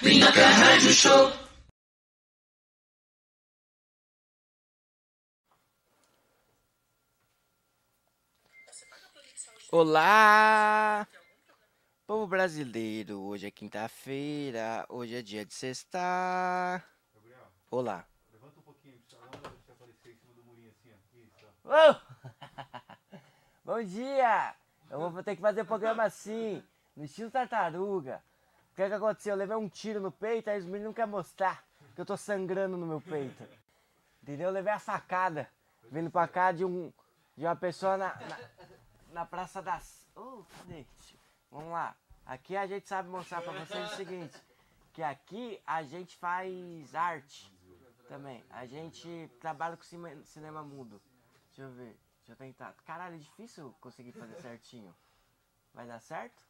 Show. Olá, povo brasileiro. Hoje é quinta-feira, hoje é dia de sexta. Olá. Levanta um pouquinho, a onda vai aparecer em cima do murinho assim, ó. Isso, ó. Bom dia! Eu vou ter que fazer o programa assim, no estilo tartaruga. Que, é que aconteceu? Eu levei um tiro no peito, aí os meninos não querem mostrar que eu tô sangrando no meu peito. Entendeu? Eu levei a facada vindo pra cá de, um, de uma pessoa na, na, na Praça das. Cadê? Vamos lá. Aqui a gente sabe mostrar pra vocês o seguinte: que aqui a gente faz arte também. A gente trabalha com cine- cinema mudo. Deixa eu ver. Deixa eu tentar. Caralho, é difícil conseguir fazer certinho. Vai dar certo?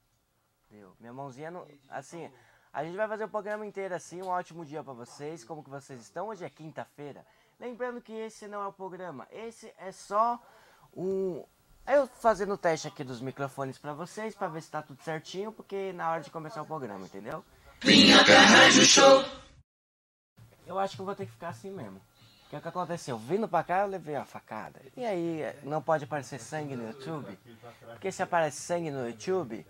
Deu. Minha mãozinha não. Assim, a gente vai fazer o programa inteiro assim. Um ótimo dia pra vocês. Como que vocês estão? Hoje é quinta-feira. Lembrando que esse não é o programa. Esse é só um. Eu fazendo o teste aqui dos microfones pra vocês, pra ver se tá tudo certinho, porque na hora de começar o programa, entendeu? Minhoca Rádio Show. Eu acho que eu vou ter que ficar assim mesmo. O que, é que aconteceu? Vindo pra cá, eu levei uma facada. E aí, não pode aparecer sangue no YouTube? Porque se aparece sangue no YouTube,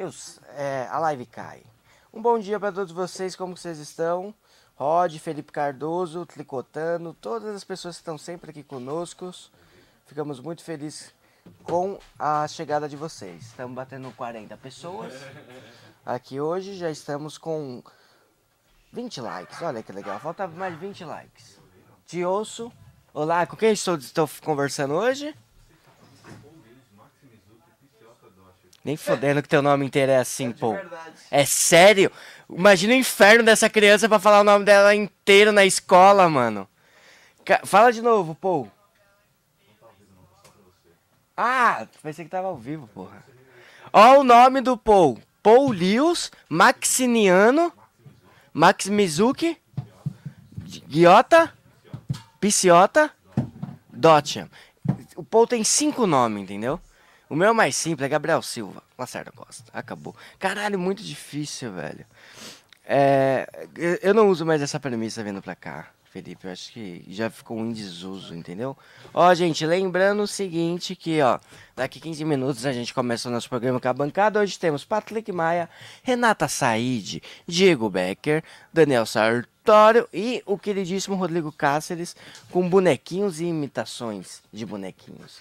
eu, é, a live cai. Um bom dia pra todos vocês, como vocês estão? Rod, Felipe Cardoso, Tricotando, todas as pessoas que estão sempre aqui conosco. Ficamos muito felizes com a chegada de vocês. Estamos batendo 40 pessoas aqui hoje, já estamos com 20 likes, olha que legal. Falta mais 20 likes. Te ouço. Olá, com quem estou, estou conversando hoje? Nem fodendo que teu nome inteiro é assim, pô. É sério? Imagina o inferno dessa criança pra falar o nome dela inteiro na escola, mano. Fala de novo, pô. Ah, pensei que tava ao vivo, porra. Ó o nome do Paul. Paul Lewis, Maxiniano, Max Mizuki, Giota, Piciota, Dotcham. O Paul tem cinco nomes, entendeu? O meu é mais simples, é Gabriel Silva. Lacerda Costa. Acabou. Caralho, muito difícil, velho. É, eu- não uso mais essa premissa vindo pra cá, Felipe. Eu acho que já ficou em desuso, entendeu? Ó, gente, lembrando o seguinte que, ó, daqui 15 minutos a gente começa o nosso programa com a bancada. Hoje temos Patrick Maia, Renata Said, Diego Becker, Daniel Sartório e o queridíssimo Rodrigo Cáceres com bonequinhos e imitações de bonequinhos.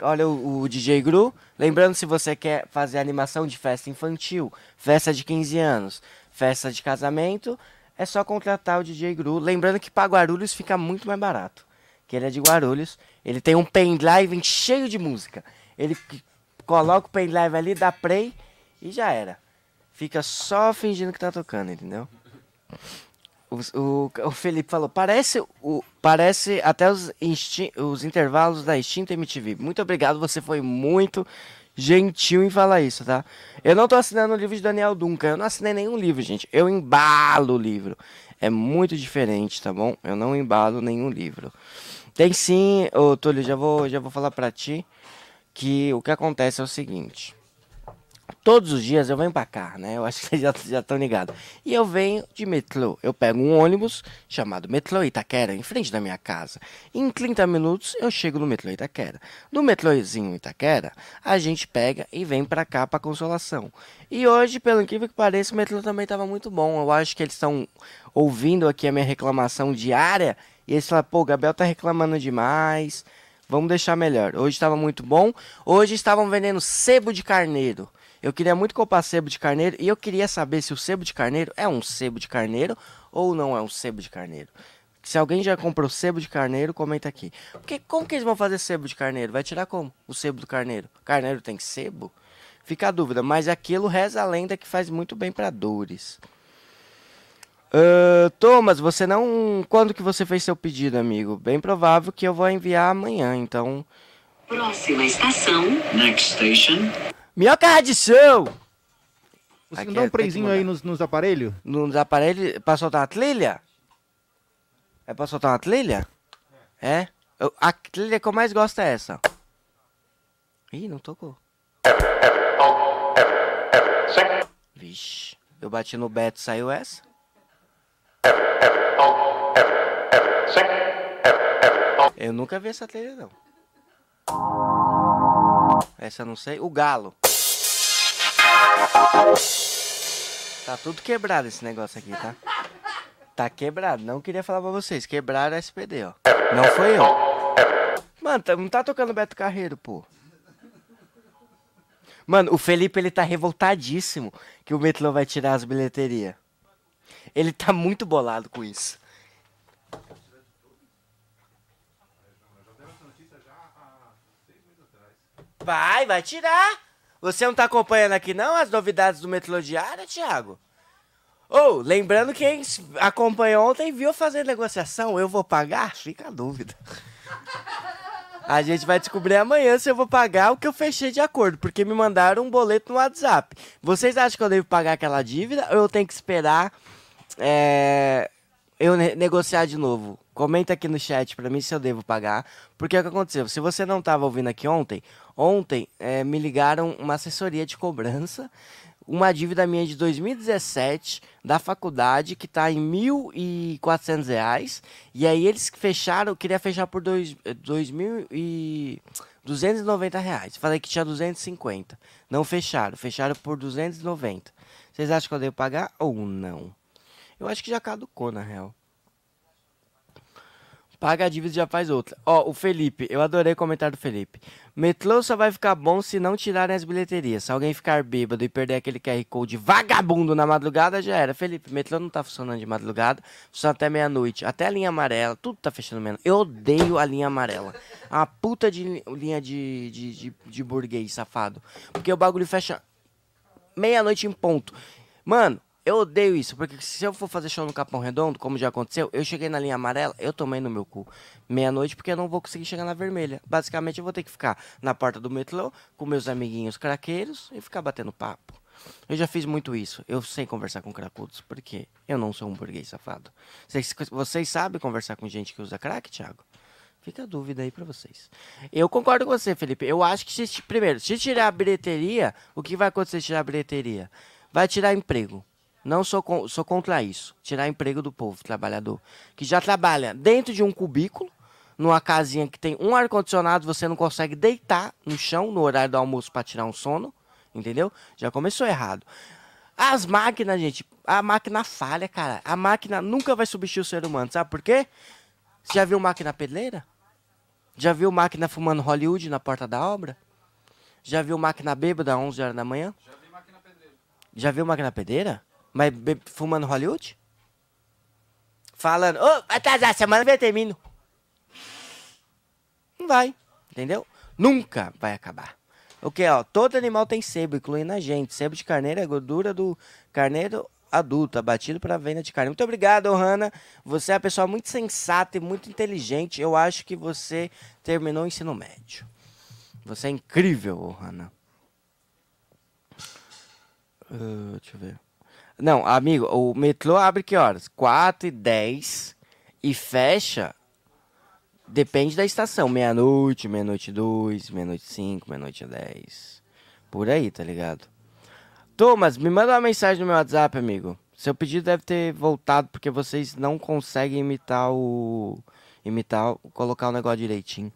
Olha o, o DJ Gru. Lembrando, se você quer fazer animação de festa infantil, festa de 15 anos, festa de casamento, é só contratar o DJ Gru. Lembrando que para Guarulhos fica muito mais barato. Que ele é de Guarulhos. Ele tem um pendrive cheio de música. Ele coloca o pendrive ali, dá play e já era. Fica só fingindo que tá tocando, entendeu? O, o, Felipe falou, parece, o, parece até os, os intervalos da extinta MTV. Muito obrigado, você foi muito gentil em falar isso, tá? Eu não tô assinando o livro de Daniel Duncan, eu não assinei nenhum livro, gente. Eu embalo o livro. É muito diferente, tá bom? Eu não embalo nenhum livro. Tem sim, ô Túlio, já vou, já vou falar pra ti que o que acontece é o seguinte. Todos os dias eu venho pra cá, né? Eu acho que vocês já estão ligados. E eu venho de metrô. Eu pego um ônibus chamado Metrô Itaquera, em frente da minha casa. Em 30 minutos eu chego no metrô Itaquera. No metrôzinho Itaquera, a gente pega e vem pra cá pra Consolação. E hoje, pelo incrível que pareça, o metrô também tava muito bom. Eu acho que eles estão ouvindo aqui a minha reclamação diária. E eles falam, pô, o Gabriel tá reclamando demais. Vamos deixar melhor. Hoje estava muito bom. Hoje estavam vendendo sebo de carneiro. Eu queria muito comprar sebo de carneiro e eu queria saber se o sebo de carneiro é um sebo de carneiro ou não é um sebo de carneiro. Se alguém já comprou sebo de carneiro, comenta aqui. Porque como que eles vão fazer sebo de carneiro? Vai tirar como? O sebo do carneiro. Carneiro tem sebo? Fica a dúvida, mas aquilo reza a lenda que faz muito bem para dores. Ah, Thomas, você não. Quando que você fez seu pedido, amigo? Bem provável que eu vou enviar amanhã, então. Próxima estação, Next station. Minhoca é Radição! Você não dá um é, prezinho aí nos, nos aparelhos? Nos aparelhos, é pra soltar uma trilha? É pra soltar uma trilha? É? Eu, a trilha que eu mais gosto é essa. Ih, não tocou. Vixe, eu bati no Beto saiu essa? Eu nunca vi essa trilha não. Essa eu não sei. O Galo. Tá tudo quebrado esse negócio aqui, tá? Tá quebrado. Não queria falar pra vocês. Quebraram a SPD, ó. Não foi eu. Mano, tá- não tá tocando Beto Carreiro, pô. Mano, o Felipe, ele tá revoltadíssimo que o Metlô vai tirar as bilheterias. Ele tá muito bolado com isso. Vai, vai tirar. Você não tá acompanhando aqui não as novidades do Metrô Diário, Thiago? Ou, lembrando que quem acompanhou ontem viu fazer negociação, eu vou pagar? Fica a dúvida. A gente vai descobrir amanhã se eu vou pagar o que eu fechei de acordo, porque me mandaram um boleto no WhatsApp. Vocês acham que eu devo pagar aquela dívida ou eu tenho que esperar é, eu ne- negociar de novo? Comenta aqui no chat pra mim se eu devo pagar. Porque é o que aconteceu? Se você não tava ouvindo aqui ontem, ontem é, me ligaram uma assessoria de cobrança, uma dívida minha de 2017 da faculdade que tá em 1.400 reais. E aí eles fecharam, queria fechar por dois, eh, 2.000 e 290 reais. Falei que tinha 250. Não fecharam, fecharam por 290. Vocês acham que eu devo pagar ou não? Eu acho que já caducou, na real. Paga a dívida e já faz outra. Ó, o Felipe, eu adorei o comentário do Felipe. Metrô só vai ficar bom se não tirarem as bilheterias. Se alguém ficar bêbado e perder aquele QR Code vagabundo na madrugada, já era. Felipe, metrô não tá funcionando de madrugada, funciona até meia-noite. Até a linha amarela, tudo tá fechando meia-noite. Eu odeio a linha amarela. É Uma puta de li- linha de, de, de, de burguês, safado. Porque o bagulho fecha meia-noite em ponto. Mano, eu odeio isso, porque se eu for fazer show no Capão Redondo, como já aconteceu, eu cheguei na linha amarela, eu tomei no meu cu. Meia-noite, porque eu não vou conseguir chegar na vermelha. Basicamente, eu vou ter que ficar na porta do metrô, com meus amiguinhos craqueiros, e ficar batendo papo. Eu já fiz muito isso. Eu sei conversar com cracudos, porque eu não sou um burguês safado. Vocês, vocês sabem conversar com gente que usa crack, Thiago? Fica a dúvida aí pra vocês. Eu concordo com você, Felipe. Eu acho que, se, primeiro, se tirar a bilheteria, o que vai acontecer se tirar a bilheteria? Vai tirar emprego. Não sou, con- sou contra isso. Tirar emprego do povo, trabalhador. Que já trabalha dentro de um cubículo, numa casinha que tem um ar-condicionado, você não consegue deitar no chão no horário do almoço pra tirar um sono. Entendeu? Já começou errado. As máquinas, gente, a máquina falha, cara. A máquina nunca vai substituir o ser humano. Sabe por quê? Você já viu máquina pedreira? Já viu máquina fumando Hollywood na porta da obra? Já viu máquina bêbada às 11 horas da manhã? Já vi máquina pedreira. Já viu máquina pedreira? Mas fumando Hollywood? Falando, ô, vai atrasar, semana vem eu termino. Não vai, entendeu? Nunca vai acabar. O que, ó, todo animal tem sebo, incluindo a gente. Sebo de carneiro é gordura do carneiro adulto, abatido para venda de carne. Muito obrigado, Ohana. Você é uma pessoa muito sensata e muito inteligente. Eu acho que você terminou o ensino médio. Você é incrível, Ohana. Ah, deixa eu ver. Não, amigo, o metrô abre que horas? 4 e 10 e fecha. Depende da estação. Meia-noite, meia-noite 2, meia-noite 5, meia-noite 10. Por aí, tá ligado? Thomas, me manda uma mensagem no meu WhatsApp, amigo. Seu pedido deve ter voltado porque vocês não conseguem imitar o. imitar, colocar o negócio direitinho.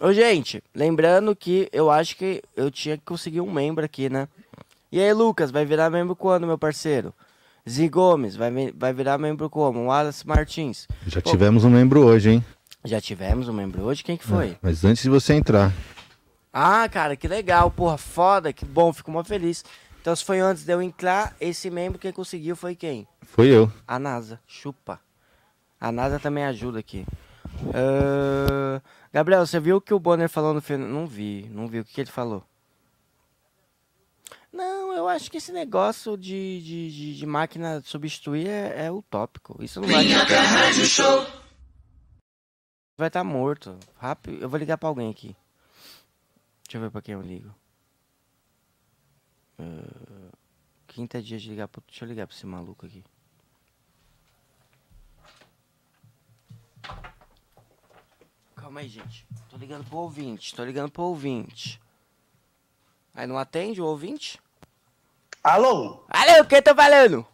Ô, gente, lembrando que eu acho que eu tinha que conseguir um membro aqui, né? E aí, Lucas, vai virar membro quando, meu parceiro? Zi Gomes, vai, vai virar membro como? Wallace Martins. Já tivemos um membro hoje, hein? Já tivemos um membro hoje? Quem que foi? Mas antes de você entrar, Ah, cara, que legal, porra, foda, que bom, fico mó feliz. Então, se foi antes de eu entrar, esse membro quem conseguiu foi quem? foi eu. A NASA, chupa. A NASA também ajuda aqui. Ah, Gabriel, você viu o que o Bonner falou no final? Não vi, não vi. O que, que ele falou? Não, eu acho que esse negócio de, de, de, de máquina substituir é, é utópico. Isso não vai. Vai estar morto. Rápido. Eu vou ligar pra alguém aqui. Deixa eu ver pra quem eu ligo. Ah, quinta dia de ligar pro. Deixa eu ligar pra esse maluco aqui. Calma aí, gente. Tô ligando pro ouvinte. Tô ligando pro ouvinte. Aí não atende o ouvinte? Alô? Alô, quem tá falando?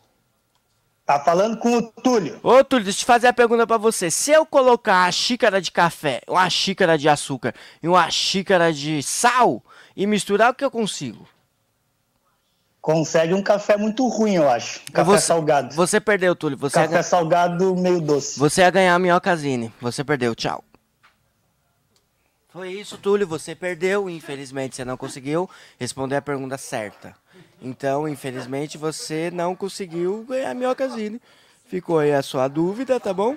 Tá falando com o Túlio. Ô, Túlio, deixa eu fazer a pergunta pra você. Se eu colocar a xícara de café, uma xícara de açúcar e uma xícara de sal e misturar, o que eu consigo? Consegue um café muito ruim, eu acho. Café Você- salgado. Você perdeu, Túlio. Você, ia, Café gan- salgado meio doce. você ia ganhar a minhocazine. Você perdeu, tchau. Foi isso, Túlio. Você perdeu. Infelizmente, você não conseguiu responder a pergunta certa. Então, infelizmente, você não conseguiu ganhar a minhocazine. Ficou aí a sua dúvida, tá bom?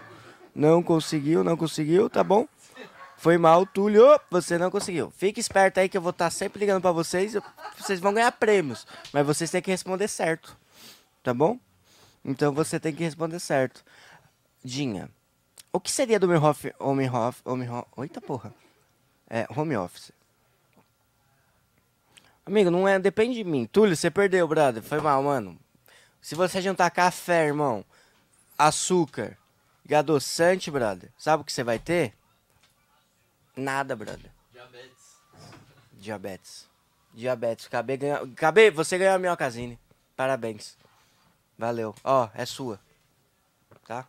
Não conseguiu, não conseguiu, tá bom? Foi mal, Túlio. Você não conseguiu. Fique esperto aí que eu vou estar sempre ligando pra vocês. Vocês vão ganhar prêmios. Mas vocês têm que responder certo. Tá bom? Então você tem que responder certo. Dinha, o que seria do home office? Home office, home office Eita porra. É, home office. Amigo, não é. Depende de mim. Túlio, você perdeu, brother. Foi mal, mano. Se você juntar café, irmão, açúcar e adoçante, brother, sabe o que você vai ter? Nada, brother. Diabetes. Diabetes. Diabetes. Cabê ganha... Cabê, você ganhou a minhocazine. Parabéns. Valeu. Ó, é sua. Tá?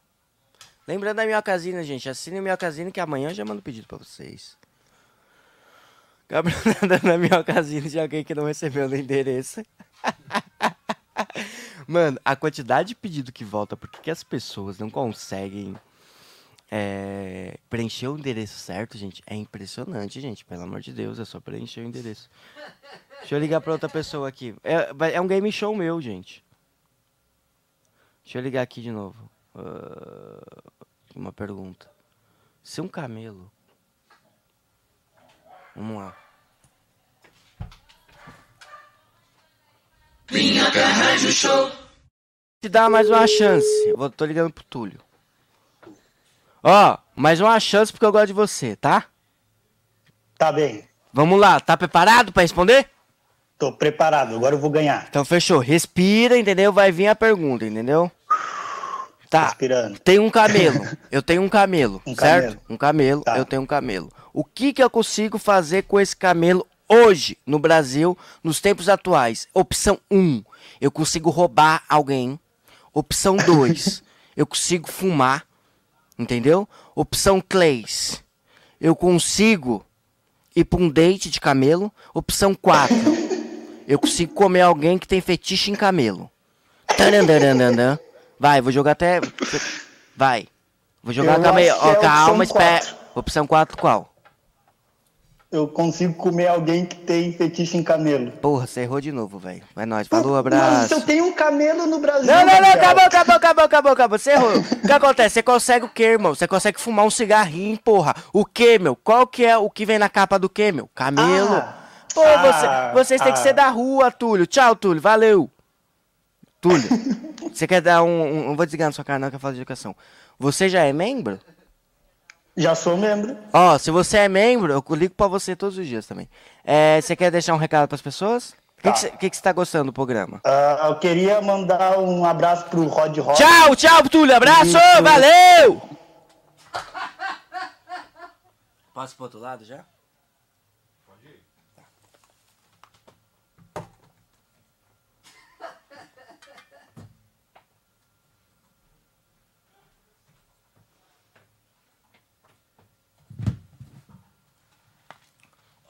Lembrando da minhocazine, gente. Assine a minhocazine que amanhã eu já mando pedido pra vocês. Gabriel tá dando a minhocazine de alguém que não recebeu no endereço. Mano, a quantidade de pedido que volta, porque que as pessoas não conseguem é, preencher o endereço certo, gente, é impressionante, gente. Pelo amor de Deus, é só preencher o endereço. Deixa eu ligar pra outra pessoa aqui. É, é um game show meu, gente. Deixa eu ligar aqui de novo. Ah, uma pergunta. Se um camelo. Vamos lá. Te dar mais uma chance. Eu vou, tô ligando pro Túlio. Ó, mais uma chance porque eu gosto de você, tá? Tá bem. Vamos lá, tá preparado pra responder? Tô preparado, agora eu vou ganhar. Então fechou. Respira, entendeu? Vai vir a pergunta, entendeu? Tá. Respirando. Tem um camelo. Eu tenho um camelo, Um certo? camelo. Um camelo, Tá. eu tenho um camelo. O que que eu consigo fazer com esse camelo hoje no Brasil, nos tempos atuais? Opção 1, eu consigo roubar alguém. Opção 2, eu consigo fumar. Entendeu? Opção 3, eu consigo ir pra um date de camelo. Opção 4, eu consigo comer alguém que tem fetiche em camelo. Tarandarandandan. Vai, vou jogar até. Vai. Vou jogar, Eu calma aí. é calma, espera. Opção 4 qual? Eu consigo comer alguém que tem fetiche em camelo. Porra, você errou de novo, velho. É nóis. Falou, Mas abraço. se eu tenho um camelo no Brasil. Não, não, não, acabou, acabou, acabou, acabou, acabou. Você errou. O que acontece? Você consegue o quê, irmão? Você consegue fumar um cigarrinho, porra. O quê, meu? Qual que é o que vem na capa do quê, meu? Camelo. Ah. Pô, Ah, você, vocês têm que ah. ser da rua, Túlio. Tchau, Túlio. Valeu. Túlio, você quer dar um, um- Não vou desligar na sua cara, não, que eu falo de educação. Você já é membro? Já sou membro. Ó, se você é membro, eu ligo pra você todos os dias também. É, você quer deixar um recado pras pessoas? O que, Tá. que, você- que que você tá gostando do programa? Ah, eu queria mandar um abraço pro Rod Rock. Tchau, tchau, Túlio. Abraço, Isso. valeu! Posso ir pro outro lado já?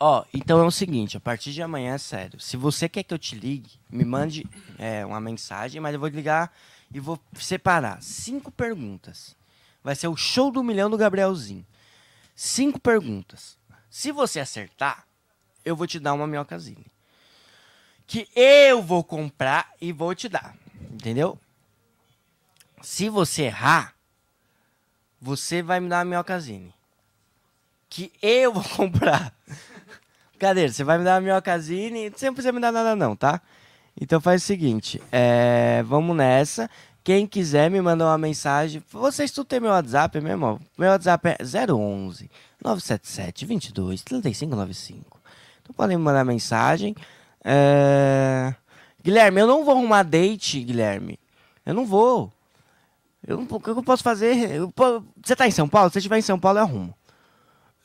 Ó, então é o seguinte, a partir de amanhã é sério. Se você quer que eu te ligue, me mande é, uma mensagem, mas eu vou ligar e vou separar cinco perguntas. Vai ser o show do milhão do Gabrielzinho. Cinco perguntas. Se você acertar, eu vou te dar uma minhocazine. Que eu vou comprar e vou te dar. Entendeu? Se você errar, você vai me dar uma minhocazine. Que eu vou comprar. Cadê? Você vai me dar uma minhocazine, você não precisa me dar nada não, tá? Então faz o seguinte, é, vamos nessa. Quem quiser me mandar uma mensagem, vocês tudo tem meu WhatsApp mesmo. Meu WhatsApp é 011 977 22 3595. Então podem me mandar mensagem. É, Guilherme, eu não vou arrumar date, Guilherme. Eu não vou. Eu o que eu posso fazer? Eu Você tá em São Paulo? Se você estiver em São Paulo, eu arrumo.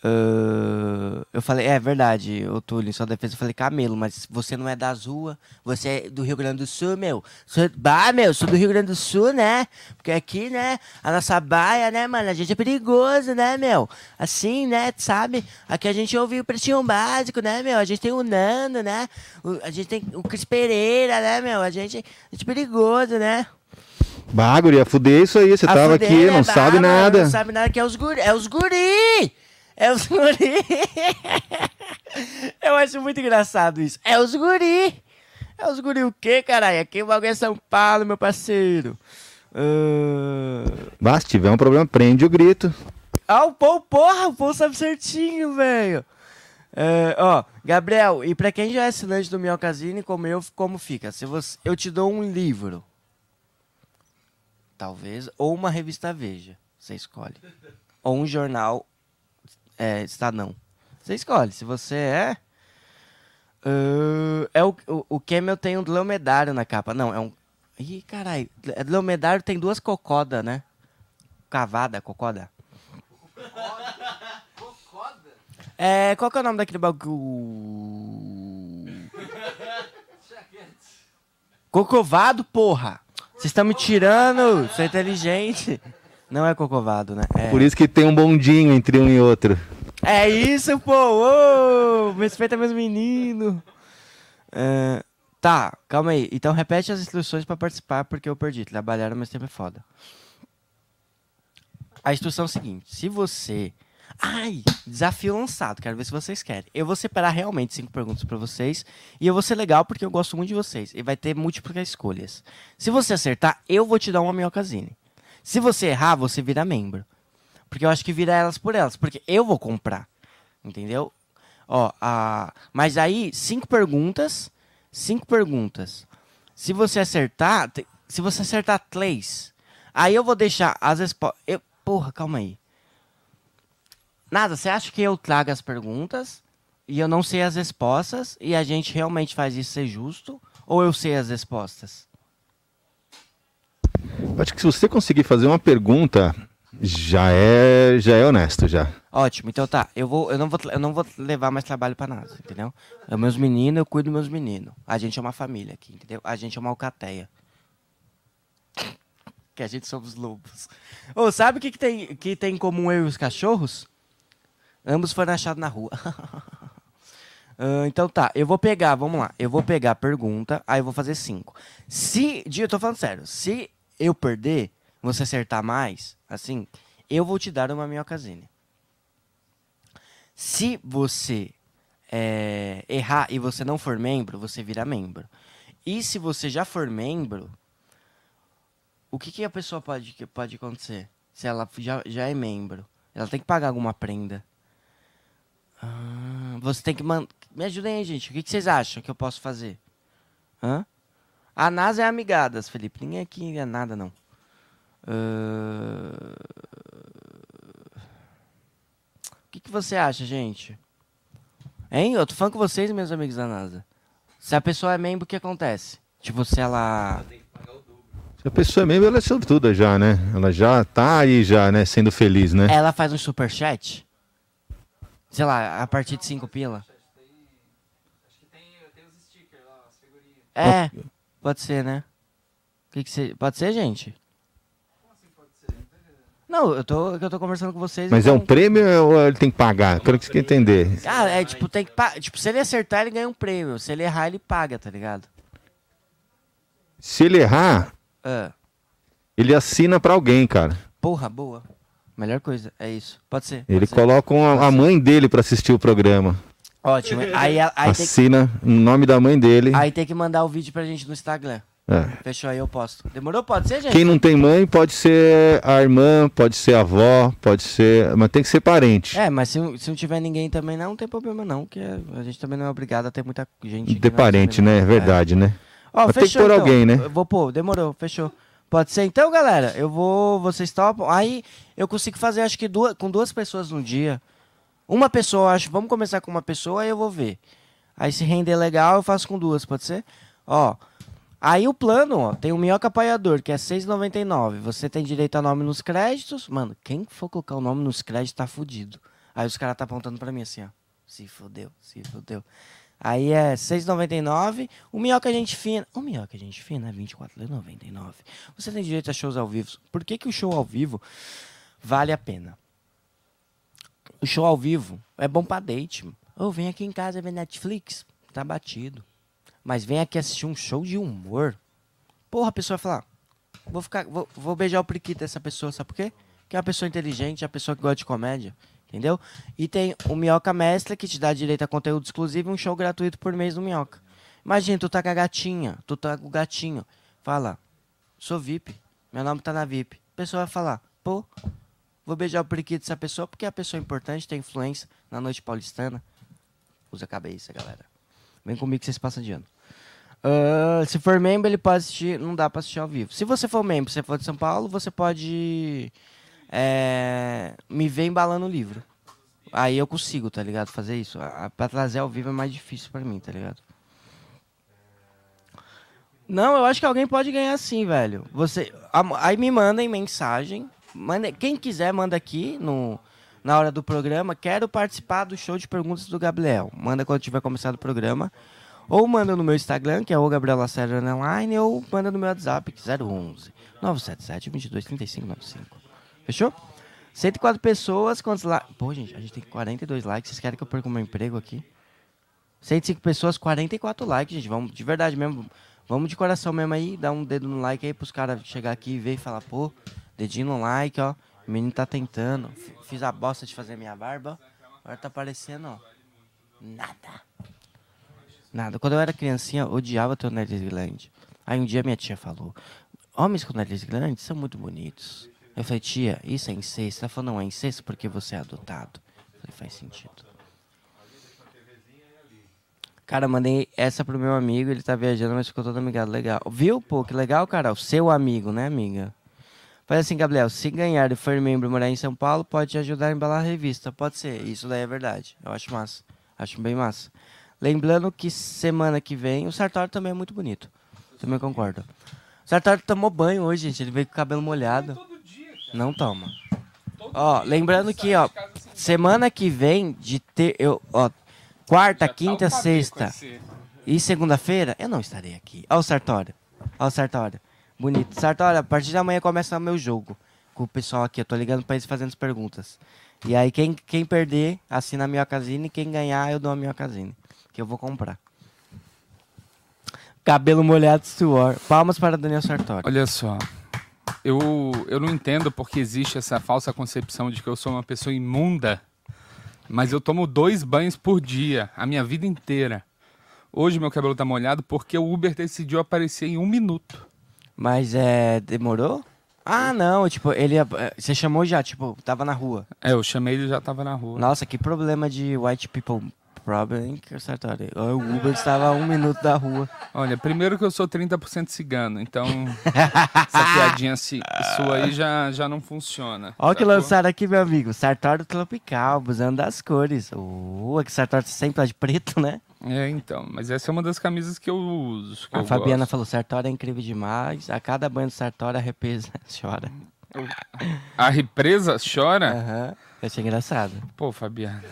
Ah, eu falei, é verdade, ô Túlio, em sua defesa, eu falei camelo, mas você não é das ruas, você é do Rio Grande do Sul, meu. Sou, bah, meu, sou do Rio Grande do Sul, né? Porque aqui, né, a nossa baia, né, mano, a gente é perigoso, né, meu? Assim, né, sabe? Aqui a gente ouve o pretinho básico, né, meu? A gente tem o Nando, né? O- a gente tem o Cris Pereira, né, meu? A gente, a gente é perigoso, né? Bagulho, ia fuder isso aí. Você A tava fuder, aqui, né, não bah, sabe mano, nada. Não sabe nada que é os guri. É os guri! É os guri! Eu acho muito engraçado isso. É os guri! É os guri o quê, caralho? Aqui o bagulho é São Paulo, meu parceiro. Ah, Bah, se tiver um problema, prende o grito. Ah, o Paul, porra, o Paul sabe certinho, velho. É, ó, Gabriel, e pra quem já é assinante do Minhocasine, como eu, como fica? Se você, eu te dou um livro, talvez, ou uma revista Veja, você escolhe. Ou um jornal é, Estadão. Você escolhe, se você é... ah, é o, o, o Camel tem um dromedário na capa. Não, é um... Ih, caralho, dromedário tem duas cocodas, né? Cavada, cocoda. É, qual que é o nome daquele bagulho? Cocovado, porra! Vocês estão me tirando, sou inteligente. Não é cocovado, né? É, Por isso que tem um bondinho entre um e outro. é isso, pô! Ô, me respeita meus meninos. É, tá, calma aí. Então repete as instruções pra participar, porque eu perdi. Trabalhar ao mesmo tempo é foda. A instrução é a seguinte: se você. Ai, desafio lançado, quero ver se vocês querem. Eu vou separar realmente cinco perguntas pra vocês. E eu vou ser legal porque eu gosto muito de vocês. E vai ter múltiplas escolhas. Se você acertar, eu vou te dar uma minhocasine. Se você errar, você vira membro. Porque eu acho que vira elas por elas. Porque eu vou comprar. Entendeu? Ó, a... Mas aí, cinco perguntas. Cinco perguntas. Se você acertar. te- Se você acertar três. Aí eu vou deixar as respostas. Eu... Porra, calma aí. Nada, você acha que eu trago as perguntas e eu não sei as respostas e a gente realmente faz isso ser justo? Ou eu sei as respostas? Eu Acho que se você conseguir fazer uma pergunta, já é, já é honesto já. Ótimo, então tá. Eu, vou, eu, não vou, eu não vou levar mais trabalho pra nada, entendeu? É meus meninos, eu cuido dos meus meninos. A gente é uma família aqui, entendeu? A gente é uma alcateia. Que a gente somos lobos. Ô, sabe o que, que, tem, que tem em comum eu e os cachorros? Ambos foram achados na rua. Ah, então tá, eu vou pegar, vamos lá. Eu vou pegar a pergunta, aí eu vou fazer cinco. Se, eu tô falando sério, se eu perder, você acertar mais, assim, eu vou te dar uma minhocasine. Se você é, errar e você não for membro, você vira membro. E se você já for membro, o que, que a pessoa pode, pode acontecer? Se ela já, já é membro, ela tem que pagar alguma prenda. Ah, você tem que mandar. Me ajudem aí, gente. O que, que vocês acham que eu posso fazer? Hã? A NASA é amigadas, Felipe. Ninguém aqui é nada, não. Ah, O que, que você acha, gente? Hein? Eu tô falando com vocês, meus amigos da NASA. Se a pessoa é membro, o que acontece? Tipo, se ela. Se a pessoa é membro, ela é sortuda já, né? Ela já tá aí já, né? Sendo feliz, né? Ela faz um superchat? Sei lá, a partir de 5 pila? É, pode ser, né? Que que cê- Pode ser, gente? Não, eu tô, eu tô conversando com vocês. Mas é um então- prêmio ou ele tem que pagar? Pelo que você entender. Ah, é tipo, tem que pa- Tipo, se ele acertar, ele ganha um prêmio. Se ele errar, ele paga, tá ligado? Se ele errar, Ah, ele assina pra alguém, cara. porra, boa. Melhor coisa, é isso. Pode ser. Ele pode ser. coloca uma- a mãe dele pra assistir o programa. Ótimo. Aí, aí, tem que, Assina o nome da mãe dele. aí tem que mandar o vídeo pra gente no Instagram. É. Fechou aí, eu posto. Demorou? Pode ser, gente? Quem não tem mãe pode ser a irmã, pode ser a avó, pode ser. Mas tem que ser parente. É, mas se, se não tiver ninguém também, não, não tem problema não, que a gente também não é obrigado a ter muita gente. que é parente, né? É verdade, né? Ó, Mas tem que fechou, pôr então. alguém, né? Eu vou pôr, demorou, fechou. Pode ser então, galera. Eu vou, vocês topam. Aí eu consigo fazer, acho que duas, com duas pessoas no dia. Uma pessoa, acho. Vamos começar com uma pessoa, aí eu vou ver. Aí se render legal, eu faço com duas, pode ser? Ó. Aí o plano, ó, tem o Minhoca Apoiador, que é R$ 6,99. Você tem direito a nome nos créditos. Mano, quem for colocar o nome nos créditos tá fudido. Aí os caras tá apontando pra mim assim, ó. Se fodeu, se fodeu. Aí é 6,99. O Minhoca Gente Fina. O Minhoca Gente Fina é 24,99. Você tem direito a shows ao vivo. Por que, que o show ao vivo vale a pena? O show ao vivo é bom pra date. Ou vem aqui em casa ver Netflix. Tá batido. Mas vem aqui assistir um show de humor. Porra, a pessoa vai falar. Vou, ficar, vou, vou beijar o priquito dessa pessoa, sabe por quê? Que é uma pessoa inteligente, é uma pessoa que gosta de comédia. Entendeu? E tem o Minhoca Mestre, que te dá direito a conteúdo exclusivo e um show gratuito por mês do Minhoca. Imagina, tu tá com a gatinha, tu tá com o gatinho. Fala, sou VIP, meu nome tá na VIP. A pessoa vai falar, pô, vou beijar o periquito dessa pessoa porque é a pessoa importante, tem influência na noite paulistana. Usa a cabeça, galera. Vem comigo que vocês passam de ano. Ah, se for membro, ele pode assistir. Não dá pra assistir ao vivo. Se você for membro, você for de São Paulo, você pode é, me ver embalando o livro. Aí eu consigo, tá ligado? Fazer isso. Pra trazer ao vivo é mais difícil pra mim, tá ligado? Não, eu acho que alguém pode ganhar sim, velho. Você, aí me mandem mensagem. Quem quiser, manda aqui no, na hora do programa. Quero participar do show de perguntas do Gabriel. Manda quando tiver começado o programa. Ou manda no meu Instagram, que é o Gabriel Lacerda Online, ou manda no meu WhatsApp, que é 011 977 22 35 95. Fechou? 104 pessoas, quantos likes? Pô, gente, a gente tem 42 likes. Vocês querem que eu perca o meu emprego aqui? 105 pessoas, 44 likes, gente. Vamos de verdade mesmo. Vamos de coração mesmo aí. Dá um dedo no like aí pros caras chegar aqui e ver e falar, pô, dedinho no like, ó. O menino tá tentando. Fiz a bosta de fazer minha barba. Agora tá aparecendo, ó. Nada. Nada. Quando eu era criancinha, eu odiava ter o nariz grande. Aí um dia minha tia falou: Homens com nariz grande são muito bonitos. Eu falei, tia, isso é incesto? Ela falou, não, é incesto porque você é adotado. Eu falei, faz sentido. Cara, mandei essa pro meu amigo, ele tá viajando, mas ficou todo amigado. Legal. Viu, pô? Que legal, cara. O seu amigo, né, amiga? Faz assim, Gabriel, se ganhar e for membro e morar em São Paulo, pode te ajudar a embalar a revista. Pode ser, isso daí é verdade. Eu acho massa. Acho bem massa. Lembrando que semana que vem, o Sartori também é muito bonito. Também concordo. O Sartori tomou banho hoje, gente. Ele veio com o cabelo molhado. Não toma. Ó, lembrando que, ó, semana que vem, de ter. Eu, ó, quarta, quinta, sexta e segunda-feira, eu não estarei aqui. Ó o Sartório. Ó o Sartório. Bonito. Sartório, a partir de amanhã começa o meu jogo com o pessoal aqui. Eu tô ligando pra eles fazendo as perguntas. E aí, quem, quem perder, assina a minha casine. Quem ganhar, eu dou a minha casine. Que eu vou comprar. Cabelo molhado suor. Palmas para Daniel Sartori. Olha só, eu, eu não entendo porque existe essa falsa concepção de que eu sou uma pessoa imunda, mas eu tomo dois banhos por dia, a minha vida inteira. Hoje meu cabelo tá molhado porque o Uber decidiu aparecer em um minuto. Mas é. Demorou? Ah, não. Tipo, ele. eh, Você chamou já, tipo, tava na rua. É, eu chamei ele já tava na rua. Nossa, que problema de white people problem que o Sartori. O Uber estava a um minuto da rua. Olha, primeiro que eu sou 30% cigano, então essa piadinha assim, sua aí já, já não funciona. Olha o que lançaram aqui, meu amigo. Sartório Tropical, busando das cores. É que Sartório sempre tá de preto, né? É, então, mas essa é uma das camisas que eu uso. que A eu Fabiana gosto. falou, Sartório é incrível demais. A cada banho do Sartório, a represa chora. A represa chora? Aham. Eu achei engraçado. Pô, Fabiana.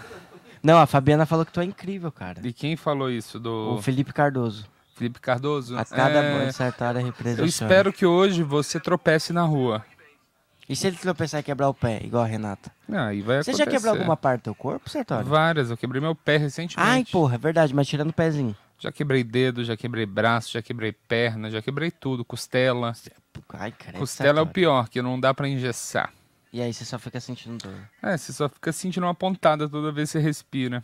Não, a Fabiana falou que tu é incrível, cara. De quem falou isso? Do O Felipe Cardoso. Felipe Cardoso? A cada É, banho do Sartório, a represa Eu chora. espero que hoje você tropece na rua. E se ele tropeçar e quebrar o pé, igual a Renata? Ah, Aí vai Você já acontecer. quebrou alguma parte do teu corpo, Sartório? Várias, eu quebrei meu pé recentemente. Ai, porra, é verdade, mas tirando o pezinho. Já quebrei dedo, já quebrei braço, já quebrei perna, já quebrei tudo, costela. Ai, credo, Costela é o pior, que não dá pra engessar. E aí você só fica sentindo dor. É, você só fica sentindo uma pontada toda vez que você respira.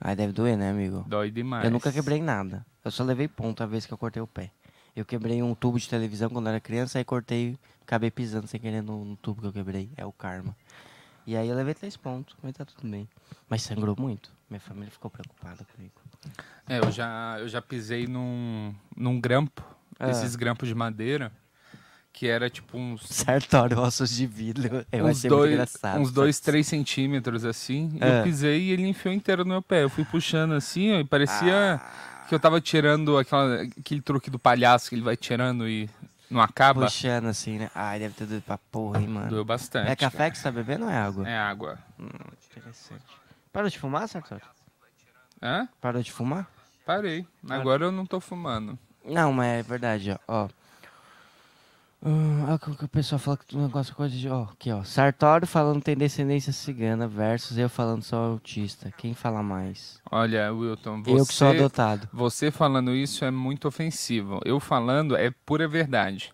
Ai, deve doer, né, amigo? Dói demais. Eu nunca quebrei nada. Eu só levei ponto a vez que eu cortei o pé. Eu quebrei um tubo de televisão quando eu era criança, aí cortei, acabei pisando sem querer no, no tubo que eu quebrei. É o karma. E aí eu levei três pontos, mas tá tudo bem. Mas sangrou muito. Minha família ficou preocupada comigo. É, eu já, eu já pisei num, num grampo, Ah. esses grampos de madeira, que era tipo uns, Sartório, ossos de vidro. Eu uns achei dois, engraçado. uns dois, três centímetros assim. Eu pisei e ele enfiou inteiro no meu pé. Eu fui puxando assim, ó, e parecia Ah. Que eu tava tirando aquela, aquele truque do palhaço que ele vai tirando e não acaba. Puxando assim, né? Ai, deve ter doido pra porra, hein, mano. Doeu bastante. É café cara. que você tá bebendo ou é água? É água. Hum, Interessante. Parou de fumar, Sartori? Hã? Parou de fumar? Parei. Agora eu não tô fumando. Não, mas é verdade, ó. ó. Hum, olha o que o pessoal fala que o negócio coisa de. Ó, aqui, ó. Sartório falando tem descendência cigana versus eu falando sou autista. Quem fala mais? Olha, Wilton, você... Eu que sou adotado. Você falando isso é muito ofensivo. Eu falando é pura verdade.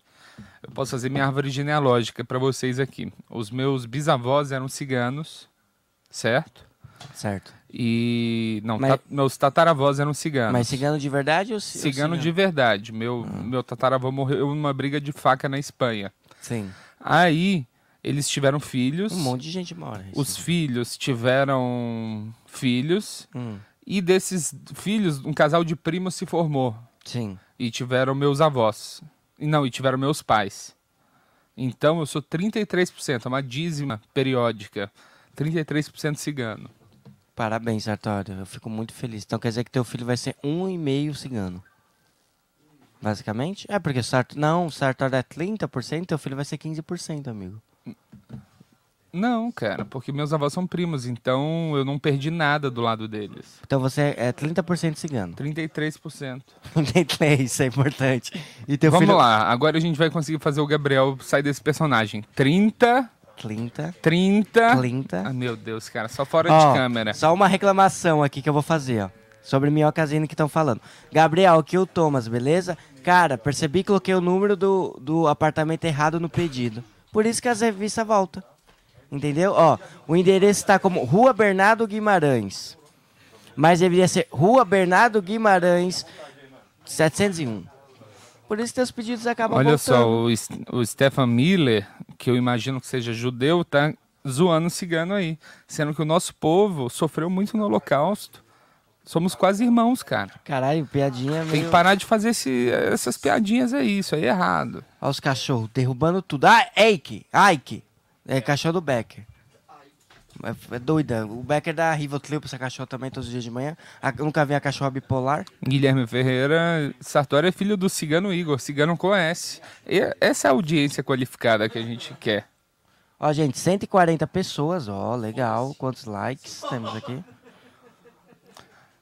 Eu posso fazer minha árvore genealógica para vocês aqui. Os meus bisavós eram ciganos, certo? Certo. E não, Mas- ta- meus tataravós eram ciganos. Mas cigano de verdade ou ci- ou Cigano de verdade. Meu, meu tataravô morreu numa briga de faca na Espanha. Sim. Aí eles tiveram filhos. Um monte de gente mora. isso. Os filhos tiveram filhos. Hum, E desses filhos, um casal de primos se formou. sim. E tiveram meus avós. E não, e tiveram meus pais. Então eu sou 33%, é uma dízima periódica. 33% cigano. Parabéns, Sartório. Eu fico muito feliz. Então quer dizer que teu filho vai ser um e meio cigano. Basicamente? É porque o Sartório. Não, o Sartório é 30%, teu filho vai ser 15%, amigo. Não, cara, porque meus avós são primos, então eu não perdi nada do lado deles. Então você é 30% cigano. 33%. 33, isso é importante. E teu Vamos filho. lá, agora a gente vai conseguir fazer o Gabriel sair desse personagem. 30, 30. 30. 30. Ah, meu Deus, cara, só fora Ó, de câmera. Só uma reclamação aqui que eu vou fazer, ó. Sobre minhocasino que estão falando. Gabriel, aqui o Thomas, beleza? Cara, percebi que coloquei o número do, do apartamento errado no pedido. Por isso que as revistas voltam. Entendeu? Ó, o endereço está como Rua Bernardo Guimarães. Mas deveria ser Rua Bernardo Guimarães 701. Por isso que teus pedidos acabam Olha voltando. só, o, o Stefan Miller, que eu imagino que seja judeu, tá zoando o cigano aí. Sendo que o nosso povo sofreu muito no Holocausto. Somos quase irmãos, cara. Caralho, piadinha Tem meio... que parar de fazer esse- essas piadinhas aí, isso aí é errado. Olha os cachorros derrubando tudo. Ah, Eike! Ike! É cachorro do Becker. É, é doida. O Becker dá Rivotril pra essa cachorra também todos os dias de manhã. A- nunca vi a cachorra bipolar. Guilherme Ferreira, Sartori é filho do cigano Igor, cigano S. E essa é a audiência qualificada que a gente quer. Ó, gente, 140 pessoas. Ó, legal. Quantos likes temos aqui?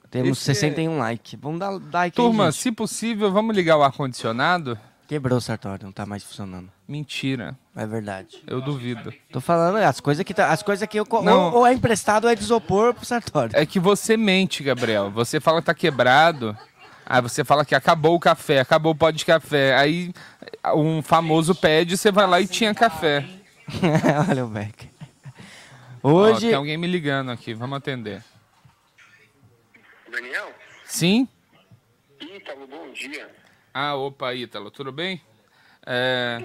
Temos Esse é- 61 likes. Vamos dar like aí, Turma, gente. se possível, vamos ligar o ar-condicionado? Quebrou o Sartório, não tá mais funcionando. Mentira, É verdade. eu duvido. Tô falando, as coisas que, tá, as coisas que eu... Ou, ou é emprestado ou é de isopor pro Sartório. É que você mente, Gabriel. Você fala que tá quebrado. Aí você fala que acabou o café, acabou o pó de café. Aí um famoso pede, você vai lá e tinha café. Olha o Becker. Ó, Hoje... tem alguém me ligando aqui, vamos atender. Daniel? Sim? Ítalo, bom dia. Ah, opa, Ítalo, tudo bem? É...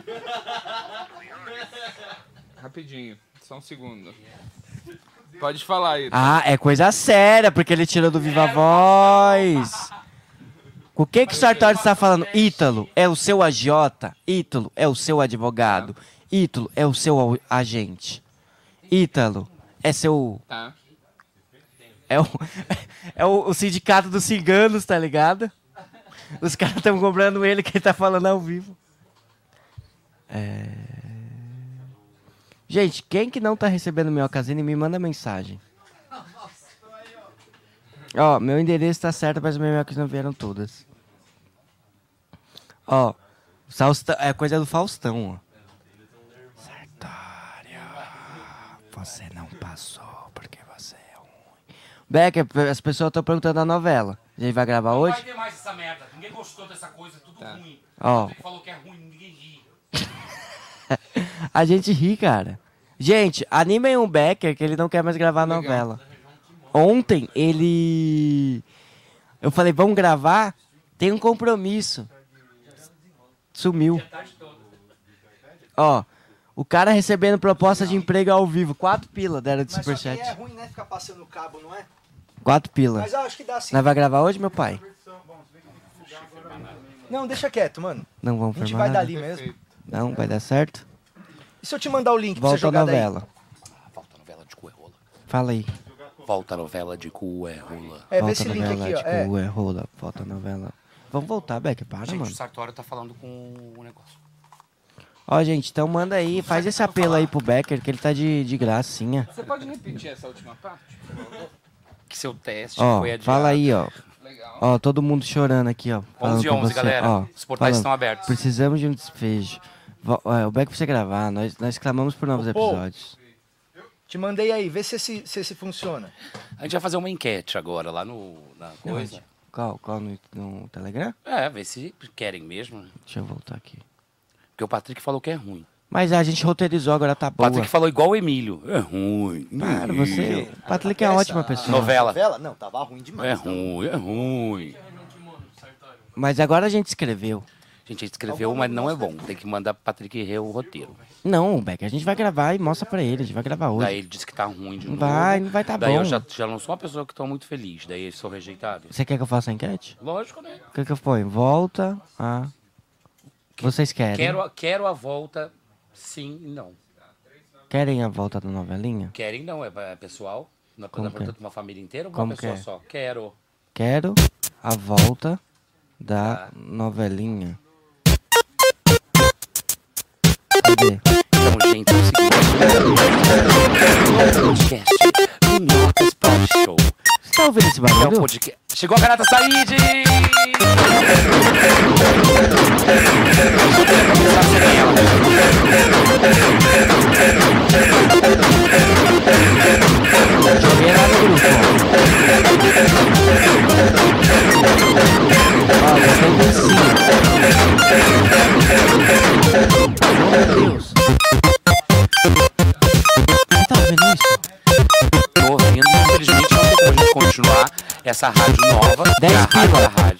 Rapidinho, só um segundo. Pode falar, Ítalo. Ah, é coisa séria, porque ele tirou do Viva Voz. O que que o Sartori está falando? Ítalo é o seu agiota. Ítalo é o seu advogado. Ítalo é o seu agente. Ítalo é seu... Tá. É o, é o, o sindicato dos ciganos, tá ligado? Os caras estão cobrando ele que ele tá falando ao vivo. É... Gente, quem que não tá recebendo meu casino me manda mensagem. Ó, meu endereço tá certo, mas meu minhocas não vieram todas. Ó, Faustão, é coisa do Faustão, ó. Sartório, você não passou porque você é ruim. Becker, as pessoas estão perguntando da novela. A gente vai gravar Não hoje? vai ter mais essa merda. Ninguém gostou dessa coisa, tudo ruim. Ó. Ele falou que é ruim. A gente ri, cara. Gente, animem o Becker que ele não quer mais gravar a novela. Ontem ele. Eu falei, vamos gravar? Tem um compromisso. Sumiu. Ó, o cara recebendo proposta de emprego ao vivo. Quatro pila deram de Mas só que superchat. é ruim, né? Ficar passando o cabo, não é? Quatro pila. Mas acho que dá sim. Nós vai gravar hoje, meu pai? Não, deixa quieto, mano. Não vamos A gente vai nada? dali mesmo. Não, vai dar certo? E se eu te mandar o link pra você Volta a jogar daí? novela. Volta a novela de cu é rola. Fala aí. Volta a novela de cu é rola. É, vê Volta esse a link novela, aqui, ó. tipo, É. é rola, volta a novela. Vamos voltar, Beck, para, Gente, mano. o Sartório tá falando com o negócio. Ó, gente, então manda aí, faz esse apelo aí pro Becker, que ele tá de, de gracinha. Você pode repetir essa última parte? Que seu teste Ó, foi adiado. fala aí, ó. Ó, todo mundo chorando aqui, ó. falando 11 e com 11, você. galera. Ó, Os portais falando, estão abertos. Precisamos de um despejo. O Becker pra você gravar, nós, nós clamamos por novos Ô, Paul. episódios. Te mandei aí, vê se esse, se esse funciona. A gente vai fazer uma enquete agora lá no, na coisa. Qual, qual no, no Telegram? É, ver se querem mesmo. Deixa eu voltar aqui. Porque o Patrick falou que é ruim. Mas a gente roteirizou, agora tá O boa. Patrick falou igual o Emílio. É ruim. Para, você. O Patrick é uma ótima pessoa. Novela. Novela? Não, tava ruim demais. É ruim, é ruim. Mas agora a gente escreveu. A gente escreveu, mas não é bom. Tem que mandar pro Patrick ler o roteiro. Não, Becker, a gente vai gravar e mostra pra ele. A gente vai gravar hoje. Daí ele disse que tá ruim de novo. vai, não vai tá Daí bom. eu já, já não sou uma pessoa que tô muito feliz. Daí eu sou rejeitado. Você quer que eu faça a enquete? Lógico, né? O que, que eu ponho? Volta a. Vocês querem? Quero, a- quero a volta, sim e não. Querem a volta da novelinha? Querem não, é, é pessoal. Não é Como pra que é? uma família inteira ou uma Como pessoa que é? só? Quero. Quero a volta da Tá. novelinha. Cadê? Então, gente, é o seguinte. podcast Minhocas Pop Show. Você tá ouvindo esse É barulho? podcast. Chegou a Garata Said! Joguei lá no grupo. Deus. Tá ouvindo isso? Tô ouvindo, infelizmente não tem como a gente continuar essa rádio nova. Dez que é a rádio pila. da rádio.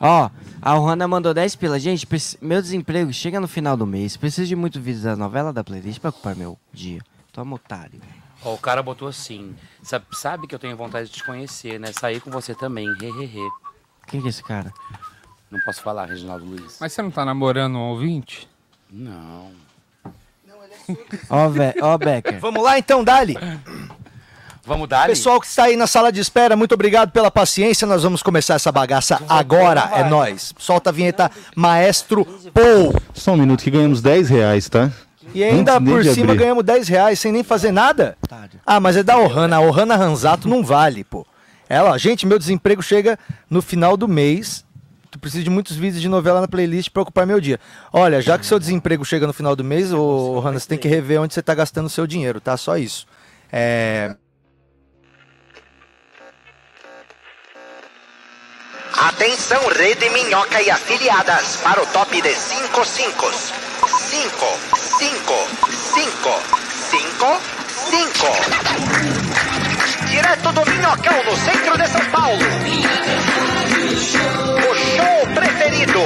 Ó, a Ohana mandou 10 pila. Gente, meu desemprego chega no final do mês. Preciso de muito vídeos da novela da playlist pra ocupar meu dia. Toma otário. Ó, o cara botou assim. Sabe, sabe que eu tenho vontade de te conhecer, né? Sair com você também. Hehehe. Quem que é esse cara? Não posso falar, Reginaldo Luiz. Mas você não tá namorando um ouvinte? Não. Ó, Ve- ó, Becker. Vamos lá então, Dali. Vamos dar Pessoal que está aí na sala de espera, muito obrigado pela paciência. Nós vamos começar essa bagaça agora. É nós. Solta a vinheta, Maestro Paul. Só um minuto que ganhamos 10 reais, tá? E ainda Antes nem por de cima abrir. ganhamos 10 reais sem nem fazer nada. Ah, mas é da Ohana. A Ohana Ranzato não vale, pô. Ela, ó, gente, meu desemprego chega no final do mês. Tu precisa de muitos vídeos de novela na playlist para ocupar meu dia. Olha, já que seu desemprego chega no final do mês, ô Ohana, você tem que rever onde você tá gastando o seu dinheiro, tá? Só isso. É. Atenção, Rede Minhoca e afiliadas, para o top de 5 5. 5, 5, 5, 5, 5. Direto do Minhocão, no centro de São Paulo. O show preferido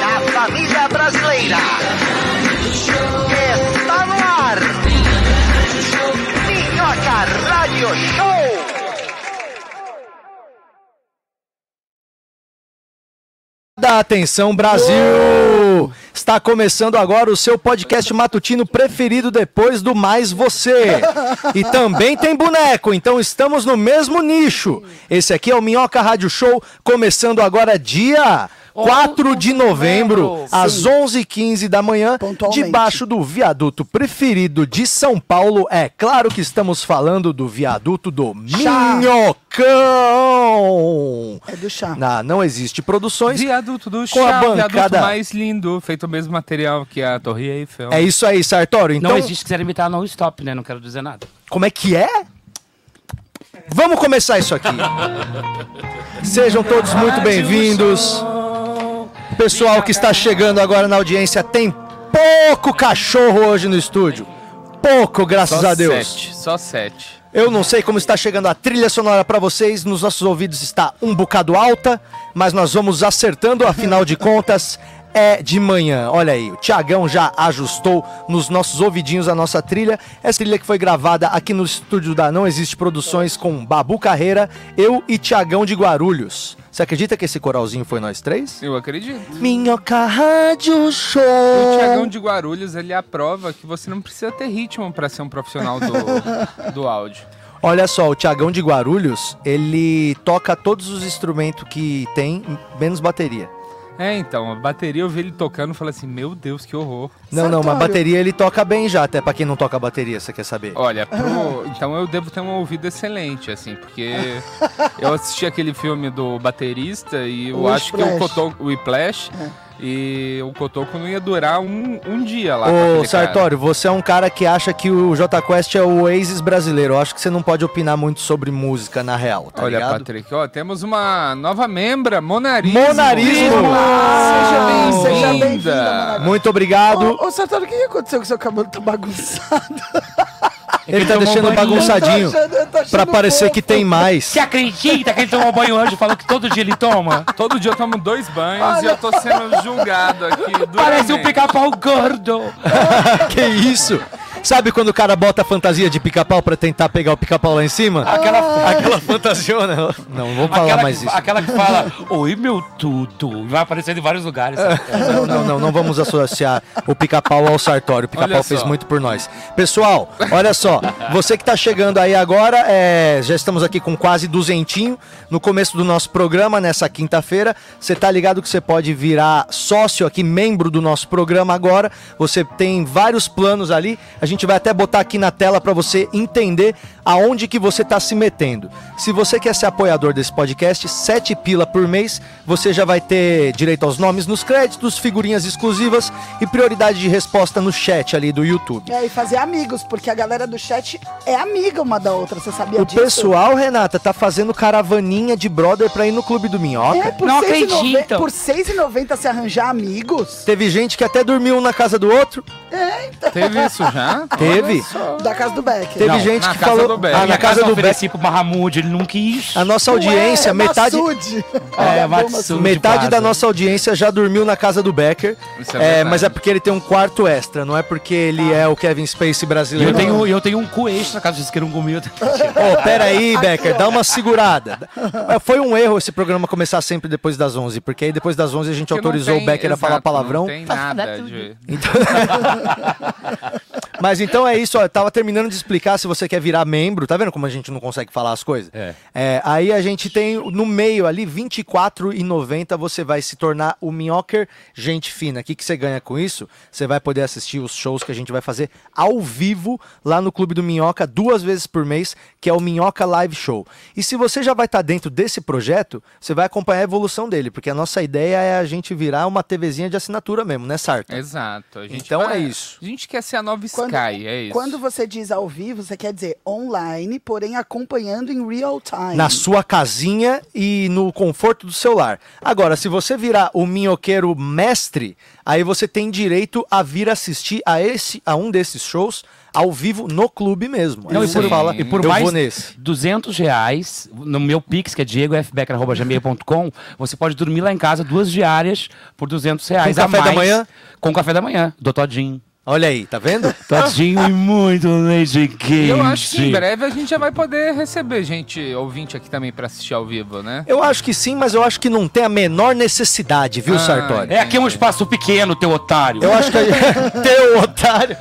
da família brasileira. Está no ar. Minhoca Rádio Show. Atenção Brasil! Está começando agora o seu podcast matutino preferido depois do Mais Você. E também tem boneco, então estamos no mesmo nicho. Esse aqui é o Minhoca Rádio Show, começando agora dia 4 de novembro, às 11h15 da manhã, debaixo do viaduto preferido de São Paulo. É claro que estamos falando do viaduto do Chá. Minhocão. É do chá. Na Não Existe Produções. Viaduto do Com a chá, bancada- viaduto mais lindo, feito o mesmo material que a Torre Eiffel. É isso aí, Sartório. Então, Não existe que quiser imitar não stop, né? Não quero dizer nada. como é que é? Vamos começar isso aqui. Sejam todos muito bem-vindos. Pessoal que está chegando agora na audiência, tem pouco cachorro hoje no estúdio. Pouco, graças Só a Deus. sete, só sete. Eu não sei como está chegando a trilha sonora para vocês, nos nossos ouvidos está um bocado alta, mas nós vamos acertando, afinal de contas, é de manhã. Olha aí, o Tiagão já ajustou nos nossos ouvidinhos a nossa trilha. Essa trilha que foi gravada aqui no estúdio da Não Existe Produções com Babu Carreira, eu e Tiagão de Guarulhos. Você acredita que esse coralzinho foi nós três? Eu acredito. Minhoca Rádio Show. O Tiagão de Guarulhos, ele aprova que você não precisa ter ritmo pra ser um profissional do, do áudio. Olha só, o Tiagão de Guarulhos, ele toca todos os instrumentos que tem, menos bateria. É, então, a bateria eu vi ele tocando e falei assim, meu Deus, que horror. Não, não, mas bateria ele toca bem já, até pra quem não toca bateria, você quer saber? Olha, pro- então eu devo ter um ouvido excelente, assim, porque eu assisti aquele filme do baterista e eu O acho que o. Cotoco, o Whiplash, e o Cotoco não ia durar um, um dia lá. Ô, cara. Sartório, você é um cara que acha que o J Quest é o Oasis brasileiro. Eu acho que você não pode opinar muito sobre música na real, tá Olha, ligado? Patrick, ó, temos uma nova membra, Monarismo. Monarismo! Seja bem- seja Bem-vinda. bem-vinda, Muito obrigado. Ô, ô Sartori, o que que aconteceu com seu cabelo? Tá bagunçado. Ele tá deixando banho. bagunçadinho achando- achando pra parecer que tem mais. Você acredita que ele tomou banho hoje e falou que todo dia ele toma? Todo dia eu tomo dois banhos e eu tô sendo julgado aqui. Parece um pica-pau gordo. que isso? Sabe quando o cara bota a fantasia de pica-pau pra tentar pegar o pica-pau lá em cima? Aquela- aquela fantasiona. Não, não vou falar aquela, mais que, isso. aquela que fala, oi meu tudo. Vai aparecendo em vários lugares. sabe? Não, não, não, não vamos associar o pica-pau ao Sartório. O pica-pau fez muito por nós. Pessoal, olha só. Você que tá chegando aí agora, é, já estamos aqui com quase duzentinho no começo do nosso programa, nessa quinta-feira. Você tá ligado que você pode virar sócio aqui, membro do nosso programa agora. Você tem vários planos ali. A gente vai até botar aqui na tela para você entender aonde que você tá se metendo. Se você quer ser apoiador desse podcast, sete pila por mês, você já vai ter direito aos nomes nos créditos, figurinhas exclusivas e prioridade de resposta no chat ali do YouTube. É, e fazer amigos, porque a galera do chat é amiga uma da outra, você sabia O disso? pessoal, Renata, tá fazendo caravaninha de brother pra ir no Clube do Minhoca. É, por Não 6,90 acreditam. Por 6,90 se arranjar amigos? Teve gente que até dormiu um na casa do outro. É, então. Teve isso já? Teve. Da casa do Becker. Teve Não, gente na que casa falou. do Beck. Ah, na casa do ofereci Beck. pro Mahamud, ele não quis. A nossa audiência, Ué, metade. Massude. É, Vamos, Matsude Metade da nossa audiência já dormiu na casa do Becker. Isso é É, verdade. mas é porque ele tem um quarto extra, não é porque ele é o Kevin Spacey E brasileiro. eu tenho, eu tenho um cu extra, caso vocês queiram comer. Ô, pera aí, Becker, dá uma segurada. É, Foi um erro esse programa começar sempre depois das 11, porque aí depois das 11 a gente Porque não autorizou tem- o Becker a falar exato, palavrão. Não tem nada de... Mas então é isso, ó, eu tava terminando de explicar se você quer virar membro, tá vendo como a gente não consegue falar as coisas? É. É, aí a gente tem no meio ali, R$ 24,90 você vai se tornar o Minhocker Gente Fina. O que, que você ganha com isso? Você vai poder assistir os shows que a gente vai fazer ao vivo lá no Clube do Minhoca duas vezes por mês, que é o Minhoca Live Show. E se você já vai estar dentro desse projeto, você vai acompanhar a evolução dele, porque a nossa ideia é a gente virar uma TVzinha de assinatura mesmo, né, Sarto? Exato. A gente Então vai- é isso. A gente quer ser a nova Quando- Sky, é isso. Quando você diz ao vivo, você quer dizer online, porém acompanhando em real time. na sua casinha e no conforto do seu lar. Agora, se você virar o minhoqueiro mestre, aí você tem direito a vir assistir a esse a um desses shows ao vivo no clube mesmo. Não, e por, fala, e por mais nesse. 200 reais, no meu Pix, que é diegofbecker.gmail.com, você pode dormir lá em casa duas diárias por 200 reais. Com a café da mais, manhã? Com café da manhã, do Todinho. Olha aí, tá vendo? Todinho e muito leite quente. Eu acho que em breve a gente já vai poder receber gente ouvinte aqui também pra assistir ao vivo, né? Eu acho que sim, mas eu acho que não tem a menor necessidade, viu, Ah, Sartori? É aqui um espaço pequeno, teu otário. Eu acho que a gente... Teu otário!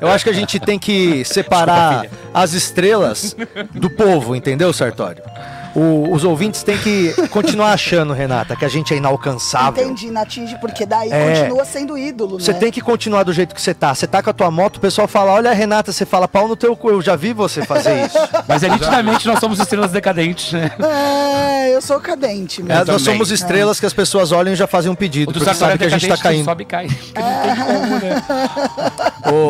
Eu acho que a gente tem que separar as estrelas do povo, entendeu, Sartório? O- os ouvintes têm que continuar achando, Renata, que a gente é inalcançável. Entendi, não atinge, porque daí É. continua sendo ídolo, Você né? tem que continuar do jeito que você tá. Você tá com a tua moto, o pessoal fala: Olha, Renata, você fala pau no teu cu. Eu já vi você fazer isso. Mas é nitidamente nós somos estrelas decadentes, né? É, eu sou cadente É, mesmo. nós somos estrelas que as pessoas olham e já fazem um pedido, porque sabe que a gente tá caindo. sobe e cai. Porque não tem como, né?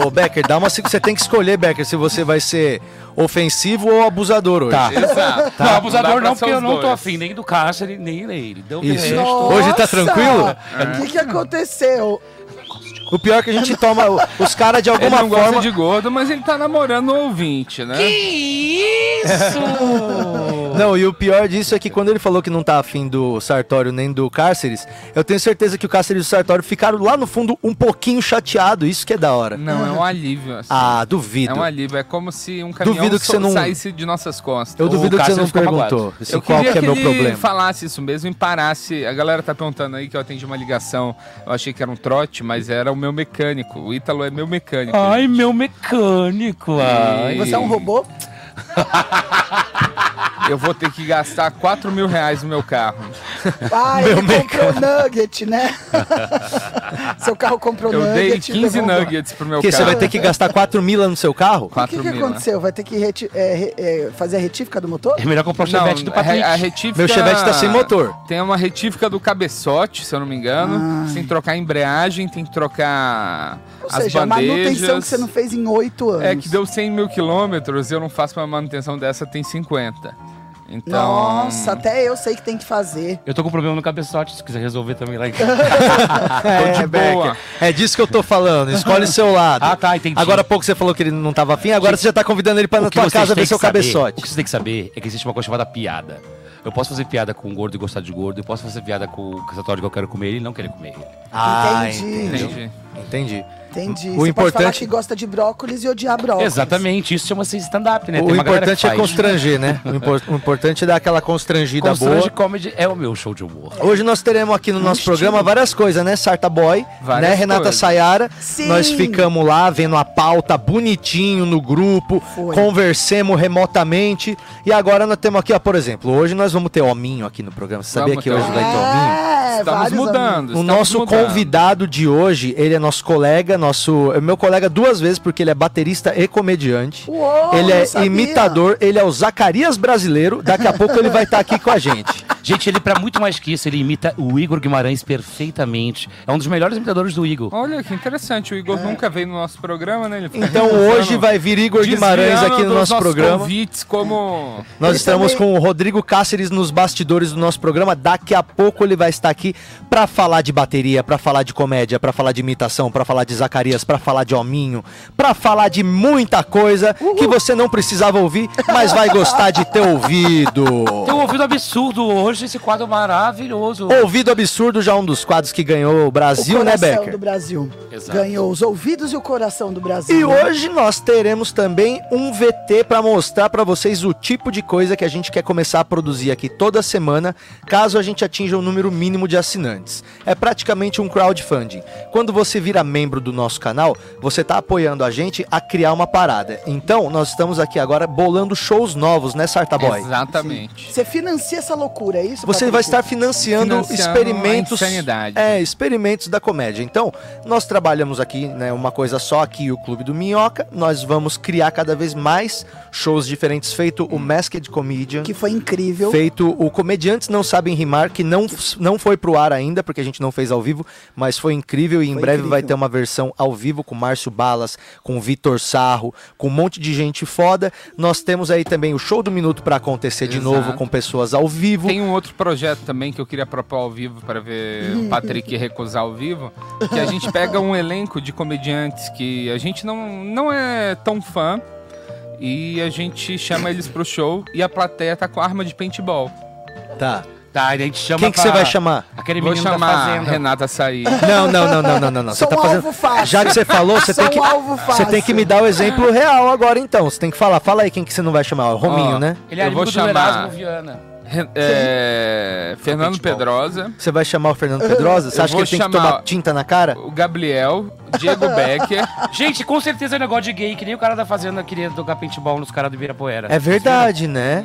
Ô, Becker, dá uma. Você tem que escolher, Becker, se você vai ser ofensivo ou abusador hoje. Tá. Exato. Não, abusador Não, porque eu não tô afim nem do Cáceres, nem dele. Então, de Isso. resto- Hoje tá tranquilo? O que, que aconteceu? O pior é que a gente toma. Os caras de Ele alguma não gosta forma. de gordo, mas ele tá namorando o ouvinte, né? Não, e o pior disso é que quando ele falou que não tá afim do Sartório nem do Cárceres, eu tenho certeza que o Cárceres e o Sartório ficaram lá no fundo um pouquinho chateado. Isso que é da hora. Não, é um alívio. Assim. Ah, duvido. É um alívio. É como se um caminhão Duvido que so- você não- saísse de nossas costas. Eu O duvido que você Cáceres não perguntou. Isso Eu qual que é que meu ele problema. falasse isso mesmo e parasse. A galera tá perguntando aí que eu atendi uma ligação. Eu achei que era um trote, mas era o meu mecânico. O Ítalo é meu mecânico. Ai, meu mecânico. Ai. Você é um robô? Eu vou ter que gastar 4 mil reais no meu carro. Ah, ele comprou nugget, né? Seu carro comprou Eu dei nugget. 15 levou- nuggets pro meu Porque você carro. vai ter que gastar 4 mila no seu carro? O que, que aconteceu? Vai ter que reti- é, re- é, fazer a retífica do motor? É melhor comprar o Não, chevette do a Patrick. a retífica... Meu Chevette tá sem motor. Tem uma retífica do cabeçote, se eu não me engano. Tem que trocar a embreagem, tem que trocar Ou as seja, a bandejas. manutenção que você não fez em oito anos. É que deu 100 mil quilômetros e eu não faço uma manutenção dessa tem 50. Então... Nossa, até eu sei que tem que fazer. Eu tô com problema no cabeçote, se quiser resolver também lá em casa. É, boa. É disso que eu tô falando. Escolhe o seu lado. Ah, tá, entendi. Agora há pouco você falou que ele não tava afim, agora você já tá convidando ele pra na tua casa ver seu saber- cabeçote. O que você tem que saber é que existe uma coisa chamada piada. Eu posso fazer piada com o gordo e gostar de gordo, eu posso fazer piada com o que eu quero comer ele e não querer comer ele. Ah, Entendi. entendi. Entendi. Entendi. O você pode falar importante- que gosta de brócolis e odiar brócolis. Exatamente, isso chama-se stand-up, né? O Tem uma galera importante que é constranger, né? O, impor- o importante é dar aquela constrangida Constrange boa. Comedy é o meu show de humor. Hoje nós teremos aqui no nosso programa várias coisas, né? Sarta Boy, Várias né? Renata coisas. Sayara. Sim. Nós ficamos lá vendo a pauta bonitinho no grupo, Foi. conversemos remotamente. E agora nós temos aqui, ó, por exemplo, hoje nós vamos ter Hominho aqui no programa. Você sabia Vamos que hoje vai ter Hominho. Hominho? É, Estamos mudando. amigos. O estamos nosso mudando. convidado de hoje, ele é nosso colega, nosso, é meu colega duas vezes porque ele é baterista e comediante. Uou, ele é sabia. imitador, ele é o Zacarias brasileiro. Daqui a pouco ele vai estar aqui com a gente. Gente, ele, pra muito mais que isso, ele imita o Igor Guimarães perfeitamente. É um dos melhores imitadores do Igor. Olha que interessante, o Igor nunca veio no nosso programa, né? Então hoje vai vir Igor Guimarães aqui no nosso nossos programa. convites como Nós Ele estamos também- com o Rodrigo Cáceres nos bastidores do nosso programa. Daqui a pouco ele vai estar aqui pra falar de bateria, pra falar de comédia, pra falar de imitação, pra falar de Zacarias, pra falar de Hominho, pra falar de muita coisa que você não precisava ouvir, mas vai gostar de ter ouvido. Tem um ouvido absurdo hoje, esse quadro maravilhoso. Ouvido Absurdo, já um dos quadros que ganhou o Brasil, o né, coração Becker? do Brasil. Exato. Ganhou os ouvidos e o coração do Brasil. E hoje nós teremos também um VT para mostrar para vocês o tipo de coisa que a gente quer começar a produzir aqui toda semana, caso a gente atinja o número mínimo de assinantes. É praticamente um crowdfunding. Quando você vira membro do nosso canal, você está apoiando a gente a criar uma parada. Então, nós estamos aqui agora bolando shows novos, né, Sarta Boy? Exatamente. Você financia essa loucura, é isso? Você vai estar financiando, Financiando experimentos. É, experimentos da comédia. Então, nós trabalhamos aqui, né, uma coisa só aqui, o Clube do Minhoca. Nós vamos criar cada vez mais shows diferentes, feito o Masked Comedian. Que foi incrível. Feito o Comediantes Não Sabem Rimar, que não, não foi pro ar ainda, porque a gente não fez ao vivo, mas foi incrível e em Foi breve incrível. vai ter uma versão ao vivo com Márcio Balas, com Vitor Sarro, com um monte de gente foda. Nós temos aí também o Show do Minuto para acontecer de Exato. novo com pessoas ao vivo. Tem um outro projeto também que eu queria propor ao vivo para ver o Patrick recusar ao vivo, que a gente pega um elenco de comediantes que a gente não, não é tão fã e a gente chama eles pro show e a plateia tá com arma de paintball. Tá. Tá, a gente chama Quem que pra- você vai chamar? Aquele Vou menino da chamar fazenda. Renata Saí. Não, não, não, não, não, não, não. Você Sou tá um fazendo. alvo fácil. Já que você falou, você Sou tem que. um alvo Você fácil. tem que me dar o exemplo real agora, então. Você tem que falar. Fala aí quem que você não vai chamar. O Rominho, Ó, né? Ele é Eu vou amigo do chamar- Erasmo Viana. É, Fernando. Pedrosa, Você vai chamar o Fernando Pedrosa? Você acha que ele tem que tomar tinta na cara? o Gabriel, Diego Becker. Gente, com certeza é negócio de gay, que nem o cara da fazenda queria tocar paintball nos caras do Ibirapuera. É verdade, né?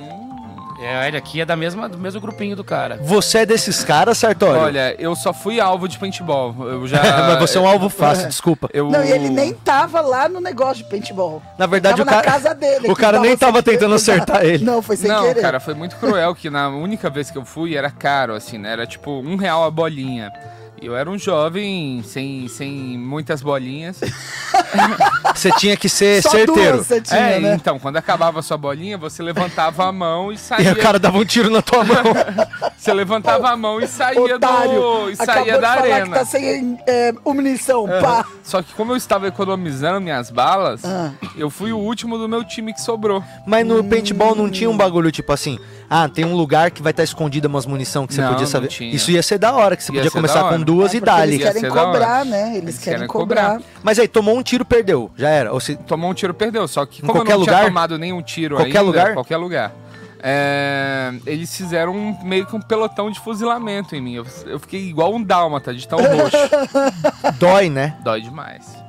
É, ele aqui é da mesma, do mesmo grupinho do cara. Você é desses caras, Sartório? Olha, eu só fui alvo de paintball. Eu já. Mas você é um alvo fácil, desculpa. Eu, Não, e ele nem tava lá no negócio de paintball. Na verdade, tava o cara. na casa dele. o cara tava nem tava tentando acertar ele. Não, foi sem não, querer. cara, foi muito cruel que na única vez que eu fui era caro, assim, né? Era tipo um real a bolinha. E eu era um jovem sem, sem muitas bolinhas. Você tinha que ser Só certeiro. duas você tinha, é, né? então, quando acabava a sua bolinha, você levantava a mão e E saía. o cara dava um tiro na tua mão. Você levantava a mão e saía Otário, do. e saía de da falar arena. que tá sem é, munição, pá. Só que como eu estava economizando minhas balas, Ah. eu fui o último do meu time que sobrou. Mas no paintball não tinha um bagulho tipo assim, ah, tem um lugar que vai estar escondida umas munição que você Não, podia não saber. tinha. Isso ia ser da hora, que você Ia podia começar com hora. Duas É e dali. Eles querem cobrar, né? Eles, Eles querem, querem cobrar. cobrar. Mas aí, tomou um tiro, perdeu. Já era. Ou se... Tomou um tiro, perdeu. Só que Em como eu qualquer não tinha lugar? tomado nenhum tiro Qualquer ainda, lugar? qualquer lugar. é, eles fizeram um- meio que um pelotão de fuzilamento em mim. Eu, eu fiquei igual um dálmata, de tão roxo. Dói, né? Dói demais.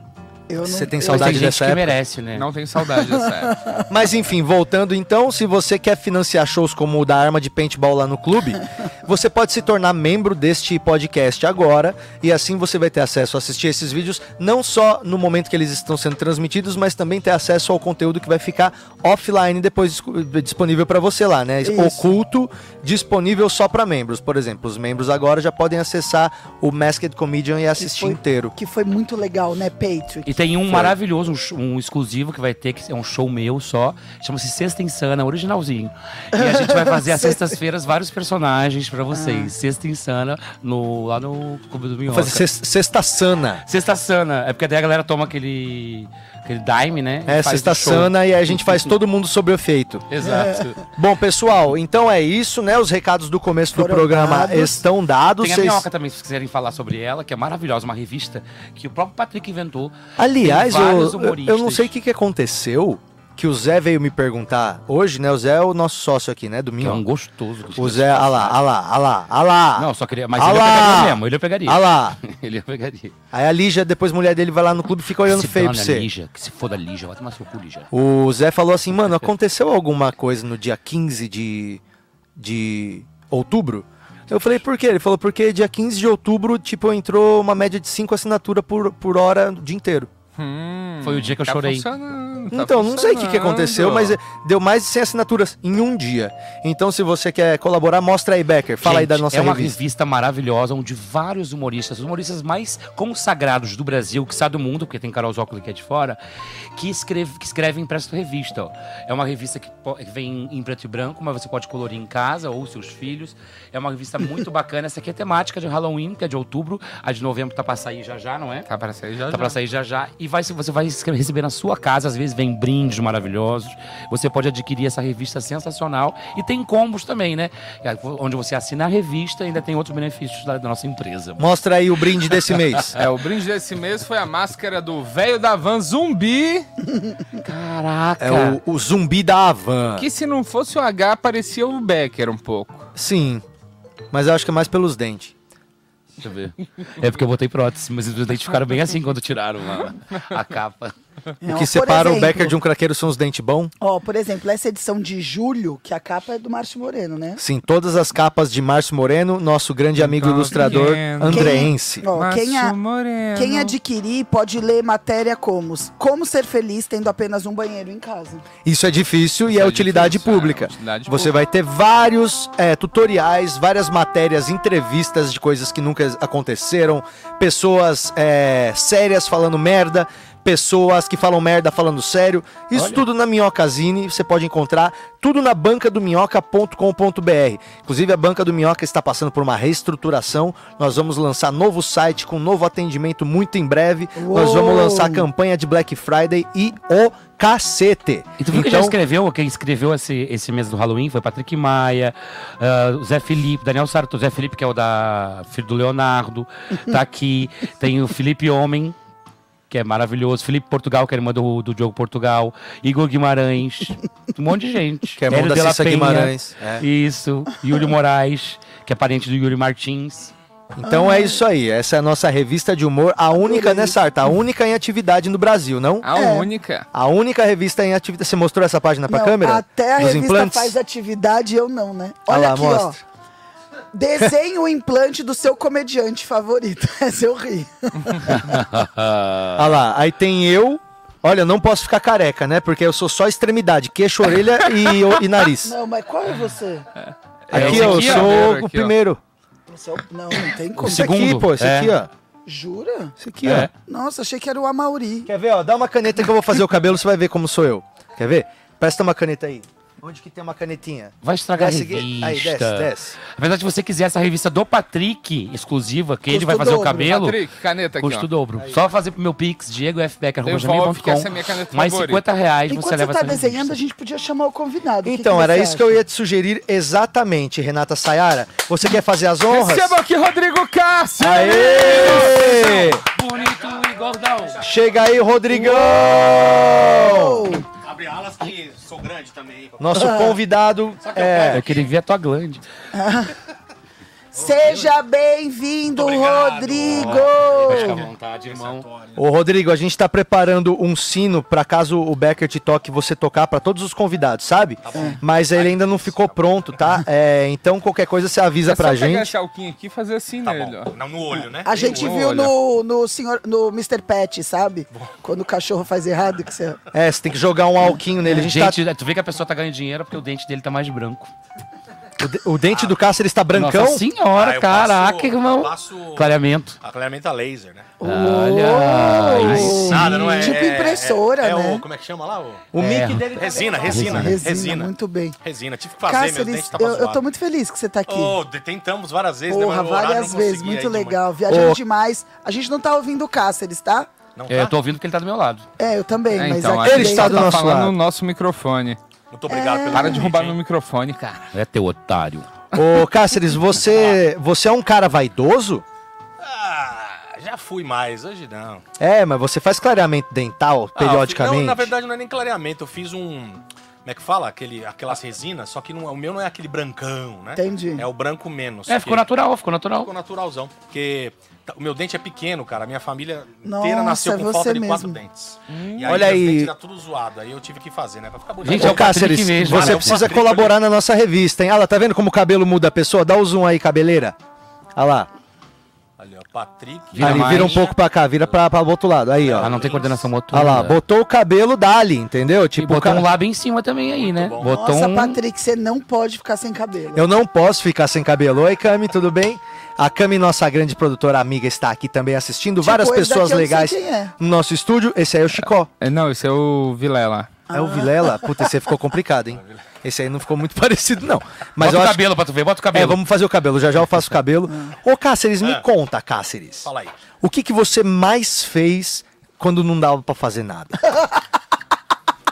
Eu não- Você tem saudade Tem gente dessa que época? merece, né? Não tenho saudade dessa época. Mas enfim, voltando então, se você quer financiar shows como o da Arma de Paintball lá no clube, você pode se tornar membro deste podcast agora e assim você vai ter acesso a assistir esses vídeos não só no momento que eles estão sendo transmitidos, mas também ter acesso ao conteúdo que vai ficar offline depois disponível para você lá, né? Isso. Oculto, disponível só para membros. Por exemplo, os membros agora já podem acessar o Masked Comedian e assistir foi- inteiro. Que foi muito legal, né, Patrick? E tem um Foi. maravilhoso, um, um exclusivo que vai ter, que é um show meu só. Chama-se Sexta Insana, originalzinho. E a gente vai fazer às sextas-feiras vários personagens pra vocês. Sexta Insana, no, lá no Clube do Minhoca. Fazer ces- Sexta Sana. Sexta Sana. É porque daí a galera toma aquele, aquele dime, né? É, show. Sana e aí a gente faz todo mundo sobre o efeito. Exato. Bom, pessoal, então é isso, né? Os recados do começo do Foram programa dados. estão dados. Tem a Minhoca também, se quiserem falar sobre ela, que é maravilhosa, uma revista que o próprio Patrick inventou. Aliás, eu, eu- não sei o que, que aconteceu, que o Zé veio me perguntar hoje, né? O Zé é o nosso sócio aqui, né? Do Que é um gostoso. O Zé, ah lá, ah lá, ah lá, ah lá. Não, só queria. Mas ele eu pegaria mesmo, ele eu pegaria. Ah lá. ele eu pegaria. Aí a Lígia, depois mulher dele vai lá no clube e fica olhando se feio pra a você. Lígia, que se foda a Lígia, vai tomar seu cu, Lígia. O Zé falou assim, mano, aconteceu alguma coisa no dia 15 de, de outubro? Eu falei, por quê? Ele falou, porque dia 15 de outubro, tipo, entrou uma média de 5 assinaturas por, por hora o dia inteiro. Hum, Foi o dia que eu tá chorei. funcionando, tá Então, não sei o que, que aconteceu, mas deu mais de 100 assinaturas em um dia. Então, se você quer colaborar, mostra aí, Becker. Fala aí Gente, da nossa é uma revista. revista. maravilhosa, onde vários humoristas, os humoristas mais consagrados do Brasil, que está do mundo, porque tem Carol Zócolo que é de fora, que, escreve, que escrevem para essa revista. ó. É uma revista que, vem em preto e branco, mas você pode colorir em casa ou seus filhos. É uma revista muito bacana. Essa aqui é temática de Halloween, que é de outubro. A de novembro tá para sair já já, não é? Tá pra sair já Tá já. pra sair já já. E vai, você vai receber na sua casa, às vezes vem brindes maravilhosos. Você pode adquirir essa revista sensacional. E tem combos também, né? É, Onde você assina a revista e ainda tem outros benefícios da, da nossa empresa. Mostra aí o brinde desse mês. É, o brinde desse mês foi a máscara do velho da van zumbi. Caraca! É o, o zumbi da Havan. Que se não fosse o H, parecia o Becker um pouco. Sim, mas eu acho que é mais pelos dentes. Deixa eu ver. É porque eu botei prótese, mas os dentes ficaram bem assim quando tiraram a, a capa. O Não, que por separa o exemplo- Becker de um craqueiro são os dentes bons. Ó, por exemplo, essa edição de julho, que a capa é do Márcio Moreno, né? Sim, todas as capas de Márcio Moreno, nosso grande amigo ilustrador vendo? andreense. Ó, quem, a- Márcio Moreno. quem adquirir pode ler matéria como Como ser feliz tendo apenas um banheiro em casa. Isso é difícil e é é utilidade difícil, é, pública. utilidade Você pública. vai ter vários é, tutoriais, várias matérias, entrevistas de coisas que nunca aconteceram, pessoas é, sérias falando merda, pessoas que falam merda falando sério. Isso Olha. tudo na Minhocazine, você pode encontrar tudo na banca do minhoca.com.br. Inclusive a banca do Minhoca está passando por uma reestruturação. Nós vamos lançar novo site com novo atendimento muito em breve. Nós vamos Uou! lançar a campanha de Black Friday e o cacete. E tu viu que já escreveu, quem escreveu esse, esse mês do Halloween foi Patrick Maia, o Zé Felipe, Daniel Sarto, Zé Felipe, que é o da filho do Leonardo, tá aqui. Tem o Felipe Homem, que é maravilhoso. Felipe Portugal, que é irmã do, do Diogo Portugal. Igor Guimarães. Um monte de gente. Que é irmão Hélio da de Cissa Penha, Guimarães, é. Isso. Yuri Moraes, que é parente do Yuri Martins. Então é isso aí, essa é a nossa revista de humor, a única, né, Sarta? A única em atividade no Brasil, não? A É. única. A única revista em atividade. Você mostrou essa página pra Não, câmera? Até a Dos revista implantes? faz atividade, eu não, né? Olha Olha lá, aqui, mostra. ó. Desenhe o implante do seu comediante favorito. Essa eu ri. Olha lá, aí tem eu. Olha, eu não posso ficar careca, né? Porque eu sou só extremidade, queixo, orelha e, e nariz. Não, mas qual é você? Aqui, esse eu aqui, sou Primeiro o aqui, ó. primeiro. Você é o- Não, não tem como. Esse aqui, segundo, pô, esse é. aqui, ó. Jura? Esse aqui, É. ó. Nossa, achei que era o Amauri. Quer ver, ó? Dá uma caneta que eu vou fazer o cabelo, você vai ver como sou eu. Quer ver? Presta uma caneta aí. Onde que tem uma canetinha? Vai estragar Desce a revista. Aí, desce, desce. Apesar de você quiser essa revista do Patrick, exclusiva, que ele Custo vai fazer o dobro. cabelo. Patrick, caneta aqui, Custo ó. dobro. Só fazer pro meu Pix, Devolve, que essa é a minha caneta Mais favorita. 50 reais Enquanto você você leva tá essa desenhando, revista. a gente podia chamar o convidado. O que Então, que era você isso que eu acha? ia te sugerir exatamente, Renata Sayara. Você quer fazer as honras? Receba aqui Rodrigo Cássio! Aê! Bonito e gordão. Chega aí, Rodrigão! Abre alas que sou grande também. Nosso convidado é. Eu queria ver a tua glande. Seja bem-vindo, Rodrigo! Fica à vontade, irmão. Ô, Rodrigo, a gente tá preparando um sino pra caso o Becker te toque você tocar pra todos os convidados, sabe? Mas ele ainda não ficou pronto, tá? É, então qualquer coisa você avisa é pra pegar gente. esse alquinho aqui e fazer assim nele, ó. Não, no olho, né? A gente No viu olho. no, no senhor, no Mr. Pet, sabe? Quando o cachorro faz errado, que você. É, você tem que jogar um alquinho nele. A gente, Gente, tu vê que a pessoa tá ganhando dinheiro porque o dente dele tá mais branco. Tá, o, de- o dente do Cáceres está brancão. Nossa senhora, Ah, eu caraca, passo- irmão. eu passo- Clareamento. A clareamento a laser, né? Olha, sim. Nada, não é. Tipo é- impressora, é, é né? o, como é que chama lá? O, O É. mic dele. tá resina, resina, Resina, resina. muito bem. Resina. Tive que fazer, Cáceres, dentes estavam eu, eu zoados. tô muito feliz que você tá aqui. Oh, tentamos várias vezes, né? Porra, várias vezes, muito legal. Viajando Ô. demais. A gente não tá ouvindo o Cáceres, tá? Não É, tá? eu tô ouvindo que ele tá do meu lado. É, eu também, É, mas então, aqui Ele está do tá nosso falando lado. no nosso microfone. Muito obrigado pelo Para de roubar hein? meu microfone, cara. É teu otário. Ô, Cáceres, você, você é um cara vaidoso? Ah, já fui mais, hoje não. É, mas você faz clareamento dental Ah, eu periodicamente? não, na verdade não é nem clareamento, eu fiz um... Como é que fala? Aquele, aquelas resinas, só que não, o meu não é aquele brancão, né? Entendi. É o branco menos. É, ficou que- natural, ficou natural. Ficou naturalzão. Porque o meu dente é pequeno, cara. A minha família Nossa, inteira nasceu é com falta de quatro dentes. Hum. E aí Olha aí. dentes tá tudo zoado. Aí eu tive que fazer, né? Pra ficar bonito. Gente, é o Patrick Cáceres, mesmo. você Ah, é precisa Patrick colaborar na nossa revista, hein? Olha lá, tá vendo como o cabelo muda a pessoa? Dá o zoom aí, cabeleira. Olha lá. Ali, ó, Patrick. Vira ali, vira um pouco pra cá, vira pra, pra o outro lado. Aí, ó. Ah, não tem coordenação motora. Olha lá, botou o cabelo dali, entendeu? E Tipo, botou cara, um lábio em cima também aí, né? Botou Nossa, um... Patrick, você não pode ficar sem cabelo. eu não posso ficar sem cabelo. Oi, Cami, tudo bem? A Cami, nossa grande produtora amiga, está aqui também assistindo. Tipo, Várias pessoas legais é. no nosso estúdio. Esse aí é o Chicó. É, não, esse é o Vilela. É o Vilela? Puta, esse aí ficou complicado, hein? Esse aí não ficou muito parecido, não. Mas Bota eu o acho... cabelo pra tu ver, bota o cabelo. É, vamos fazer o cabelo. Já já eu faço o cabelo. Ô, Cáceres, me Ah. conta, Cáceres. Fala aí. O que, que você mais fez quando não dava pra fazer nada?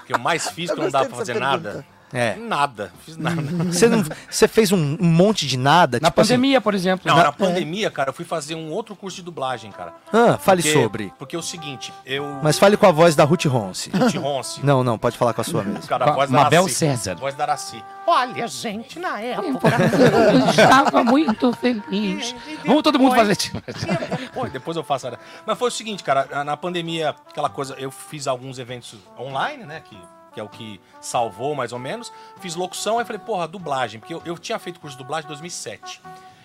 O que eu mais fiz que Eu não dava pra fazer dessa nada? É. Nada. Fiz nada. Você, não, você fez um, monte de nada? Na tipo assim- pandemia, por exemplo. Não, Na- na pandemia, cara, eu fui fazer um outro curso de dublagem, cara. Ah, fale Porque- sobre. Porque é o seguinte, eu... Mas fale com a voz da Ruth Ronce. Ruth Ronce. Não, não, pode falar com a sua mesmo. Cara, Com a a voz da Mabel Araci. César. Voz da Araci. Olha, gente, na época... Eu estava muito feliz. Vamos todo mundo fazer. Depois, depois eu faço. Mas foi o seguinte, cara, na pandemia, aquela coisa, eu fiz alguns eventos online, né? Que, que é o que salvou mais ou menos. Fiz locução, aí falei, porra, dublagem. Porque eu, eu tinha feito curso de dublagem em 2007.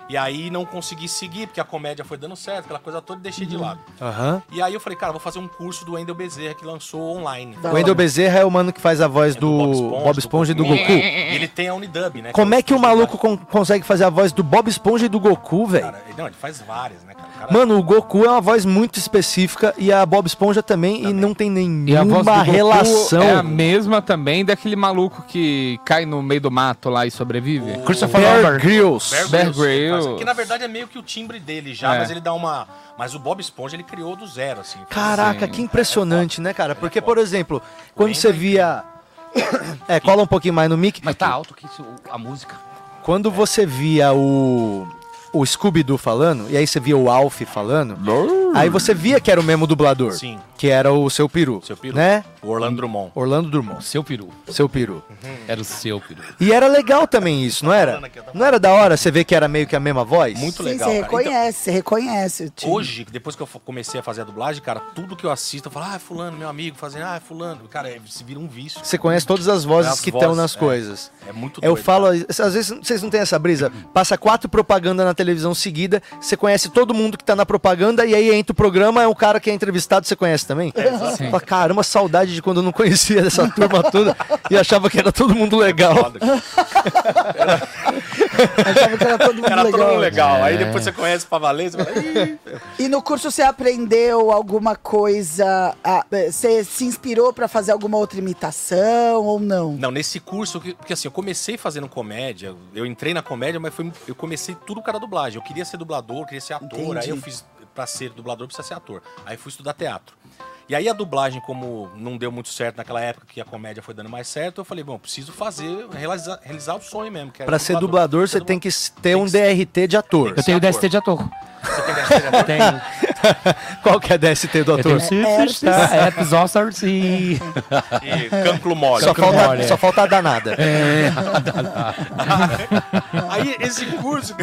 E aí não consegui seguir, porque a comédia foi dando certo, aquela coisa toda, e deixei de lado. Aham. E aí eu falei, cara, vou fazer um curso do Wendel Bezerra que lançou online. O Wendel Bezerra é o mano que faz a voz É do Bob Esponja e do Goku. E ele tem a Unidub, né? Como é que o maluco con- consegue fazer a voz do Bob Esponja e do Goku, velho? não, ele faz várias, né, cara? O Mano, o Goku é uma voz muito específica e a Bob Esponja também, e não tem E a voz do nenhuma Goku relação. é a mesma também daquele maluco que cai no meio do mato lá e sobrevive. Christopher Bear. Grylls. Bear ele faz- Grylls. Que na verdade é meio que o timbre dele já, É. mas ele dá uma. Mas o Bob Esponja ele criou do zero, assim. Caraca, Sim. que impressionante, né, cara? Porque, por exemplo, quando você é via. É, cola um pouquinho mais no mic. Mas tá alto que isso, a música. Quando você via o. O Scooby-Doo falando, e aí você via o Alf falando, aí você via que era o mesmo dublador. Sim. Que era o seu peru. Seu peru. Né? O Orlando Drummond. Orlando Drummond. Seu peru. Seu peru. Era o seu peru. E era legal também isso, não era? Não era da hora você ver que era meio que a mesma voz? Muito Sim, legal. você cara. Então, reconhece, você reconhece o time. hoje, depois que eu comecei a fazer a dublagem, cara, tudo que eu assisto, eu falo, ah, é fulano, meu amigo, fazendo, ah, é fulano. Cara, é- se vira um vício. Você conhece todas as vozes As que estão nas é. coisas. É muito Eu doido, falo, às vezes vocês não têm essa brisa. Passa quatro propagandas na televisão seguida, você conhece todo mundo que tá na propaganda e aí entra o programa, é um cara que é entrevistado, você conhece também? Sim. Fala, caramba, saudade de quando eu não conhecia dessa turma toda e achava que era todo mundo legal. Foda. Achava que era todo mundo Era todo legal. mundo legal. Aí depois você conhece pra valer, você fala, "Ih". E no curso você aprendeu alguma coisa? ah, eh, Você se inspirou pra fazer alguma outra imitação ou não? Não, nesse curso, que- porque assim, eu comecei fazendo comédia, eu entrei na comédia, mas foi, eu comecei tudo cara dublagem. Eu queria ser dublador, queria ser ator, Entendi. aí eu fiz, pra ser dublador precisa ser ator. Aí fui estudar teatro. E aí a dublagem, como não deu muito certo naquela época que a comédia foi dando mais certo, eu falei, bom, preciso fazer, realizar, realizar o sonho mesmo. Que é Pra ser dublador, você tem que ter um DRT de ator. Eu tenho DST de ator. Você tem DST de ator? Tenho. Qual que é DST do ator? tenho Herpes. herpes zoster e... E cancro mole. Só falta, é. só falta a danada. É. Aí esse curso.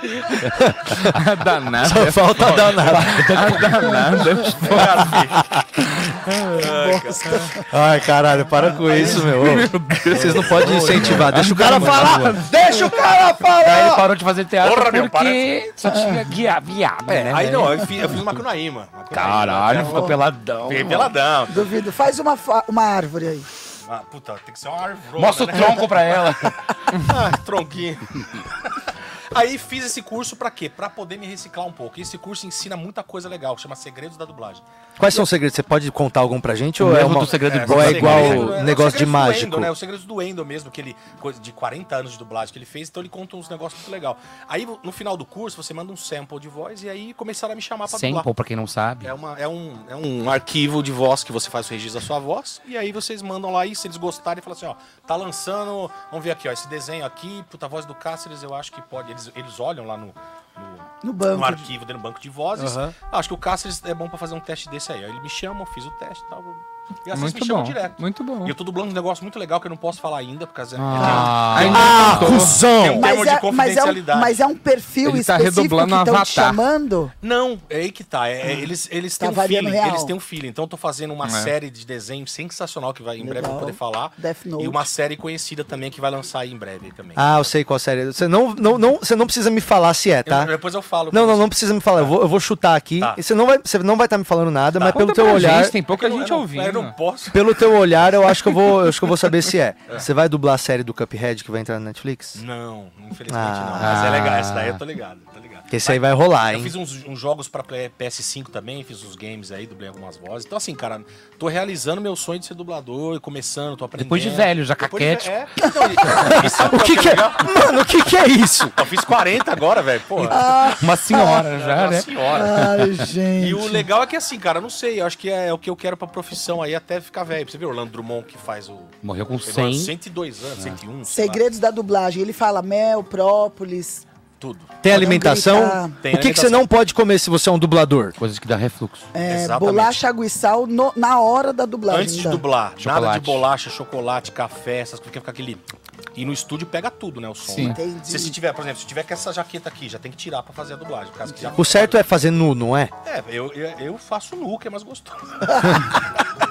A danada. Só é falta a danada. A danada. é Ai, caralho, para com isso, meu. Vocês não podem incentivar. Deixa o cara falar! Deixa o cara Aí ele falar! parou de fazer teatro Porra, meu, porque só tinha guia, viado, É, né? aí não, eu fiz, eu fiz Macunaíma. Caralho, ficou peladão. Fiquei peladão. Duvido. Faz uma, uma árvore aí. Ah, puta, tem que ser uma árvore. Mostra o tronco pra ela. ah, tronquinho. Aí fiz esse curso pra quê? Pra poder me reciclar um pouco. E esse curso ensina muita coisa legal, chama Segredos da Dublagem. Quais são os segredos? Você pode contar algum pra gente? O Ou é, uma... do segredo de ou é igual Segredo, é, negócio de mágico? Endo, né? Os segredos do Endo mesmo, que ele, coisa de 40 anos de dublagem que ele fez, então ele conta uns negócios muito legal. Aí no final do curso você manda um sample de voz e aí começaram a me chamar pra dublar. Sample, pra quem não sabe. É, uma, é, um, é um arquivo de voz que você faz o registro da sua voz. E aí vocês mandam lá e se eles gostarem, falam assim, ó, tá lançando. Vamos ver aqui, ó, esse desenho aqui, puta a voz do Cáceres, eu acho que pode. Eles, eles olham lá no, no, No banco. no arquivo, dentro do banco de vozes. Ah, acho que o Cáceres é bom pra fazer um teste desse aí. Aí ele me chama, eu fiz o teste e tal. E vezes Muito me chamam bom. direto. Muito bom. E eu tô dublando um negócio muito legal que eu não posso falar ainda, por causa Ah, tem, um- Ah, tem um cuzão! termo Mas de é, mas, é um, confidencialidade. mas é um perfil Ele tá específico redoblando que um estão te chamando? Não, é aí que tá. É, é, eles eles Tá têm um variando feeling. real. Eles têm um feeling. Então eu tô fazendo uma É. série de desenho sensacional que vai em breve eu vou poder falar. Death Note. E uma série conhecida também que vai lançar aí em breve também. Ah, eu sei qual série. Você não, não, não, você não precisa me falar se é, tá? Eu- depois eu falo. Não, não, você. não precisa me falar. Eu vou, eu vou chutar aqui. Tá. E você não vai, você não vai estar me falando nada, mas pelo teu olhar, tem pouca gente ouvindo. Não posso. pelo teu olhar, eu acho que eu vou, eu acho que eu vou saber se é. Você vai dublar a série do Cuphead que vai entrar na Netflix? Não, infelizmente Ah. não. Mas é legal. Essa daí eu tô ligado. Tô ligado. Que esse aí vai rolar, Eu hein? fiz uns, uns jogos pra Play- PS5 também, fiz uns games aí, dublei algumas vozes. Então, assim, cara, tô realizando meu sonho de ser dublador, começando, tô aprendendo. Depois de velho, já Depois de. É, então, sabe O que que é? Mano, o que que é isso? Eu fiz 40 agora, velho. Porra. Uma senhora já, Uma né? senhora. Ai, gente. E o legal é que assim, cara, eu não sei, eu acho que é, o que eu quero pra profissão aí até ficar velho. Você viu o Orlando Drummond que faz o. Morreu com Ele morreu 100. 102 anos, 101. sei lá, Segredos da dublagem. Ele fala mel, própolis. Tudo. Tem alimentação? gritar. Tem o que, que você não pode comer se você é um dublador? Coisas que dá refluxo. É, Exatamente. bolacha, água e sal no- na hora da dublagem. Antes de ainda. dublar, nada Chocolate. de bolacha, chocolate, café, essas coisas, fica aquele. E no estúdio pega tudo, né? O som. Sim. né? Entendi. Se, se tiver, por exemplo, se tiver com essa jaqueta aqui, já tem que tirar pra fazer a dublagem. causa que já- O certo é fazer nu, não é? É, eu, eu, eu faço nu, que é mais gostoso.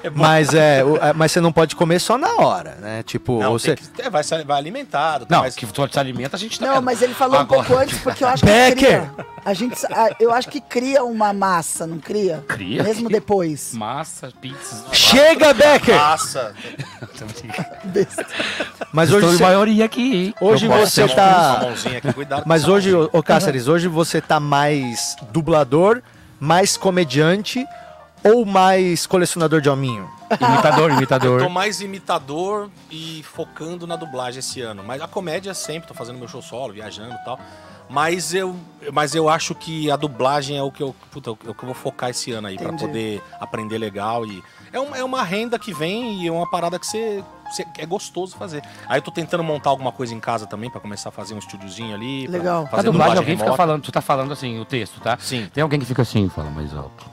é. Mas é, o- é, mas você não pode comer só na hora, né? Tipo, Não, você que- é, vai, vai alimentado. tá? Não, mas- que tu se alimenta, a gente tá Não, vendo. mas ele falou Agora- um pouco antes, porque eu acho que Becker! cria. A gente, a- eu acho que cria uma massa, não cria? Cria? Mesmo depois. Massa, pizza. Chega, Becker! Massa. Mas Estou hoje você, maioria aqui. hoje Eu você tá. aqui, Mas hoje, ô, Cáceres, hoje você tá mais dublador, mais comediante ou mais colecionador de hominho? Imitador, Eu imitador. tô mais imitador e focando na dublagem esse ano. Mas a comédia sempre, tô fazendo meu show solo, viajando e tal. Mas eu, mas eu acho que a dublagem é o que eu, puta, é o que eu vou focar esse ano aí, pra Entendi. poder aprender legal. E é, um, é uma renda que vem e é uma parada que você, você- é gostoso fazer. Aí eu tô tentando montar alguma coisa em casa também, pra começar a fazer um estúdiozinho ali. Legal. A Fazer dublagem, alguém fica remota. falando, tu tá falando assim, o texto, tá? Sim. Tem alguém que fica assim, fala mais alto.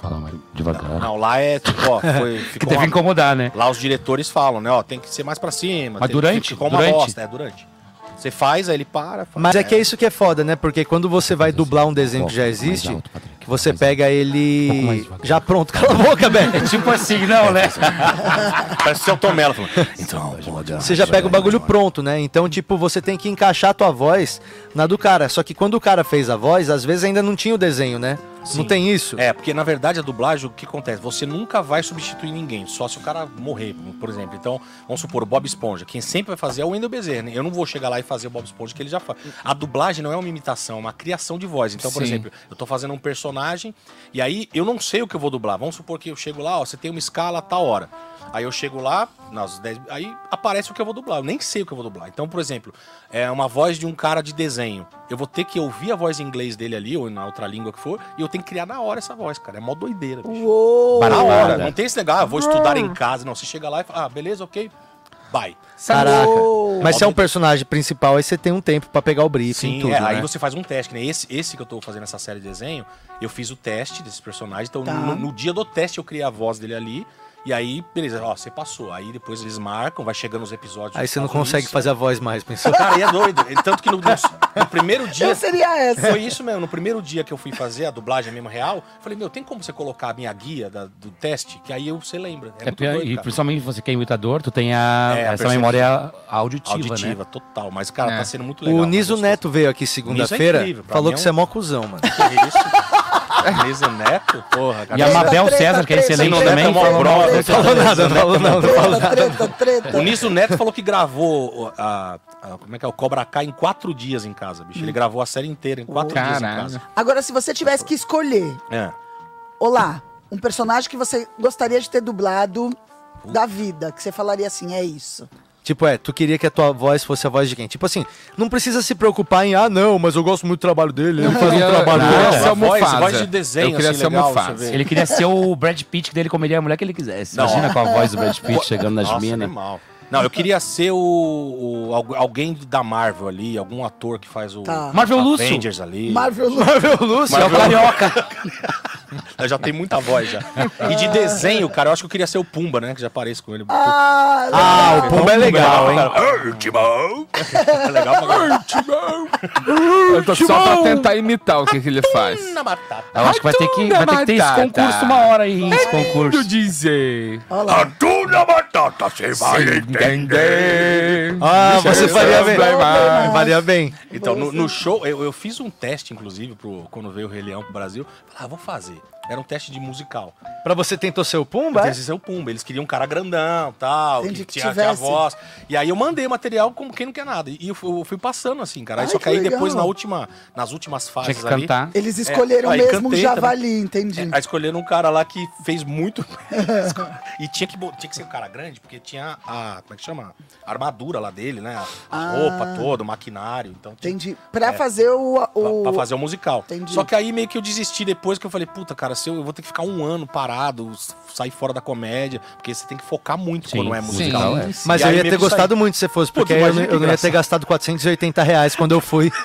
Fala mais devagar. Não, lá é tipo, ó, foi, que deve uma- incomodar, né? Lá os diretores falam, né? Ó, tem que ser mais pra cima. Mas tem- durante? Ficou uma Durante? bosta, é durante. Você faz, aí ele para. fala, Mas é que é isso que é foda, né? Porque quando você vai dublar um desenho que já existe, alto, que você pega ele já pronto. Cala a boca, É Becker! tipo assim, não, né? Parece o seu Tom Mello falando. Então, Você já pega o bagulho pronto, né? Então, tipo, você tem que encaixar a tua voz na do cara. Só que quando o cara fez a voz, às vezes ainda não tinha o desenho, né? Não Sim. tem isso? É, porque na verdade a dublagem, o que acontece? Você nunca vai substituir ninguém, só se o cara morrer, por exemplo. Então, vamos supor, o Bob Esponja. Quem sempre vai fazer é o Wendel Bezerra. né? Eu não vou chegar lá e fazer o Bob Esponja que ele já faz. A dublagem não é uma imitação, é uma criação de voz. Então, por Sim. exemplo, eu tô fazendo um personagem e aí eu não sei o que eu vou dublar. Vamos supor que eu chego lá, ó, você tem uma escala a tal hora. Aí eu chego lá, nas 10, aí aparece o que eu vou dublar. Eu nem sei o que eu vou dublar. Então, por exemplo, é uma voz de um cara de desenho. Eu vou ter que ouvir a voz em inglês dele ali, ou na outra língua que for, e eu tenho que criar na hora essa voz, cara. É mó doideira, bicho. Uou! Na hora. Não tem esse negócio, ah, vou estudar em casa. Não, você chega lá e fala, ah, beleza, ok, bye. Caraca. Uou! Mas se é um personagem principal, aí você tem um tempo pra pegar o briefing e Sim, tudo, é, aí né? você faz um teste, né? Esse, esse que eu tô fazendo essa série de desenho, eu fiz o teste desse personagem. Então, Tá. no, no dia do teste, eu criei a voz dele ali. E aí, beleza, ó, você passou. Aí depois eles marcam, vai chegando os episódios. Aí você não consegue Unidos. fazer a voz mais, pensou? Cara, e é doido. Tanto que no, no- no primeiro dia. Eu seria essa. Foi isso mesmo. No primeiro dia que eu fui fazer a dublagem mesmo real, eu falei, meu, tem como você colocar a minha guia da- do teste? Que aí você lembra. É, É, muito doido, e cara. principalmente você que é imitador, tu tem a, É, a essa percepção. memória auditiva, Auditiva, né? total. Mas, cara, É. tá sendo muito legal. O Niso Neto veio aqui segunda-feira, incrível, pra falou mim que é você é mó cuzão, mano. Que isso? Niso Neto? Porra, E a Mabel César, que é excelente Neto também, falou. Não falou nada, não falou falou Treta, treta. O Niso Neto falou que gravou a, a- como é que é, o Cobra Kai em quatro dias em casa, bicho. Ele gravou a série inteira em quatro dias em casa. Agora, se você tivesse que escolher, É. olá, um personagem que você gostaria de ter dublado da vida, que você falaria assim, é isso. Tipo, é, tu queria que a tua voz fosse a voz de quem? Tipo assim, não precisa se preocupar em, ah, não, mas eu gosto muito do trabalho dele, ele faz um trabalho não, queria ser o voz- voz de desenho, Eu queria assim, ser o legal, Mufasa. Ele queria ser o Brad Pitt, que dele comeria a mulher que ele quisesse. Imagina com a voz do Brad Pitt chegando nas minas. Não, eu queria ser o, o- algu- alguém da Marvel ali, algum ator que faz o Tá. Marvel Lúcio. Avengers ali. Marvel Marvel Lúcio, É o carioca. Eu já tenho muita voz já. E de desenho, cara, eu acho que eu queria ser o Pumba, né? Que já aparece com ele. Ah, Ah, o Pumba é legal, hein? Cara, Timão! É legal pra caralho. Eu tô só pra tentar imitar o que, que ele faz. Na batata. Eu acho que vai ter que, vai ter, que ter esse concurso uma hora aí, esse Do concurso. dizer. lá. Tuna batata, você vai Entender. Ah, Deixa você faria bem. Faria bem. Então, no, no show, eu, eu fiz um teste, inclusive, pro, quando veio o Rei Leão pro Brasil. Falei, ah, vou fazer. Era um teste de musical. Pra você tentou ser o Pumba? é? Esse ser o Pumba. Eles queriam um cara grandão, tal, Entendi que que tinha, tinha tivesse. voz. E aí eu mandei material como quem não quer nada. E eu fui, eu fui passando, assim, cara. Aí Ai, só que que aí legal. depois, na última, nas últimas fases Tinha que ali... cantar. Eles escolheram aí mesmo um cantei também. javali, entendi. É, aí escolheram um cara lá que fez muito. e tinha que, tinha que ser um cara grande, porque tinha a. Como é que chama? A armadura lá dele, né? A Ah. roupa toda, o maquinário. Então tinha Entendi. Pra fazer o... pra, o... pra fazer o musical. Entendi. Só que aí meio que eu desisti depois que eu falei, puta, cara, se eu, vou ter que ficar um ano parado, sair fora da comédia, porque você tem que focar muito Sim, quando é sim, musical. é. Mas eu ia ter gostado muito se fosse, Pô, porque aí eu, não- eu não ia ter gastado 480 reais quando eu fui.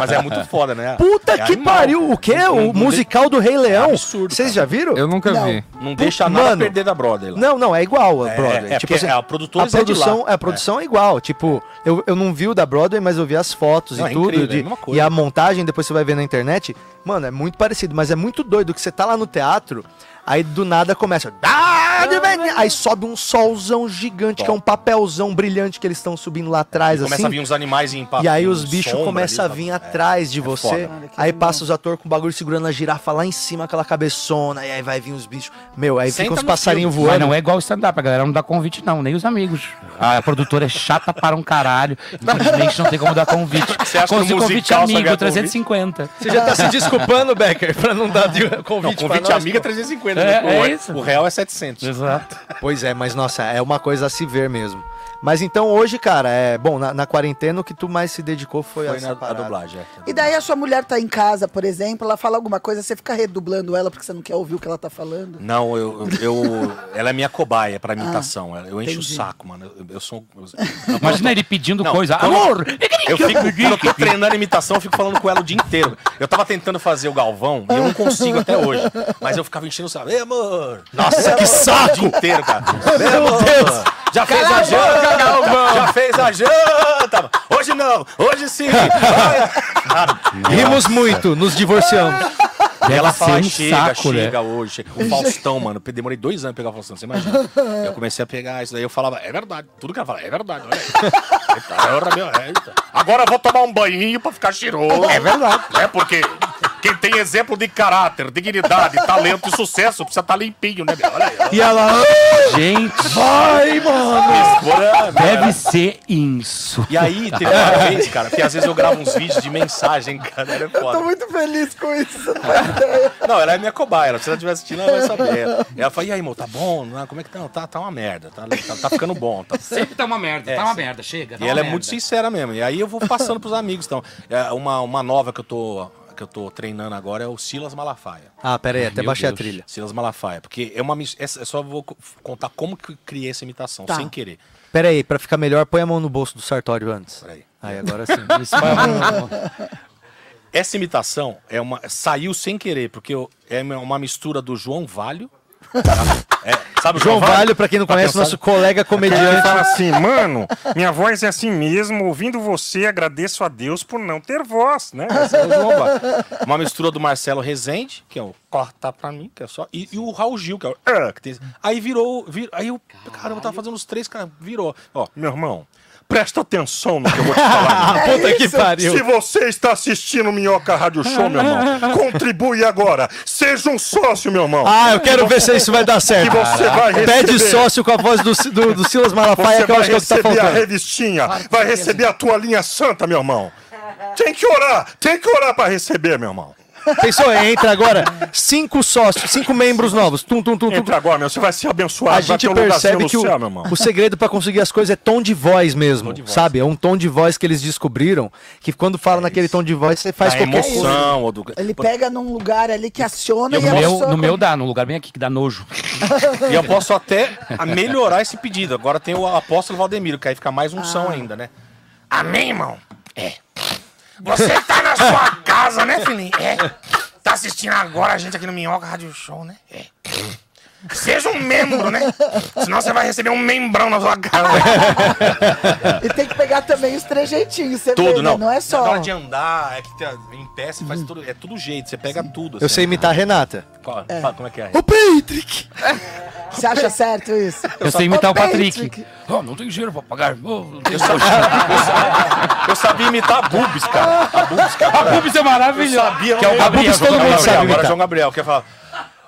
Mas é muito foda, né? Puta É que animal. pariu! O quê? O não de- musical do Rei Leão? absurdo, Vocês já viram? Eu nunca Não. vi. Não deixa nada mano. perder da Brother lá. Não, não, é igual a É, Broadway. é, tipo porque assim, a produtora a é de lá. produção, a produção é. igual. Tipo, eu, eu não vi o da Broadway, mas eu vi as fotos Não, e é tudo. incrível, é a de- mesma coisa. e a montagem, depois você vai ver na internet. Mano, é muito parecido, mas é muito doido que você tá lá no teatro, aí do nada começa. "Ah, de bem-" Aí sobe um solzão gigante, que é um papelzão brilhante que eles estão subindo lá atrás, Começa assim. a vir uns animais em pa- E aí os bichos começam a ali, vir tá? atrás de é você. foda. Aí passa os atores com o bagulho segurando a girafa lá em cima, aquela cabeçona. E aí vai vir os bichos. Meu, aí Senta fica os passarinhos filme. Mas voando. não é igual o stand-up, a galera não dá convite, não, nem os amigos. A produtora é chata para um caralho. Infelizmente não tem como dar convite. Você acha que Convite convite amigo, ganha 350. Você já tá se desculpando, Becker, pra não dar de- Não, convite convite amiga é pô. 350. É, né? o, é isso. o real é 700. Exato. Pois é, mas nossa, é uma coisa a se ver mesmo. Mas então hoje, cara, é bom, na, na quarentena o que tu mais se dedicou foi, Foi na a parada. dublagem. é. E daí a sua mulher tá em casa, por exemplo, ela fala alguma coisa, você fica redublando ela porque você não quer ouvir o que ela tá falando? Não, eu, eu, eu- Ela é minha cobaia pra imitação. Eu encho entendi. o saco, mano. Eu, eu sou. eu- Imagina ele pedindo Não, coisa. Amor! Eu fico, quando eu tô treinando imitação, eu fico falando com ela o dia inteiro. Eu tava tentando fazer o Galvão e eu não consigo até hoje. Mas eu ficava enchendo o saco. Ei, amor! Nossa, Ei, que amor! saco! O dia inteiro, cara. Ei, amor! Já fez a janta, Galvão! Já fez a janta! Hoje não! Hoje sim! Rimos muito, nos divorciamos. E ela fala, um chega, saco, né?" chega hoje. chega." O Faustão, mano, eu demorei dois anos pra pegar o Faustão, você imagina. Eu comecei a pegar isso daí, eu falava, é verdade. Tudo que ela fala, é verdade, olha aí. Eita, meu, é, eita. Agora eu vou tomar um banhinho pra ficar cheiroso. É verdade. É porque quem tem exemplo de caráter, dignidade, talento e sucesso precisa estar limpinho, né, meu? Olha aí. E ela. Gente, Vai, mano! Porra, deve ser isso. E aí, teve uma vez, cara, que às vezes eu gravo uns vídeos de mensagem, cara, ela é Tô foda. muito feliz com isso, não ela é minha cobaia, ela, se ela estiver assistindo, ela vai saber. Ela fala, e aí, irmão, tá bom? Não, Como é que tá? Tá, tá uma merda, tá, tá, tá ficando bom. Tá... Sempre tá uma merda, É, tá uma sim. merda, chega. tá E uma ela é merda. muito sincera mesmo. E aí eu vou passando pros amigos. Então, é, uma, uma nova que eu tô que eu tô treinando agora é o Silas Malafaia. Ah, pera aí, até Meu baixei a Deus. trilha. Silas Malafaia, porque é uma essa- eu só vou co- contar como que eu criei essa imitação, Tá. sem querer. Pera aí, pra ficar melhor, põe a mão no bolso do Sartório antes. Peraí. Aí, agora sim. Essa imitação é uma saiu sem querer, porque eu- é uma mistura do João Valho É, sabe o João Valho, pra quem não Pra conhece, nosso colega Ele comediante. fala assim, mano, minha voz é assim mesmo, ouvindo você, agradeço a Deus por não ter voz, né? Esse é o João Valho. Uma mistura do Marcelo Rezende, que é o corta pra mim, que é só. E, e o Raul Gil, que é o. "Ah", que tem- aí virou, vir- Aí eu. Caramba, eu tava fazendo os três, cara. Virou. Ó, Meu irmão, presta atenção no que eu vou te falar. Ah, Puta que Se- pariu. Se você está assistindo o Minhoca Rádio Show, meu irmão, contribui agora. Seja um sócio, meu irmão. Ah, eu quero ver se isso vai dar certo. Que você vai Pede receber. sócio com a voz do, do, do Silas Malafaia, Você que eu vai acho que é o que tá receber a faltando. revistinha, vai receber a tua linha santa, meu irmão. Tem que orar, tem que orar pra receber, meu irmão. Pensou, entra agora cinco sócios, cinco membros novos. Tum, tum, tum, tum. Entra agora, meu, você vai ser abençoado, A vai gente um percebe no que o, céu, o segredo pra conseguir as coisas é tom de voz mesmo, sabe? É um tom de voz que eles descobriram, que quando fala naquele tom de voz, você faz da qualquer emoção, coisa. ou do. Ele pega num lugar ali que aciona No e a meu, no meu dá, num lugar bem aqui que dá nojo. E eu posso até melhorar esse pedido. Agora tem o apóstolo Valdemiro, que aí fica mais um som ainda, né? Amém, irmão? É. Você tá na sua casa, né, filhinho? É. Tá assistindo agora a gente aqui no Minhoca Rádio Show, né? É. Seja um membro, né? Senão você vai receber um membrão na sua casa. E tem que pegar também os trejeitinhos, você Tudo, vê, né? não. não é Na só... hora de andar, é que tem- em pé você faz tudo. É tudo jeito, você pega tudo. Eu assim. sei imitar a Renata. Qual- fala como é que é? Ô, Patrick! Você acha certo isso? Eu sei imitar o Ô, Patrick. Oh, não tem dinheiro pra pagar. Oh, Eu sabia, eu sabia- eu sabia imitar a Bubis, cara. A Bubis, cara. A Bubis é. Eu Que é o Gabriel, lembro. todo mundo sabe Agora imitar. João Gabriel, quer falar.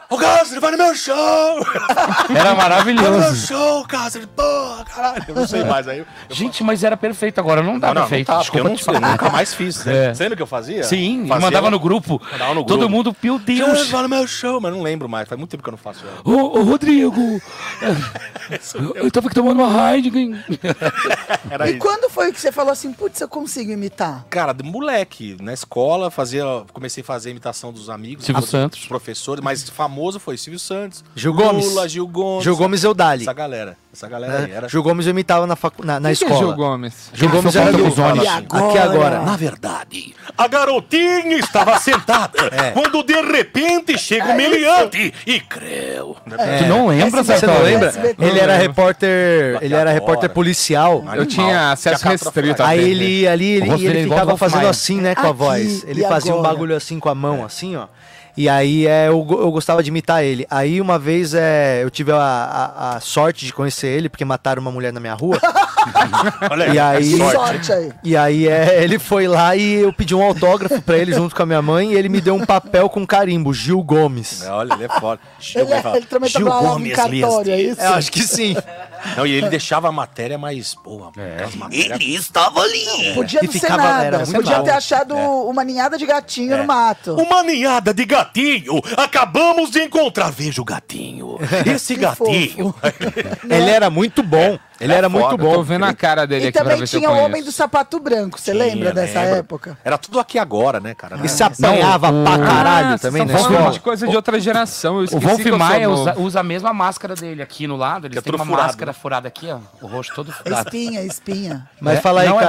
Ô, Cássio, vai no meu show! Era Vai no meu maravilhoso. show, Cássio! Porra, caralho! Eu não sei mais. Aí eu, Gente, mas era perfeito agora, não dá não, não, não perfeito. tá, porque eu, Desculpa não, te sei, falar. nunca mais fiz. Né? É. Você lembra o que eu fazia? Sim, eu Fazia mandava no grupo. Mandava no Todo grupo. mundo, meu Deus. Vai no meu show, mas não lembro mais. Faz muito tempo que eu não faço ela. Ô, ô, Rodrigo, eu, eu tava aqui tomando uma Heineken. Era E isso. quando foi que você falou assim, putz, eu consigo imitar? Cara, de moleque, na escola, fazia, comecei a fazer imitação dos amigos, Silvio dos, Santos. dos professores, mas famoso foi Silvio Santos, Gil Gomes. Lula, Gil Gomes. Gil Gomes eu dali. Essa galera, essa galera aí. Era... Gil Gomes eu imitava na, facu... na, na Quem que é escola. Gil Gomes? Gil Gomes Ah, era do o Zone. E? Aqui agora. Na verdade, a garotinha estava sentada É. quando de repente chega o meliante e creu. É. Tu não lembra, Você Zé não lembra? SBT. Ele era repórter, ele era repórter policial. Eu tinha acesso restrito Aí ele ia ali ele, O e ele é ficava fazendo assim, né, com a voz. Ele e fazia um bagulho assim com a mão, assim, ó. E aí é, eu, eu gostava de imitar ele. Aí uma vez é, eu tive a, a- a sorte de conhecer ele, porque mataram uma mulher na minha rua. Olha E aí- Que Sorte. aí. E aí é, ele foi lá e eu pedi um autógrafo pra ele junto com a minha mãe e ele me deu um papel com carimbo, Gil Gomes. Olha, ele é foda. Gil Ele, é- Gomes, ele também Gil trabalhava em Gomes cartório, é isso? Eu acho que sim. Não, e ele deixava a matéria mais. Porra, aquelas matérias- estava ali. Podia E não ser nada. era muito Podia ter achado uma ninhada de gatinho no mato. Uma ninhada de gatinho! Acabamos de encontrar. Veja o gatinho. Esse Que gatinho. Ele era muito bom. Ele era muito Eu tô bom. vendo a cara dele E aqui pra também ver se eu tinha o. Homem do Sapato Branco, você lembra Tinha, dessa lembro. época? Era tudo aqui agora, né, cara? E se apanhava Não, o- pra caralho Ah, também tão falando de coisa de outra geração. Eu O esqueci Wolf Maia usa, usa a mesma máscara dele aqui no lado. Ele é tem uma furado, máscara né? furada aqui, ó. O rosto todo furado. Espinha, espinha. Mas É, fala aí, não é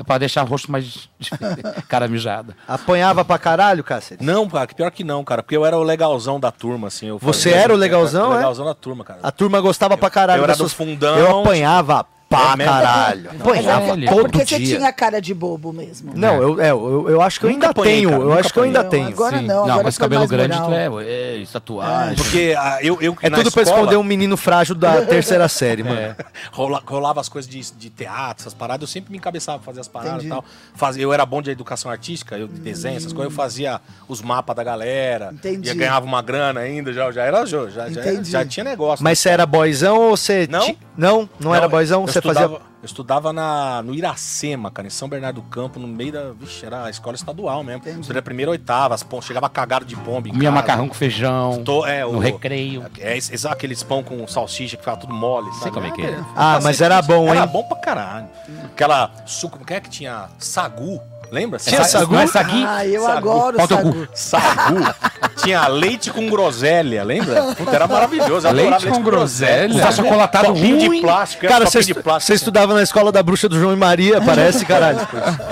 É pra deixar o rosto mais cara mijada. Apanhava pra caralho, Cáceres? Não, cara, pior que não, cara. Porque eu era o legalzão da turma, assim. eu Você fazia- era o legalzão, o é? legalzão da turma, cara. A turma gostava pra caralho. eu era das do suas- fundão, Eu apanhava pra É caralho. Apanhava velho. todo Porque você dia. tinha cara de bobo mesmo. Não, eu, é, eu, eu acho que eu Nunca ainda apanhei, tenho. cara, eu acho que eu ainda apanhei. tenho. Agora Sim. não, Não, agora mas foi cabelo grande tu é, é, tatuagem. Porque ah, eu, eu É tudo pra escola, esconder um menino frágil da terceira série, mano. É. rola- rolava as coisas de, de teatro, essas paradas, eu sempre me encabeçava pra fazer as paradas Entendi. e tal. Fazia, eu era bom de educação artística, eu de desenho, essas coisas, eu fazia os mapas da galera. Entendi. E ganhava uma grana ainda, já, já era já, já, já, já tinha negócio. Mas você era boyzão ou você. Não. Não? Não, era boyzão? eu Você estudava, fazia. Eu estudava na, no Iracema, cara, em São Bernardo do Campo, no meio da. Vixe, era a escola estadual mesmo. Estudei a primeira oitava, as pom, chegava cagado de pomba. Comia macarrão com feijão. Tô- é, no o- recreio. É, esse- esse- aqueles pão com salsicha que ficava tudo mole, sabe? como é que é. Ah, mas era bom, Era hein? bom pra caralho. Aquela suco, quem é que tinha? Sagu. Lembra? Tinha Sa- sagu? É sagui? Ah, eu Sagu. adoro Bota o sagu. Sagu. Tinha leite com groselha, lembra? Puta, era maravilhoso. eu Leite adorava com groselha? Os achocolatados Copinho de ruim. plástico. Cara, você de plástico. você estudava na escola da bruxa do João e Maria, parece, caralho.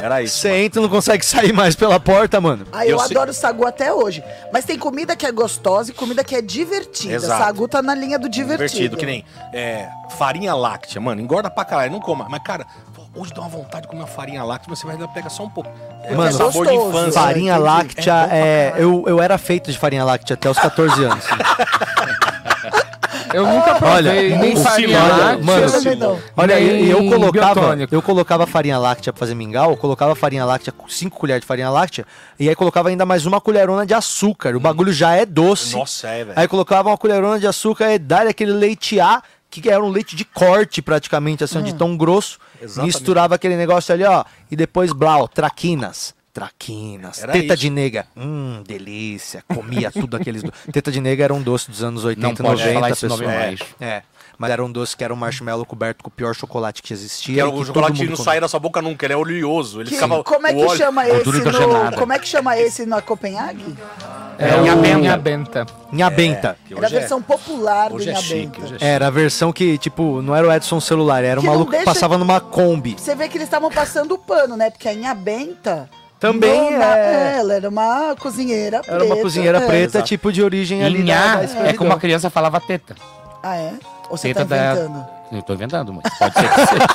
Era isso. Você entra e não consegue sair mais pela porta, mano. Ah, eu, Eu sei- adoro sagu até hoje. Mas tem comida que é gostosa e comida que é divertida. Exato. Sagu tá na linha do divertido. Divertido, que nem é, farinha láctea, mano. Engorda pra caralho, não coma. Mas, cara, hoje dá uma vontade de comer uma farinha láctea, mas você vai pega só um pouco. É Mano, sabor de infância. Farinha entendi. láctea, É é, eu, eu era feito de farinha láctea até os 14 anos. Eu nunca provei Olha, nem o farinha láctea, mano, Eu. Olha, nem e eu colocava, biotônico. eu colocava farinha láctea pra fazer mingau, eu colocava farinha láctea, 5 colheres de farinha láctea, e aí colocava ainda mais uma colherona de açúcar. O bagulho já é doce. Nossa, é, velho. Aí colocava uma colherona de açúcar e dá aquele leite A, que era um leite de corte praticamente, assim, de tão grosso. Exatamente. Misturava aquele negócio ali, ó. E depois, blau, traquinas. Traquinas. Era teta isso. de nega. Hum, delícia. Comia tudo aqueles. do- Teta de nega era um doce dos anos 80 Não e pode 90, falar esse pessoal. mais. É. Mas era um doce que era um marshmallow coberto com o pior chocolate que existia. Que era e o chocolate não saía da sua boca nunca, ele é oleoso. Ele Que- ficava. como é o que óleo- chama esse no. Como é que chama esse na Copenhague? É o Inhabenta. Inhabenta. Inhabenta. que Era a hoje é- versão popular do Hoje é chique, Inhabenta. hoje é. Era a versão que, tipo, não era o Edson celular, era um Que não maluco que deixa- passava numa Kombi. Você vê que eles estavam passando o pano, né? Porque a Inhabenta... Também Dona- é- Ela era uma cozinheira preta. Era uma cozinheira é. preta, tipo de origem ali da, Inhá da é como a criança falava teta. Ah, é? Ou você Teta tá da- inventando? Eu tô inventando, mas pode ser que seja.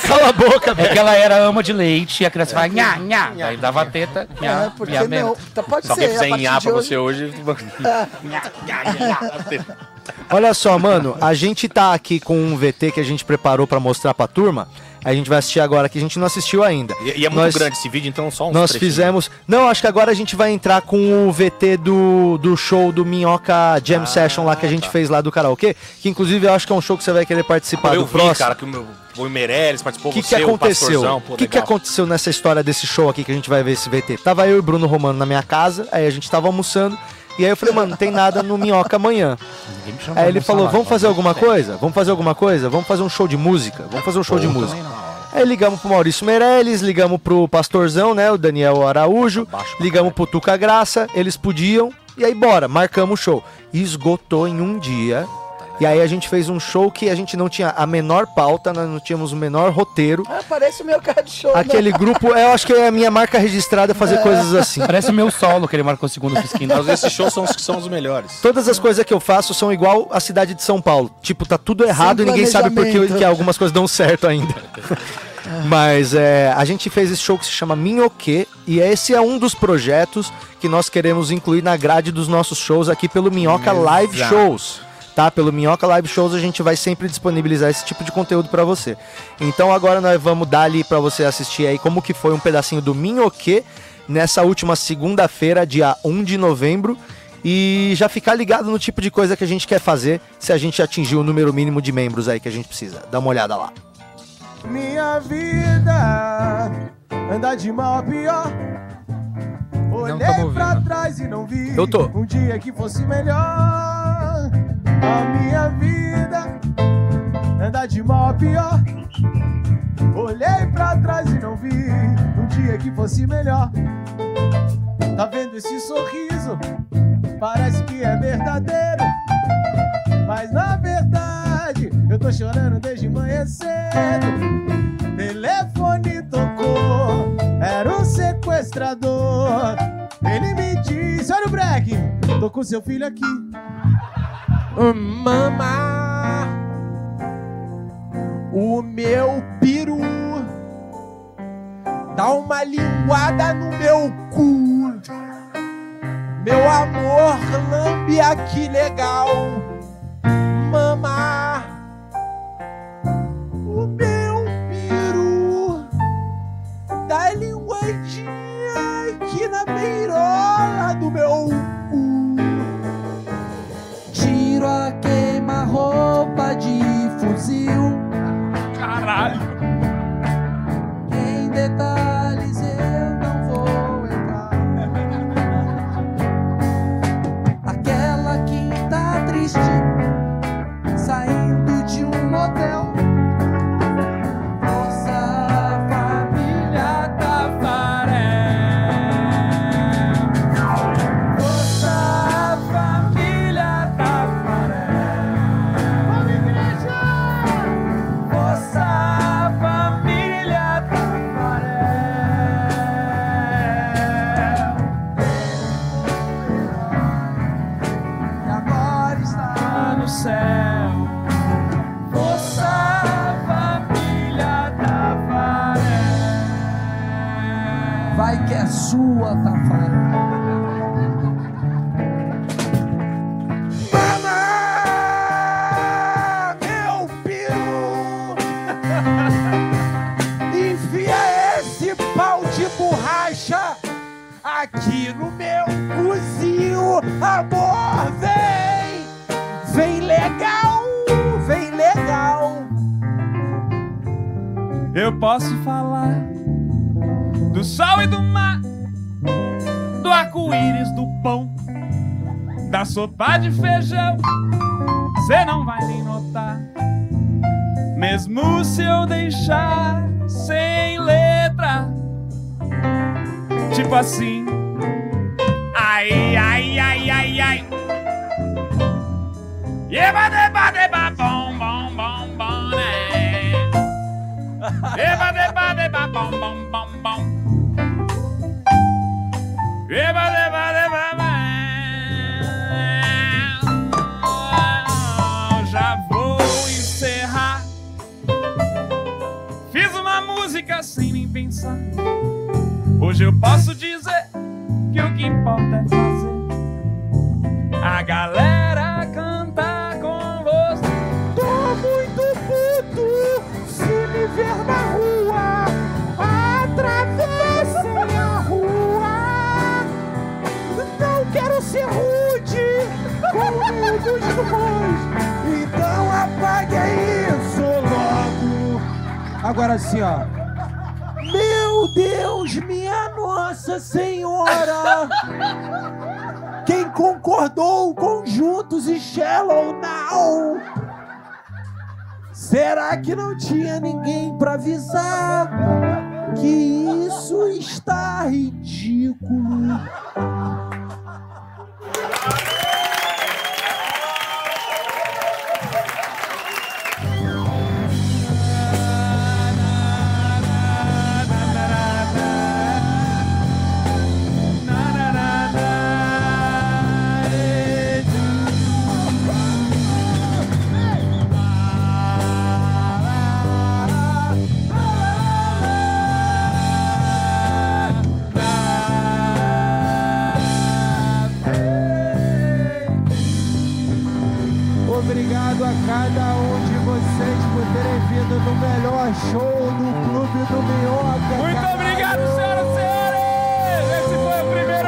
Cala a boca, É velho. que ela era ama de leite e a criança fala nha, nha. Aí dava teta, É, nha, por que nha, não? Tá, pode Se alguém ser, a fizer partir enhar de pra hoje. você hoje. Olha só, mano, a gente tá aqui com um VT que a gente preparou pra mostrar pra turma. A gente vai assistir agora, que a gente não assistiu ainda. E, e é muito Nós- grande esse vídeo, então só uns Nós fizemos. Não, acho que agora a gente vai entrar com o VT do, do show do Minhoca Jam Session lá que a gente fez lá do karaokê. Que inclusive eu acho que é um show que você vai querer participar Eu do vi, próximo. cara, que o meu o Meirelles participou, O que, você, que o aconteceu? Pastorzão, pô, O que, que aconteceu nessa história desse show aqui que a gente vai ver esse VT? Tava eu e o Bruno Romano na minha casa, aí a gente tava almoçando, e aí eu falei, mano, não tem nada no Minhoca amanhã. Aí ele falou, vamos fazer alguma coisa? Vamos fazer alguma coisa? Vamos fazer um show de música? Vamos fazer um show de Pô, música. também não. Aí ligamos pro Maurício Meirelles, ligamos pro Pastorzão, né, o Daniel Araújo, ligamos pro Tuca Graça, eles podiam, e aí bora, marcamos o show. Esgotou em um dia. E aí a gente fez um show que a gente não tinha a menor pauta, nós não tínhamos o menor roteiro. Ah, parece o meu cara de show. né? Aquele grupo, eu acho que é a minha marca registrada fazer coisas assim. Parece o meu solo, que ele marcou segundo pro esquina. Mas esses shows são os que são os melhores. Todas as coisas que eu faço são igual a cidade de São Paulo. Tipo, tá tudo errado Sem e ninguém sabe por que, algumas coisas dão certo ainda. Mas é, a gente fez esse show que se chama Minhoque e esse é um dos projetos que nós queremos incluir na grade dos nossos shows aqui pelo Minhoca Live Exato. Shows. Tá? Pelo Minhoca Live Shows a gente vai sempre disponibilizar esse tipo de conteúdo pra você. Então agora nós vamos dar ali pra você assistir aí como que foi um pedacinho do Minhoque nessa última segunda-feira, dia 1 de novembro. E já ficar ligado no tipo de coisa que a gente quer fazer se a gente atingir o número mínimo de membros aí que a gente precisa. Dá uma olhada lá. Minha vida anda de mal a pior. Olhei tamo pra trás e não vi Eu tô. um dia que fosse melhor. A minha vida anda de mal a pior. Olhei pra trás e não vi um dia que fosse melhor. Tá vendo esse sorriso? Parece que é verdadeiro. Mas na verdade, eu tô chorando desde manhã cedo. Telefone tocou, era um sequestrador. Ele me disse: Olha o break, tô com seu filho aqui. Mama, o meu peru dá uma linguada no meu cu. Meu amor, lambe aqui legal. Eu posso falar do sol e do mar, do arco-íris, do pão, da sopa de feijão. Cê não vai nem notar, mesmo se eu deixar sem letra. Tipo assim. Ai, ai, ai, ai, ai. Eba, deba, Hoje eu posso dizer que o que importa é fazer a galera cantar com você. Tô muito puto se me ver na rua. Atravessem a rua. Não quero ser rude com medo de. Então apague isso logo. Agora sim, ó. Deus, minha Nossa Senhora! Quem concordou com Juntos e Shallow Now? Será que não tinha ninguém pra avisar que isso está ridículo? No melhor show do Clube do Minhoca. Muito obrigado, senhoras e senhores! Esse foi o primeiro!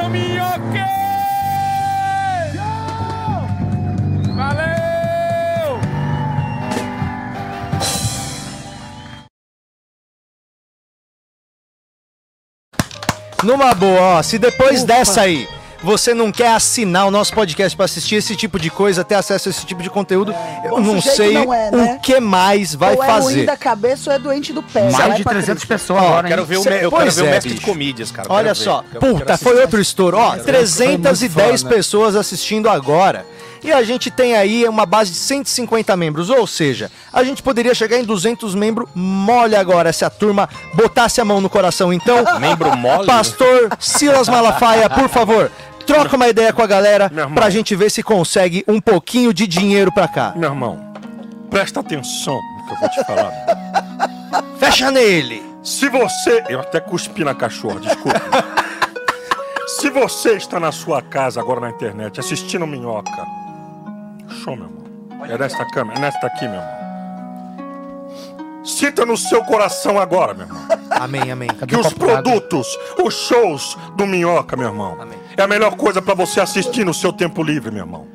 Valeu! Numa boa, ó, se depois dessa aí você não quer assinar o nosso podcast pra assistir esse tipo de coisa, ter acesso a esse tipo de conteúdo, eu O não sei não é, né? o que mais vai ou é ruim fazer. da cabeça ou é doente do pé. Mais de Patrícia. 300 pessoas agora, Quero ver o, Cê- me- eu pois quero ver o é, mestre de comídias, cara. Olha Quero só, ver. Eu puta, assistir. foi outro estouro. Ó, 310 foda. pessoas assistindo agora. E a gente tem aí uma base de 150 membros, ou seja, a gente poderia chegar em 200 membros mole agora, se a turma botasse a mão no coração. Então, Membro mole? Pastor Silas Malafaia, por favor, troca uma ideia com a galera pra gente ver se consegue um pouquinho de dinheiro pra cá. Meu irmão, presta atenção no que eu vou te falar. Fecha nele. Se você. Eu até cuspi na cachorra, desculpa. Se você está na sua casa agora na internet assistindo Minhoca, show, meu irmão. É nesta câmera, é nesta aqui, meu irmão. Sinta no seu coração agora, meu irmão. Amém, amém. Que os produtos, os shows do Minhoca, meu irmão, é a melhor coisa pra você assistir no seu tempo livre, meu irmão.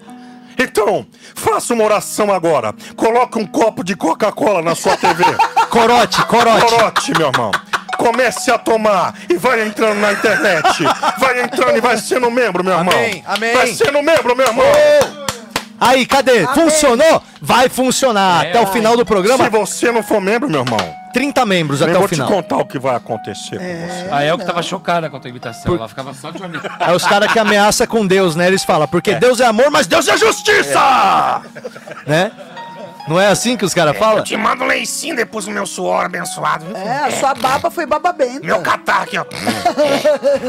Então, faça uma oração agora. Coloque um copo de Coca-Cola na sua TV. Corote, corote. Corote, meu irmão. Comece a tomar e vai entrando na internet. Vai entrando e vai sendo membro, meu irmão. Amém, amém. Vai sendo membro, meu irmão. Aí, cadê? Funcionou? Vai funcionar até o final do programa. Se você não for membro, meu irmão, 30 membros até vou o final. te contar o que vai acontecer com você. A El que tava chocada com a tua imitação. Ela ficava só de olhando. É os caras que ameaçam com Deus, né? Eles falam, porque Deus é amor, mas Deus é justiça! Né? Não é assim que os caras falam? Eu te mando um leicinho depois do meu suor abençoado. Viu? É, a sua baba foi baba benta. Meu catar aqui, ó.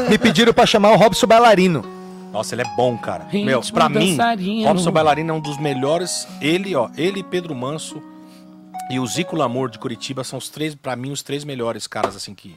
Me pediram pra chamar o Robson Bailarino. Nossa, ele é bom, cara. Ritmo Meu, pra mim. Robson Bailarino é um dos melhores. Ele, ó, ele e Pedro Manso e o Zico Lamour de Curitiba são os três, pra mim, os três melhores caras, assim, que.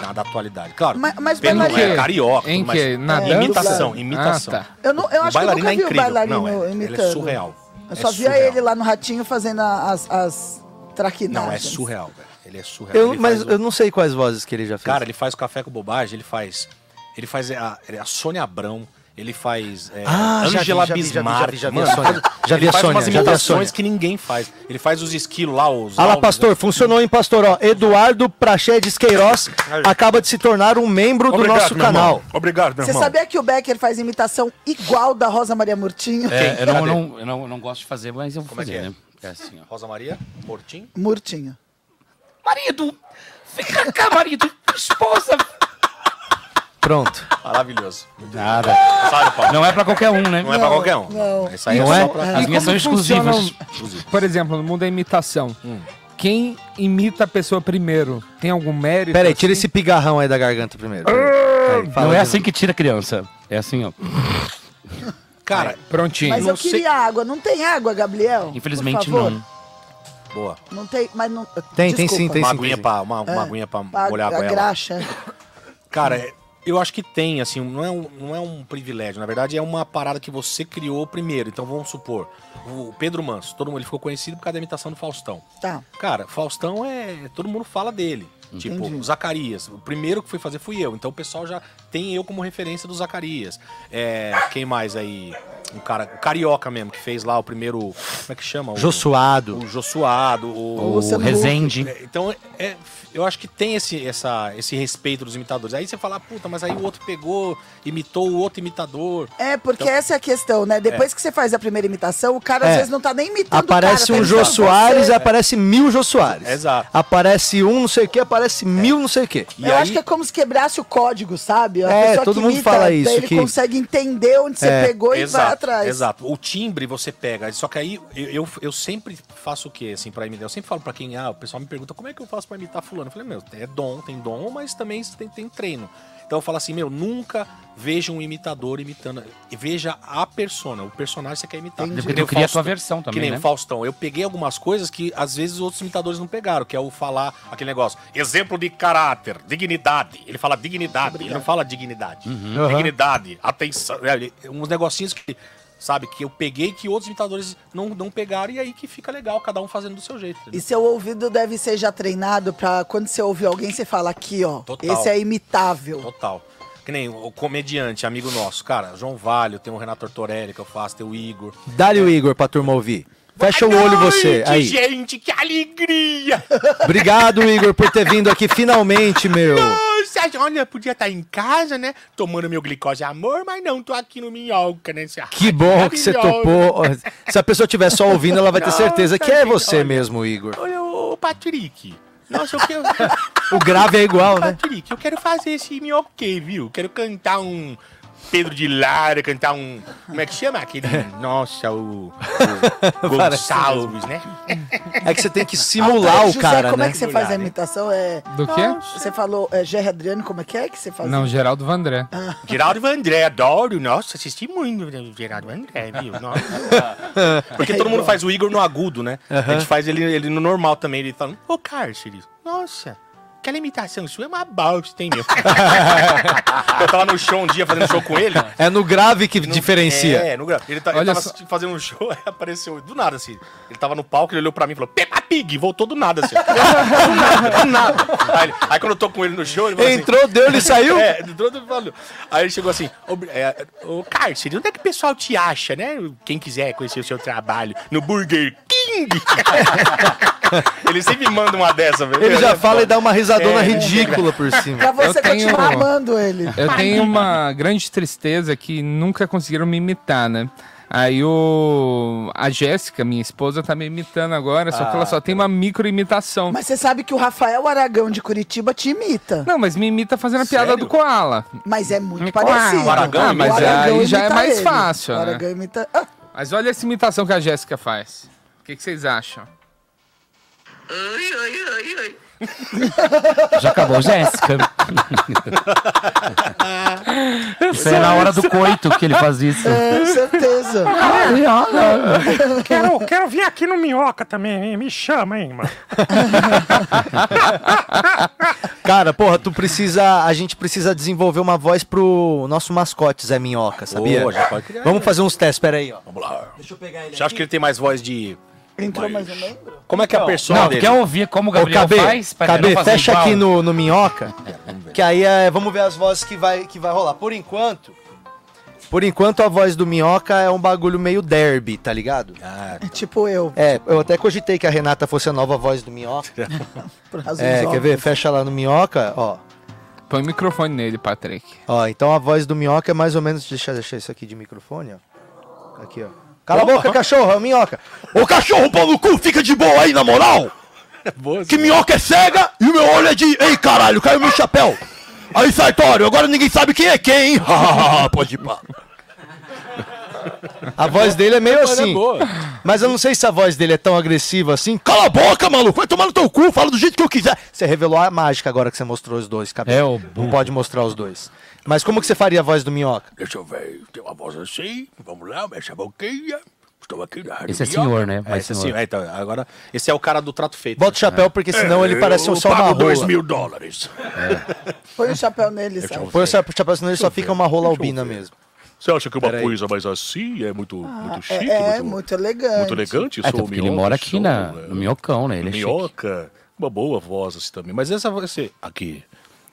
Na, da atualidade. Claro, Mas- mas Pedro bailarino- é carioca. Em mas quê? Na é, imitação, dança? imitação. Ah, tá. Eu, não, eu O acho que eu bailarino nunca é vi o incrível. bailarino Não, é- imitando. ele é surreal. Eu É só via surreal. ele lá no Ratinho fazendo as, as traquinagens. Não, é surreal, velho. Ele é surreal. Eu, Ele mas o- eu não sei quais vozes que ele já fez. Cara, ele faz o café com bobagem, ele faz. Ele faz a, a Sônia Abrão, ele faz é, Ah, já vi, Angela já vi, já vi, já Bismarck. vi, já vi a Sônia. ele faz- umas imitações que ninguém faz. Ele faz os esquilos lá, os. Fala, áudios, pastor, funcionou, hein, pastor? Ó, Eduardo Praxedes Queiroz acaba de se tornar um membro do Obrigado, nosso meu canal. irmão. Obrigado, meu Você irmão. sabia que o Becker faz imitação igual da Rosa Maria Murtinho? É, eu, não, eu não, eu, não, eu não gosto de fazer, mas eu vou Como é fazer, é? né? É assim, ó. Rosa Maria, Mortinho. Murtinho. Marido! Fica cá, marido! Esposa! Pronto. Maravilhoso. Nada. Não é pra qualquer um, né? Não é pra qualquer um. Não. Isso aí Não é, é? só pra. As minhas são funcionam, exclusivas. Por exemplo, no mundo da imitação. Hum. Quem imita a pessoa primeiro tem algum mérito? Pera aí, assim? tira esse pigarrão aí da garganta primeiro. Aí, fala Não é assim que tira a criança. É assim, ó. Cara, Prontinho. Mas não eu queria água. Não tem água, Gabriel? Infelizmente, não. boa. Não tem, mas não... Tem, tem sim, tem Uma sim. aguinha pra, uma, uma aguinha pra molhar a a goela. graxa. Cara, é- eu acho que tem, assim, não é, um, não é um privilégio. Na verdade, é uma parada que você criou primeiro. Então, vamos supor, o Pedro Manso, todo mundo ele ficou conhecido por causa da imitação do Faustão. Tá. Cara, Faustão é. Todo mundo fala dele. Tipo, Entendi. Zacarias. O primeiro que fui fazer fui eu. Então o pessoal já tem eu como referência do Zacarias. É, quem mais aí? Um cara, o Carioca mesmo, que fez lá o primeiro. Como é que chama? O, Josuado. O Josuado. O, O Luciano Rezende. É, Então, é, eu acho que tem esse, essa, esse respeito dos imitadores. Aí você fala, puta, mas aí o outro pegou, imitou o outro imitador. É, porque Então- essa é a questão, né? Depois que você faz a primeira imitação, o cara É. às vezes não tá nem imitando Aparece o cara. um tá Jô imitando Soares, você. aparece mil Jô Soares. Exato. Aparece um não sei o que, aparece mil não sei o que. E eu aí- acho que é como se quebrasse o código, sabe? A É, pessoa todo que mundo imita, fala isso, Ele que- consegue entender onde você É. pegou e exato, vai atrás. Exato. O timbre você pega. Só que aí eu, eu, eu sempre faço o quê, assim, pra imitar? Eu sempre falo pra quem, ah, o pessoal me pergunta como é que eu faço pra imitar fulano. Eu falei, meu, é dom, tem dom, mas também tem, tem treino. Então eu falo assim, meu, nunca veja um imitador imitando. Veja a persona, o personagem que você quer imitar. Porque Que nem tu o cria a tua versão Que também, nem né? o Faustão. Eu peguei algumas coisas que às vezes os outros imitadores não pegaram, que é o falar aquele negócio. Exemplo de caráter, dignidade. Ele fala dignidade, ele não fala dignidade. Uhum. Dignidade, atenção. é, uns negocinhos que, sabe, que eu peguei que outros imitadores não, não pegaram e aí que fica legal, cada um fazendo do seu jeito. entendeu? E seu ouvido deve ser já treinado pra quando você ouve alguém, você fala aqui, ó. Total. Esse é imitável. Total. Que nem o comediante, amigo nosso, cara, João Valho, tem o Renato Tortorelli que eu faço, tem o Igor. Dá-lhe o Igor pra turma ouvir. Fecha o olho você. Aí. gente, que alegria! Obrigado, Igor, por ter vindo aqui finalmente, meu. Nossa, olha, eu podia estar em casa, né? Tomando meu glicose amor, mas não, tô aqui no Minhoca, né? Esse Que bom que você topou. Se a pessoa estiver só ouvindo, ela vai ter certeza que é você mesmo, Igor. Olha, ô Patrick. Nossa, eu quero. O grave é igual, né? Patrick, eu quero fazer esse minhoque, viu? Quero cantar um Pedro de Lara, cantar um. Como é que chama aquele? Nossa, o. o Gonçalves, né? É que você tem que simular o José, cara, como né? é que você faz a imitação? É... Do quê? Você falou é, Gerry Adriano, como é que é que você faz? Não, Geraldo Vandré. Geraldo Vandré, adoro. Nossa, assisti muito o Geraldo Vandré, viu? Nossa. Porque todo mundo faz o Igor no agudo, né? A gente faz ele, ele no normal também, ele falando. Ô, Cárceres, nossa, aquela imitação sua é uma bosta, hein, meu? Eu tava no show um dia fazendo show com ele. É no grave que diferencia. É, no grave. Ele, tá, ele tava só. fazendo um show, aí apareceu do nada assim. Ele tava no palco, ele olhou pra mim e falou: Peppa Pig, voltou do nada assim. do nada, do nada. Aí, ele- aí quando eu tô com ele no show, ele falou assim- Entrou, deu, ele saiu? É, entrou, deu, falou. Aí ele chegou assim: Ô, é, ô Cárcere, onde é que o pessoal te acha, né? Quem quiser conhecer o seu trabalho no Burger King. ele sempre manda uma dessa, velho. Ele já fala e dá uma risadona É. ridícula por cima. Pra você Eu tenho- continuar amando ele. Eu tenho uma grande tristeza que nunca conseguiram me imitar, né? Aí o... a Jéssica, minha esposa, tá me imitando agora, só que ela Ah. só tem uma micro imitação. Mas você sabe que o Rafael Aragão de Curitiba te imita. Não, mas me imita fazendo a piada do Koala. Mas é muito Koala. parecido. O Aragão Ah, mas O Aragão aí já é mais ele. fácil, O né? Aragão imita... Ah, Mas olha essa imitação que a Jéssica faz. O que, que vocês acham? Ai, ai, ai, ai. Já acabou, Jéssica. Isso é na hora do coito que ele faz isso. É, certeza. Quero, quero vir aqui no Minhoca também, hein? Me chama, hein, mano. Cara, porra, tu precisa. A gente precisa desenvolver uma voz pro nosso mascote, Zé Minhoca, sabia? Pô, já pode criar, Vamos né? fazer uns testes, pera aí, ó. Vamos lá. Deixa eu pegar ele Você acha que ele tem mais voz de. Entrou mais um membro? Como é que é a Não, persona Não, dele? quer ouvir como o Gabriel Ô, KB, faz? Pra KB, não fazer fecha igual? aqui no, no Minhoca, que aí é, vamos ver as vozes que vai, que vai rolar. Por enquanto, por enquanto a voz do Minhoca é um bagulho meio derby, tá ligado? Ah, É tipo eu. É, eu até cogitei que a Renata fosse a nova voz do Minhoca. É, quer ver? Fecha lá no Minhoca, ó. Põe o microfone nele, Patrick. Ó, então a voz do Minhoca é mais ou menos. Deixa eu deixar isso aqui de microfone, ó. Aqui, ó. Cala a boca, cachorro, é o Minhoca. Ô cachorro, pau no cu, fica de boa aí, na moral! Que minhoca é cega e o meu olho é de. Ei, caralho, caiu meu chapéu! Aí, Sartório, agora ninguém sabe quem é quem, hein? Pode ir pá. A voz dele é meio é assim. boa. Mas eu não sei se a voz dele é tão agressiva assim. Cala a boca, maluco! Vai tomar no teu cu, fala do jeito que eu quiser. Você revelou a mágica agora que você mostrou os dois, cabelo. É, o Não pode mostrar os dois. Mas como que você faria a voz do Minhoca? Deixa eu ver, tem uma voz assim, vamos lá, mexe a boquinha. Estou aqui na Rádio Esse é Minhoca. senhor, né? É, esse, é senhor. senhor. É, então, agora, esse é o cara do trato feito. Bota o chapéu, porque senão ele parece um eu só uma pago dois rola. mil dólares. Põe o chapéu nele, sabe? Põe o chapéu, senão ele só fica uma rola albina mesmo. Você acha que uma Peraí. coisa mais assim é muito, muito chique? É, é, muito, muito elegante. muito elegante? É, Sou porque ele minhoca, mora aqui sou, na, é, no Minhocão, né? Ele é chique. Minhoca, uma boa voz assim também. Mas essa vai ser aqui.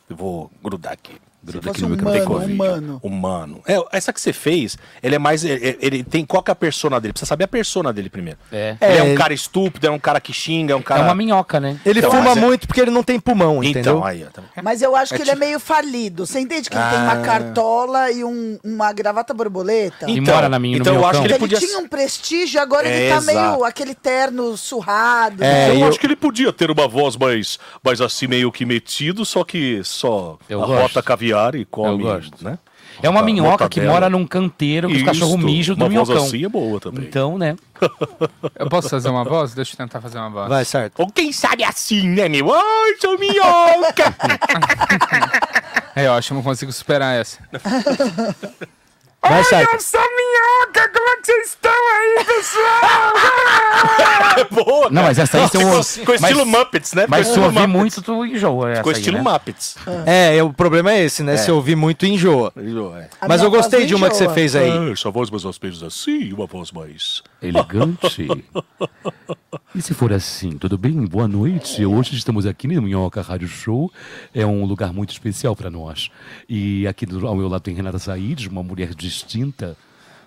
Eu vou grudar aqui. Gruda fosse um mano, um mano. Humano. É, essa que você fez, ele é mais. Ele, ele tem. Qual que é a persona dele? Precisa saber a persona dele primeiro. É. Ele é, É, um ele- cara estúpido, é um cara que xinga, é um cara. É uma minhoca, né? Ele Então, fuma é- muito porque ele não tem pulmão, entendeu? Então, aí, tá- Mas eu acho É que ele é tipo- meio falido. Você entende que ele tem Ah. uma cartola e um- uma gravata borboleta? E Então, mora na minha, no então eu acho que ele Ele podia. tinha um prestígio, agora É, ele tá meio exato. aquele terno surrado. É, eu eu- acho que ele podia ter uma voz mais, mais assim, meio que metido, só que só Eu arrota gosto. caviar e come, Eu gosto. né? É uma minhoca que mora num canteiro que os cachorros mijam do uma voz minhocão. assim é boa também. Então, né? Eu posso fazer uma voz? Deixa eu tentar fazer uma voz. Vai, certo. Ou quem sabe assim, né, meu? Ai, sou minhoca! É, eu acho que eu não consigo superar essa. Vai, certo. sou minhoca! Como é que vocês estão aí, pessoal? É boa. Não, mas essa aí Nossa, tem um- ficou mas- estilo Muppets, né? Mas se ouvir Muppets. muito, tu enjoa. Essa aí, estilo né? Muppets. É, o problema é esse, né? Se ouvir muito, enjoa. É. A Mas eu gostei de uma que você enjoa. fez aí. Ah, essa voz mais ou menos assim, uma voz mais... Elegante. E se for assim, tudo bem? Boa noite. Hoje estamos aqui no Minhoca Rádio Show. É um lugar muito especial para nós. E aqui ao meu lado tem Renata Said, uma mulher distinta,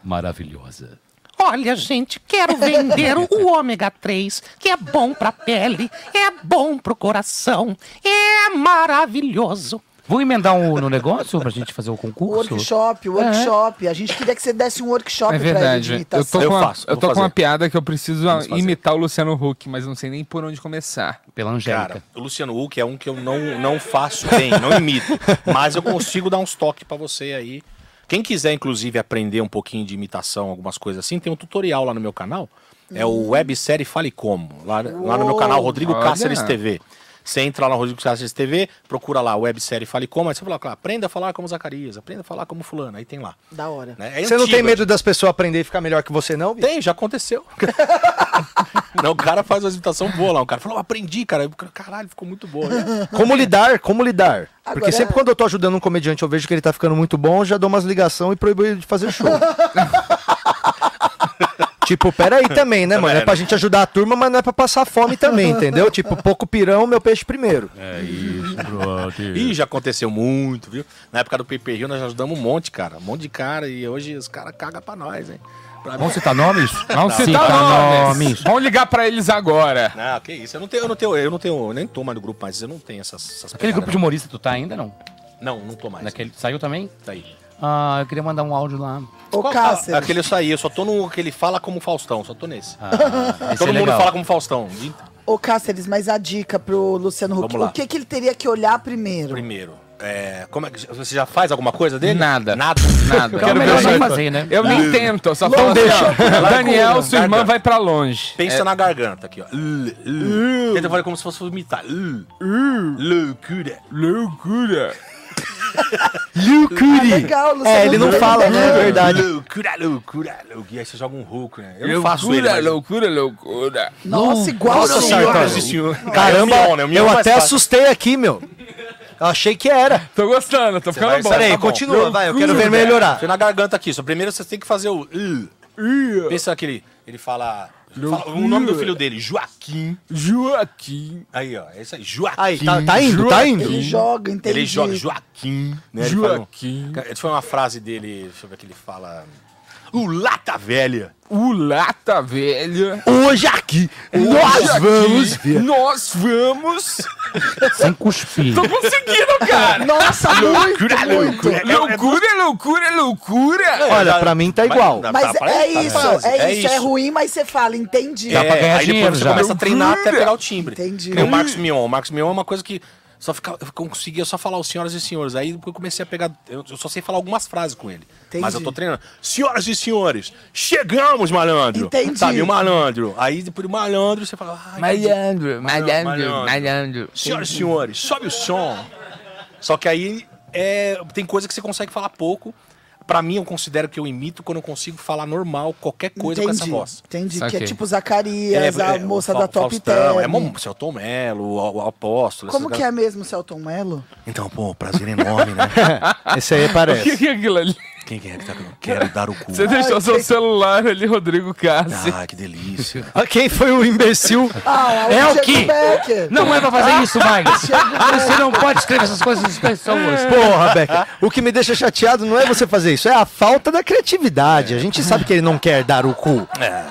maravilhosa. Olha, gente, quero vender o ômega 3, que é bom pra pele, é bom pro coração, é maravilhoso. Vou emendar um, no negócio pra gente fazer o concurso? Workshop, workshop. A gente queria que você desse um workshop É pra ele de verdade. Eu imitação. tô, com, Eu uma, faço, eu tô com fazer. uma piada que eu preciso Vamos fazer. imitar o Luciano Huck, mas não sei nem por onde começar. Pela Angélica. Cara, o Luciano Huck é um que eu não, não faço bem, não imito. mas eu consigo dar uns toques pra você aí. Quem quiser, inclusive, aprender um pouquinho de imitação, algumas coisas assim, tem um tutorial lá no meu canal. É o websérie Fale Como. Lá, lá no meu canal, Rodrigo Olha. Cáceres TV. Você entra lá no Rodrigo Cáceres TV, procura lá websérie Fale Como, aí você fala, aprenda a falar como Zacarias, aprenda a falar como fulano, aí tem lá. Da hora. né? É Você não tem antigo, medo das pessoas aprender e ficar melhor que você, não? Bicho? Tem, já aconteceu. não, o cara faz uma imitação boa lá. O cara falou, aprendi, cara. Eu, Caralho, ficou muito boa. né? Como lidar? Como lidar? Porque Agora- sempre quando eu tô ajudando um comediante, eu vejo que ele tá ficando muito bom, eu já dou umas ligações e proíbo ele de fazer show. tipo, peraí também, né, mano? É pra gente ajudar a turma, mas não é pra passar fome também, entendeu? Tipo, pouco pirão, meu peixe primeiro. É isso, brother. Ih, já aconteceu muito, viu? Na época do Paper Rio nós ajudamos um monte, cara. Um monte de cara. E hoje os caras cagam pra nós, hein? Pra Vamos citar nomes? Vamos Sim, citar tá nomes. nomes. Vamos ligar pra eles agora. Não, que isso. Eu não tenho, eu não tenho, eu não tenho, eu nem tô mais no grupo mais, eu não tenho essas. essas Aquele grupo de pegadas. humorista, tu tá ainda, não? Não, não tô mais. Naquele, saiu também? Tá aí. Ah, eu queria mandar um áudio lá. Ô, Qual- Cáceres. ah, Aquele eu saí, eu só tô no que ele fala como Faustão, só tô nesse. Ah, esse Todo é mundo legal. fala como Faustão. Ô, Cáceres, mas a dica pro Luciano Huck, o que, que ele teria que olhar primeiro? Primeiro. É, como é que você já faz alguma coisa dele? Nada. Nada. Nada. Então é melhor nem fazer, né? Eu nem tento, eu só Não falo assim, Daniel, sua irmã vai pra longe. Pensa É, na garganta aqui, ó. Tenta fazer como se fosse vomitar. Loucura. Loucura. Lucuri. Ah, legal, Luciano É, ele não fala, né? É verdade. Loucura, loucura, loucura. E aí você joga um rouco, né? Eu não faço ele, Loucura, mas... loucura, loucura. Nossa, igual Nossa, senhor. Caramba, É Mion, né? Eu é até fácil. assustei aqui, meu. Eu achei que era. Tô gostando, tô vai- ficando bom. Peraí, tá continua, vai, eu quero ver melhorar. Foi na garganta aqui. Só primeiro você tem que fazer o. L. Pensa aquele. Ele fala. Fala o nome do filho dele, Joaquim. Joaquim. Aí, ó. É isso aí. Joaquim. Aí, tá, tá indo, tá indo. Ele joga, entendi. Ele joga Joaquim. Né? Ele fala um- Joaquim. Essa foi uma frase dele. Deixa eu ver que ele fala. O Lata Velha. O Lata Velha. Hoje aqui, Hoje nós aqui, vamos ver. Nós vamos. Sem cuspir. Tô conseguindo, cara. Nossa, muito, Loucura, muito. loucura. Loucura, loucura, loucura. Olha, pra mim tá igual. Mas- Mas Tá, é tá isso, é, é isso, é isso. ruim, mas você fala, entendi. Dá pra ganhar aí dinheiro depois você já. começa a treinar até Loucura. pegar o timbre. Entendi. O Marcos Mion. O Marcos Mion é uma coisa que só fica, eu conseguia só falar os senhoras e senhores. Aí eu comecei a pegar. Eu eu só sei falar algumas frases com ele. Entendi. Mas eu tô treinando. Senhoras e senhores, chegamos, malandro. Entendi. Sabe, o malandro. Aí depois do malandro você fala. Ah, entendi. Malandro, malandro, Malandro. malandro. Senhoras e senhores, sobe o som. Só que aí é, tem coisa que você consegue falar pouco. Pra mim, eu considero que eu imito quando eu consigo falar normal qualquer coisa com essa entendi, voz. entendi. Saquei. Que é tipo Zacarias, a é, moça o da Top Faustão, Ten. É Mom- Celton Mello, o, o Apóstolo. Como que é mesmo, Celton Mello? Então, pô, prazer enorme, né? Esse aí O que parece. que é aquilo ali? Quem que é que tá com... Quero dar o cu. Você deixou seu celular ali, Rodrigo Cassi. Ah, que delícia. Ah, Quem foi o imbecil? Ah, É o? Becker. Não é pra fazer isso, Magnus. Você não pode escrever essas coisas nas pessoas. Porra, Becker. O que me deixa chateado não é você fazer isso, é a falta da criatividade. A gente sabe que ele não quer dar o cu.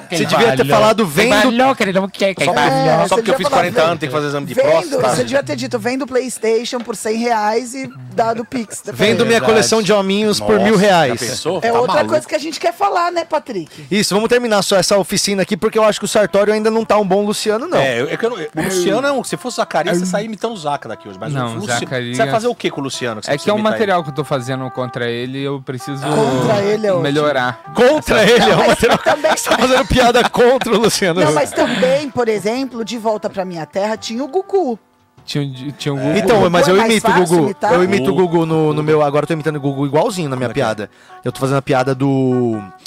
Você devia ter falado vendo. Valeu, que ele não quer. Que Só, É, só porque eu fiz falar, 40 vem- anos, tem que fazer exame de Vendo, próstata. você devia ter dito, vendo Playstation por 100 reais e dado Pix. Vendo minha coleção de hominhos por mil reais. Pensou? É Tá outra maluco. coisa que a gente quer falar, né, Patrick? Isso, vamos terminar só essa oficina aqui, porque eu acho que o Sartório ainda não tá um bom Luciano, não. É, eu- é que eu não- o Luciano é um. Se fosse Zacarias, você saía imitando o Zaca daqui hoje. Mas Não, o Luciano. Zacarias- Você vai fazer o que com o Luciano? você É que é um material que eu tô fazendo contra ele eu preciso Contra ele é melhorar. Contra ele, é uma mas também, Você tá fazendo piada contra o Luciano. não, mas também, por exemplo, de volta pra minha terra tinha o Gugu. Tinha, tinha um Google. Então, mas Gugu é eu imito o Gugu. Eu imito o Gugu no, no meu. Agora eu tô imitando o Gugu igualzinho na minha piada. Eu tô fazendo a piada do.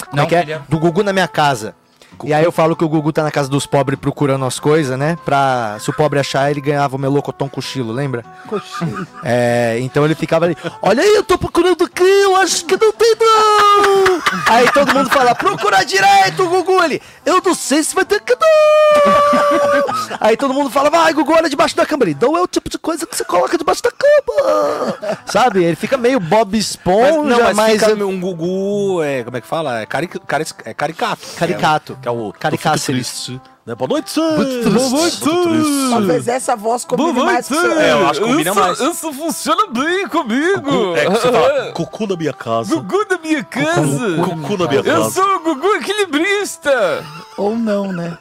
Como é Não, que é? filha. Do Gugu na minha casa. E aí eu falo que o Gugu tá na casa dos pobres procurando as coisas, né? Pra se o pobre achar, ele ganhava o melocotão cochilo, lembra? Coxinha. É, então ele ficava ali, olha aí, eu tô procurando aqui, eu acho que não tem não. Aí todo mundo fala, procura direito, Gugu. Ele, eu não sei se vai ter que. Aí todo mundo fala, vai, Gugu, olha debaixo da cama. Ele, não é o tipo de coisa que você coloca debaixo da cama. Sabe? Ele fica meio Bob Mas, Esponja, não, mas mas... fica um Gugu, é, como é que fala? É, caric, cari- é caricato. Caricato. Que é, o- que é o... Caricáceres. Eu fico triste, né? Boa noite, Talvez essa voz combine mais com o seu. É, eu acho que combina isso, mais. Isso funciona bem comigo. É que você fala, cucu na minha casa. Gugu da minha casa. Cucu na minha Eu casa. sou o Gugu equilibrista. Ou não, né?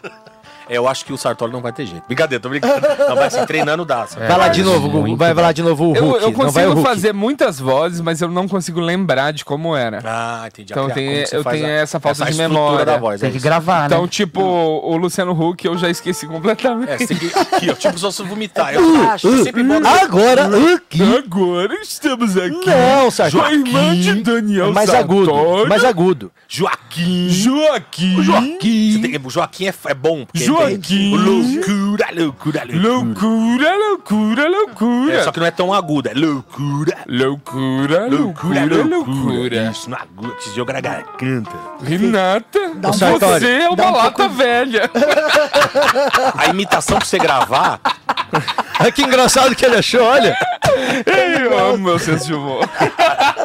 É, eu acho que o Sartori não vai ter jeito. Brincadeira, tô brincando. Não, vai assim, treinando dá. sabe? Vai lá de novo, Gugu. Vai, vai lá de novo o Eu, Hulk. eu não vai o consigo Hulk. fazer muitas vozes, mas eu não consigo lembrar de como era. Ah, entendi. Então Como tem, eu tenho a- essa falta de estrutura memória. da voz, Tem é que gravar, Então, né? tipo, o Luciano Huck eu já esqueci completamente. É, você tem que. Aqui, ó. Tipo, só se vomitar. Eu, Eu acho. eu sempre boto. Agora, aqui. Agora estamos aqui. Não, Sartori. Irmã de Daniel É mais agudo. Sartori. Mais agudo. Joaquim. Joaquim. Joaquim. Tem- Joaquim é, é bom. porque ele tem- Joaquim. Loucura, loucura, loucura. Loucura, loucura, loucura. É, só que não é tão agudo. É loucura. Loucura, loucura, loucura. Isso, não é agudo. Que joga na garganta. Renata, um Sartori. você é uma um lata pouco- velha. A imitação pra você gravar. Ai, que engraçado que ele achou, olha. Eu amo meu senso de humor.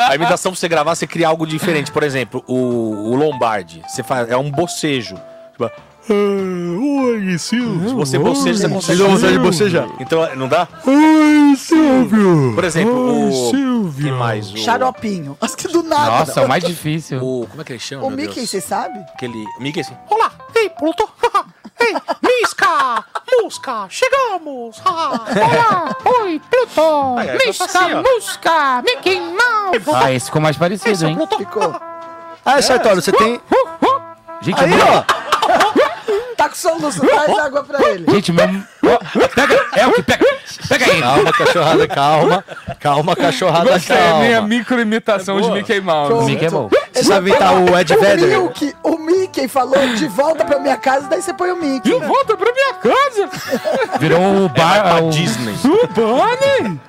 A imitação pra você gravar, você cria algo diferente. Por exemplo, o, o Lombardi. Você faz, é um bocejo. Tipo, "Ah, oi, Silvio. Se você boceja, você consegue. Ele dá vontade de bocejar. Então, não dá? Ai, Silvio. Por exemplo, o. Quem mais? O, Xaropinho. Acho que do nada. Nossa, é o mais difícil. o como é que ele chama? O meu Mickey, você sabe? Aquele. O Mickey assim. Olá! Ei, Pluto! Ei, Misca! Musca, chegamos! Ah, Olá, oi, Pluton, Aí, aí, foi Mr. assim, ó. Musca, Mickey Mouse. Ah, esse ficou mais parecido, hein? Ah, Sartório, você tem. Gente, Aí, ó. Tá com soluço, traz água pra ele. Gente, meu... Pega, é o que pega. Pega ele. Calma, cachorrada, calma. Calma, cachorrada, Gostei, a minha calma. micro imitação de Mickey Mouse. Pronto. Mickey é bom. Você sabe imitar o Ed O Vedder? Milk, o Mickey falou de volta pra minha casa, daí você põe o Mickey. De volta pra minha casa! Virou o bar... o... Disney. O Bunny!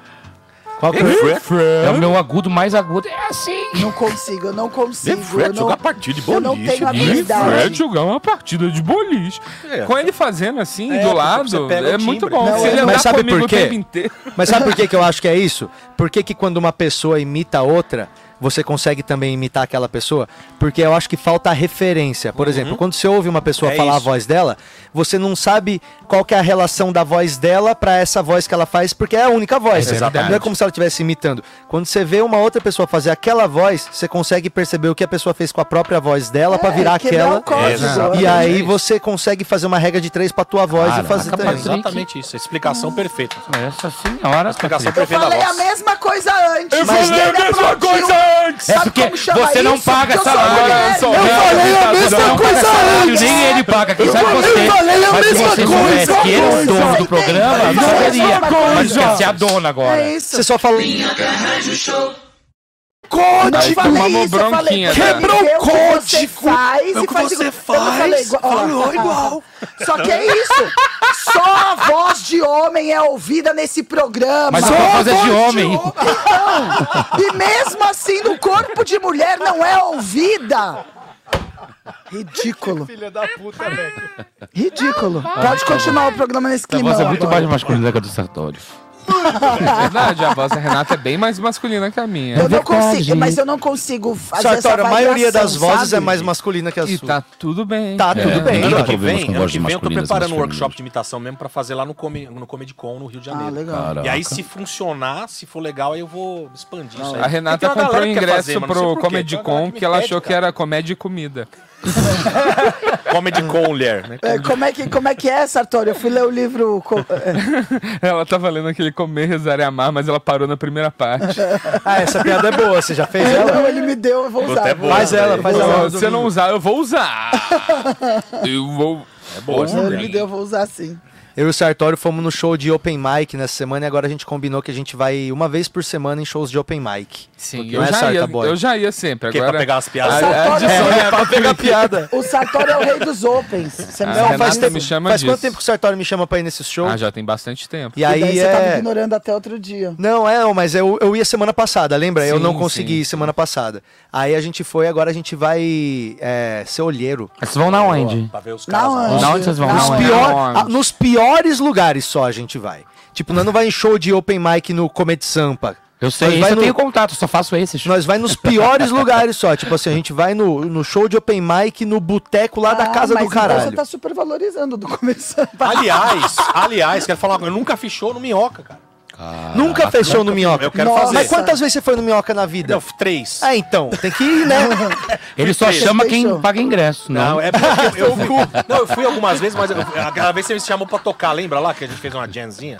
Qual que é? É o meu agudo mais agudo. É assim. Não consigo, eu não consigo. The Fred eu não, jogar partida de eu não boliche. tenho E habilidade. Fred jogar uma partida de boliche. É. Com ele fazendo assim, É, do lado, é muito bom. Não, ele é- andar Mas sabe por quê? Mas sabe por que, que eu acho que é isso? Por que, que quando uma pessoa imita a outra, você consegue também imitar aquela pessoa? Porque eu acho que falta a referência. Por exemplo, quando você ouve uma pessoa É falar a isso. voz dela, você não sabe qual que é a relação da voz dela pra essa voz que ela faz, porque é a única voz. É verdade. Não é como se ela estivesse imitando. Quando você vê uma outra pessoa fazer aquela voz, você consegue perceber o que a pessoa fez com a própria voz dela pra É, virar quebrar aquela. código. E é. aí você consegue fazer uma regra de três pra tua voz Cara, e fazer também. Exatamente isso. Explicação perfeita. Essa senhora. Explicação Eu perfeita da falei a mesma coisa antes. Eu mas falei a mesma coisa antes! É Sabe porque você não paga eu sou salário. Eu falei a tá mesma coisa Salário, antes! nem ele paga, quem sabe Eu você. falei a se mesma você coisa, que ele é o dono do programa, não Mas é a saberia. mesma Mas quer ser a dona agora. É isso. Você só falou. Não Aí falei isso, eu falei, tá? entendeu o que Você código. faz É o e que faz você não faz. igual. Falou igual. Só que é isso. Só a voz de homem é ouvida nesse programa. Mas a Só tua voz é de homem. Então, e mesmo assim no corpo de mulher não é ouvida. Ridículo. Filha da puta, velho. Ridículo. Pode continuar o programa nesse A clima. voz é muito mais masculina que a do Sartório. É verdade, a voz da Renata é bem mais masculina que a minha. Eu não consigo, mas eu não consigo fazer Sartório, a essa maioria das vozes é sabe? mais masculina que a E sua. tá tudo bem. Tá tudo bem. Ano que vem, ano que vem eu tô e preparando um workshop de imitação mesmo pra fazer lá no, Come, no Comedy Con no Rio de Ah, Janeiro. legal. Caraca. E aí, se funcionar, se for legal, aí eu vou expandir isso aí. A Renata comprou quer ingresso fazer, não pro. Comedy Con que ela achou que era comédia e comida. Comedy Con, mulher, né? É, como, é que, como é que é, Sartório? Eu fui ler o livro. é, Ela tava lendo aquele Comer, Rezar e Amar, mas ela parou na primeira parte. Ah, essa piada é boa. Você já fez Não, ela? ele me deu, eu vou usar. até boa. Faz ela, faz ela. Se você não usar, eu vou usar. Eu vou. É boa Não, ele me deu, eu vou usar sim. Eu e o Sartório fomos no show de Open Mic nessa semana e agora a gente combinou que a gente vai uma vez por semana em shows de Open Mic. Sim, eu não é já, ia, eu já ia sempre. É Agora, pra pegar as piadas. Sartório edição é é pra pegar piada. O Sartório é o rei dos opens. Você me Ah, Renata faz tempo, me chama faz quanto disso. tempo que o Sartório me chama pra ir nesse show? Ah, já tem bastante tempo. E E aí você tá me é... ignorando até outro dia. Não, é, não, mas eu, eu ia semana passada, lembra? eu Sim, não consegui sim, ir semana passada. Aí a gente foi, agora a gente vai é, ser olheiro. Vocês vão na onde? Pra ver os Na caras. onde? Na onde vocês vão? Nos, onde? Piores lugares só a gente vai. Tipo, nós não vai em show de open mic no Comedy Sampa. Eu sei, esse vai eu no- tenho contato, só faço esses. Nós vai nos piores lugares só. Tipo assim, a gente vai no, no show de open mic no boteco lá da Ah, casa mas do caralho. Então você tá super valorizando do começo. Aliás, aliás, quero falar uma coisa. Eu nunca fiz show no Minhoca, cara. Nunca fechou no Minhoca. Eu quero Nossa. fazer. Mas quantas vezes você foi no Minhoca na vida? Não, três. Ah, então, tem que ir, né? Ele só Fechou. chama quem paga ingresso, não. Não, é porque eu, eu fui, não, eu fui algumas vezes, mas eu, aquela vez você me chamou pra tocar, lembra lá que a gente fez uma jamzinha?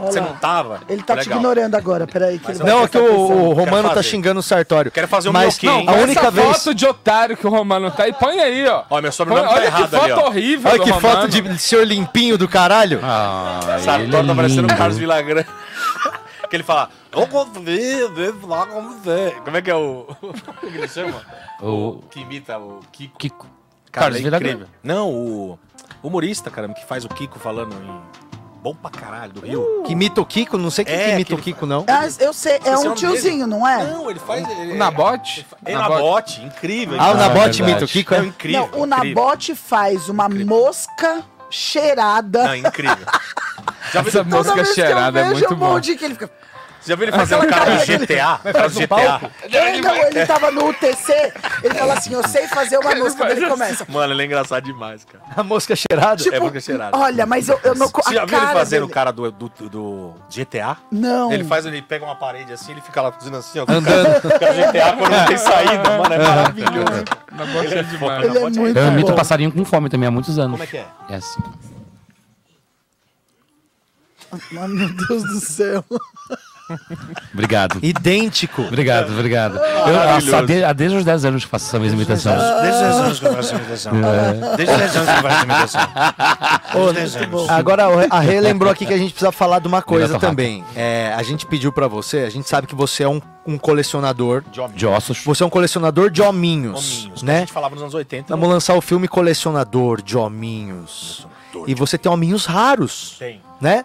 Você não tava? Ele tá te ignorando agora, peraí. Que Não, é que o, o Romano tá xingando o Sartório. Quero fazer um Mas minhoquinho. a Essa única vez. foto de otário que o Romano tá aí, põe aí, ó. Ó, meu Põe- sobrenome tá olha que errado foto ali, ó. horrível Olha que foto de senhor limpinho do caralho. Ah, é tá parecendo o. Carlos Villagrán. Que ele fala, eu como você. Como é que é o... Como que ele chama? O- Que imita o Kiko. Kiko. Cara, Carlos é incrível. Não, o humorista, caramba, que faz o Kiko falando em... Bom pra caralho, do Rio. Que imita o Kiko, não sei quem É, que imita que o Kiko, não. Ah, eu sei, é o um tiozinho, não é? Não, ele faz... Ele, O Nabote? É Nabote. Nabote, incrível. Ah, o incrível. Nabote imita o Kiko, é? incrível. não, o incrível. Nabote faz uma mosca cheirada. Não, incrível. Já Essa música cheirada é muito um bom. monte que ele fica... Você já viu ele fazendo cara do GTA? Faz no GTA. palco? É, não, ele tava no UTC, ele fala assim, eu sei fazer uma música, daí ele começa. Mano, ele é engraçado demais, cara. A mosca cheirada. Tipo, É música cheirada. Olha, mas eu, eu não... Você já viu ele cara fazendo o cara do, do, do GTA? Não. Ele faz, ele pega uma parede assim, ele fica lá fazendo assim, ó. Andando. O GTA quando não tem saída, mano, é maravilhoso. Ele é é demais. foda. Ele é muito Eu imito passarinho com fome também há muitos anos. Como é que é? É assim. Ah, meu Deus do céu. Obrigado. Idêntico. Obrigado, obrigado. Eu, nossa, de- há desde os 10 anos que faço essa mesma imitação. Desde os 10 anos que eu faço essa imitação. É. Desde os 10 anos que eu faço essa imitação. Desde 10 anos. Agora a Rê lembrou aqui que a gente precisa falar de uma coisa também. É, a gente pediu pra você, a gente sabe que você é um, um colecionador De ossos. Você é um colecionador de hominhos, Hominhos, que a né? gente falava nos anos 80. Vamos lançar o filme Colecionador de Hominhos. E você tem hominhos raros, Tem. né?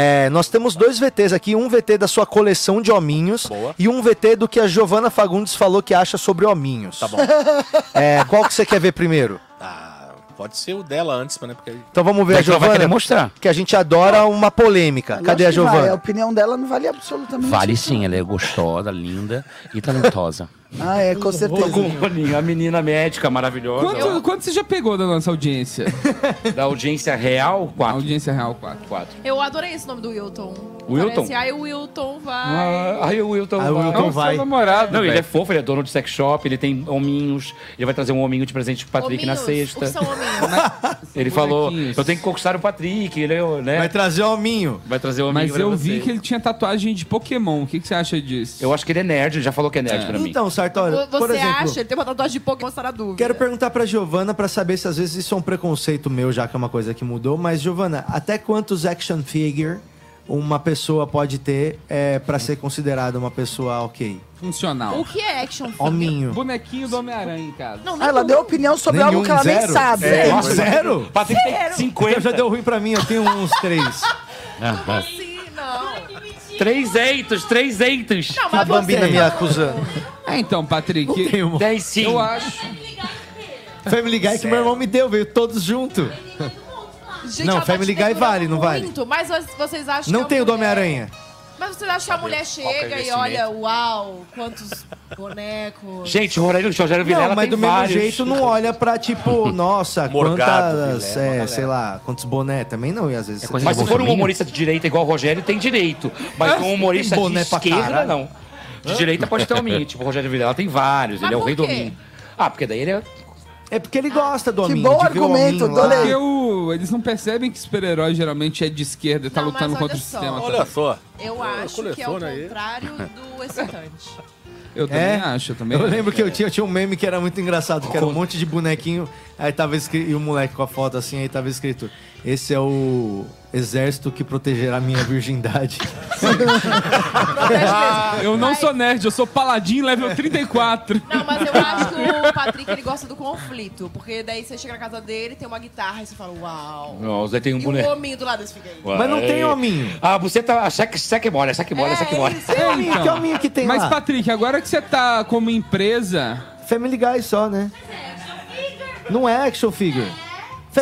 É, nós temos dois VTs aqui, um VT da sua coleção de hominhos Boa. e um VT do que a Giovana Fagundes falou que acha sobre hominhos. Tá bom. É, qual que você quer ver primeiro? Ah, pode ser o dela antes, né? Porque... Então vamos ver Vai a vai Giovana, querer mostrar. que a gente adora uma polêmica. Cadê a que vai, A Giovana? opinião dela não vale absolutamente Vale sim, ela é gostosa, linda e talentosa. Ah, é, com certeza. A menina médica maravilhosa. Quanto, quanto você já pegou da nossa audiência? Da audiência real, 4. Audiência real 4. 4. Eu adorei esse nome do Wilton. Wilton? Parece, ai, o Wilton vai. Ah, aí o Wilton Aí o vai. Wilton Não, vai. seu namorado. Não, ele é fofo, ele é dono de sex shop, ele tem hominhos. Ele vai trazer um hominho de presente pro Patrick na Hominhos, sexta. o que são hominhos? Ele falou, eu tenho que conquistar o Patrick, ele né? Vai trazer hominho. Vai trazer o hominho Mas pra eu você. vi que ele tinha tatuagem de Pokémon. O que, que você acha disso? Eu acho que ele é nerd, ele já falou que é nerd É. pra mim. Então, Sartori, Você por exemplo, acha? Ele tem uma tatuagem de Pokémon, dúvida. Quero perguntar pra Giovana pra saber se às vezes isso é um preconceito meu, já que é uma coisa que mudou. Mas, Giovana, até quantos action figure uma pessoa pode ter é, para ser considerada uma pessoa ok? Funcional. O que é action figure? Hominho. Bonequinho do Homem-Aranha em casa. Não, Ah, ela deu opinião sobre algo que ela nem zero? sabe. É, Nossa, zero? Patrick tem Zero. 50. Já deu ruim pra mim, eu tenho uns três. Ah, ah. Sim, não. Três eitos, três eitos. Não, A mas Bambina você... me acusando. É, então, Patrick, Dez sim. eu acho. Family Guy que meu irmão me deu, veio todos junto. Gente, Não, ela tá Family Guy vale, não vale? muito, Mas vocês acham Não que a tem o do Homem-Aranha. Mas vocês acham que a mulher é o chega e olha, uau, quantos bonecos. Gente, o Rogério, o Rogério Vilela Não, mas tem do mesmo vários. jeito não olha pra, tipo, nossa, Morgado, quantas, Vilela, é, galera. sei lá, quantos boné também não, e às vezes... Mas se for um humorista de direita igual o Rogério, tem direito. Mas um humorista Tem de boné pra esquerda, caralho. não. De direita pode ter hominho. Tipo, o Rogério Vilela tem vários. Mas ele é o por rei do quê? Ah, porque daí ele é... É porque ele gosta do Que hominho, bom argumento. Porque o- eles não percebem que super-herói geralmente é de esquerda e tá Não, lutando mas contra o olha só. sistema. Olha só. Eu acho que é o coleciona aí. contrário do excitante. Eu também É? acho, eu também Eu acho. lembro que eu tinha, eu tinha um meme que era muito engraçado, que era um monte de bonequinho, aí tava escrito, e o moleque com a foto assim, aí tava escrito, esse é o exército que protegerá minha virgindade. Eu não sou nerd, eu sou paladin level 34. Não, mas eu acho que o Patrick ele gosta do conflito. Porque daí você chega na casa dele, tem uma guitarra e você fala, uau. Nossa, tem um E o boneco. hominho do lado desse fica aí. Mas não tem hominho. Ah, você tá... Saque, saque mole, saque mole, É, saque mole. isso. Que hominho, que hominho que tem Mas, lá? Patrick, agora que você tá como empresa. Family Guy só, né? Não é action figure.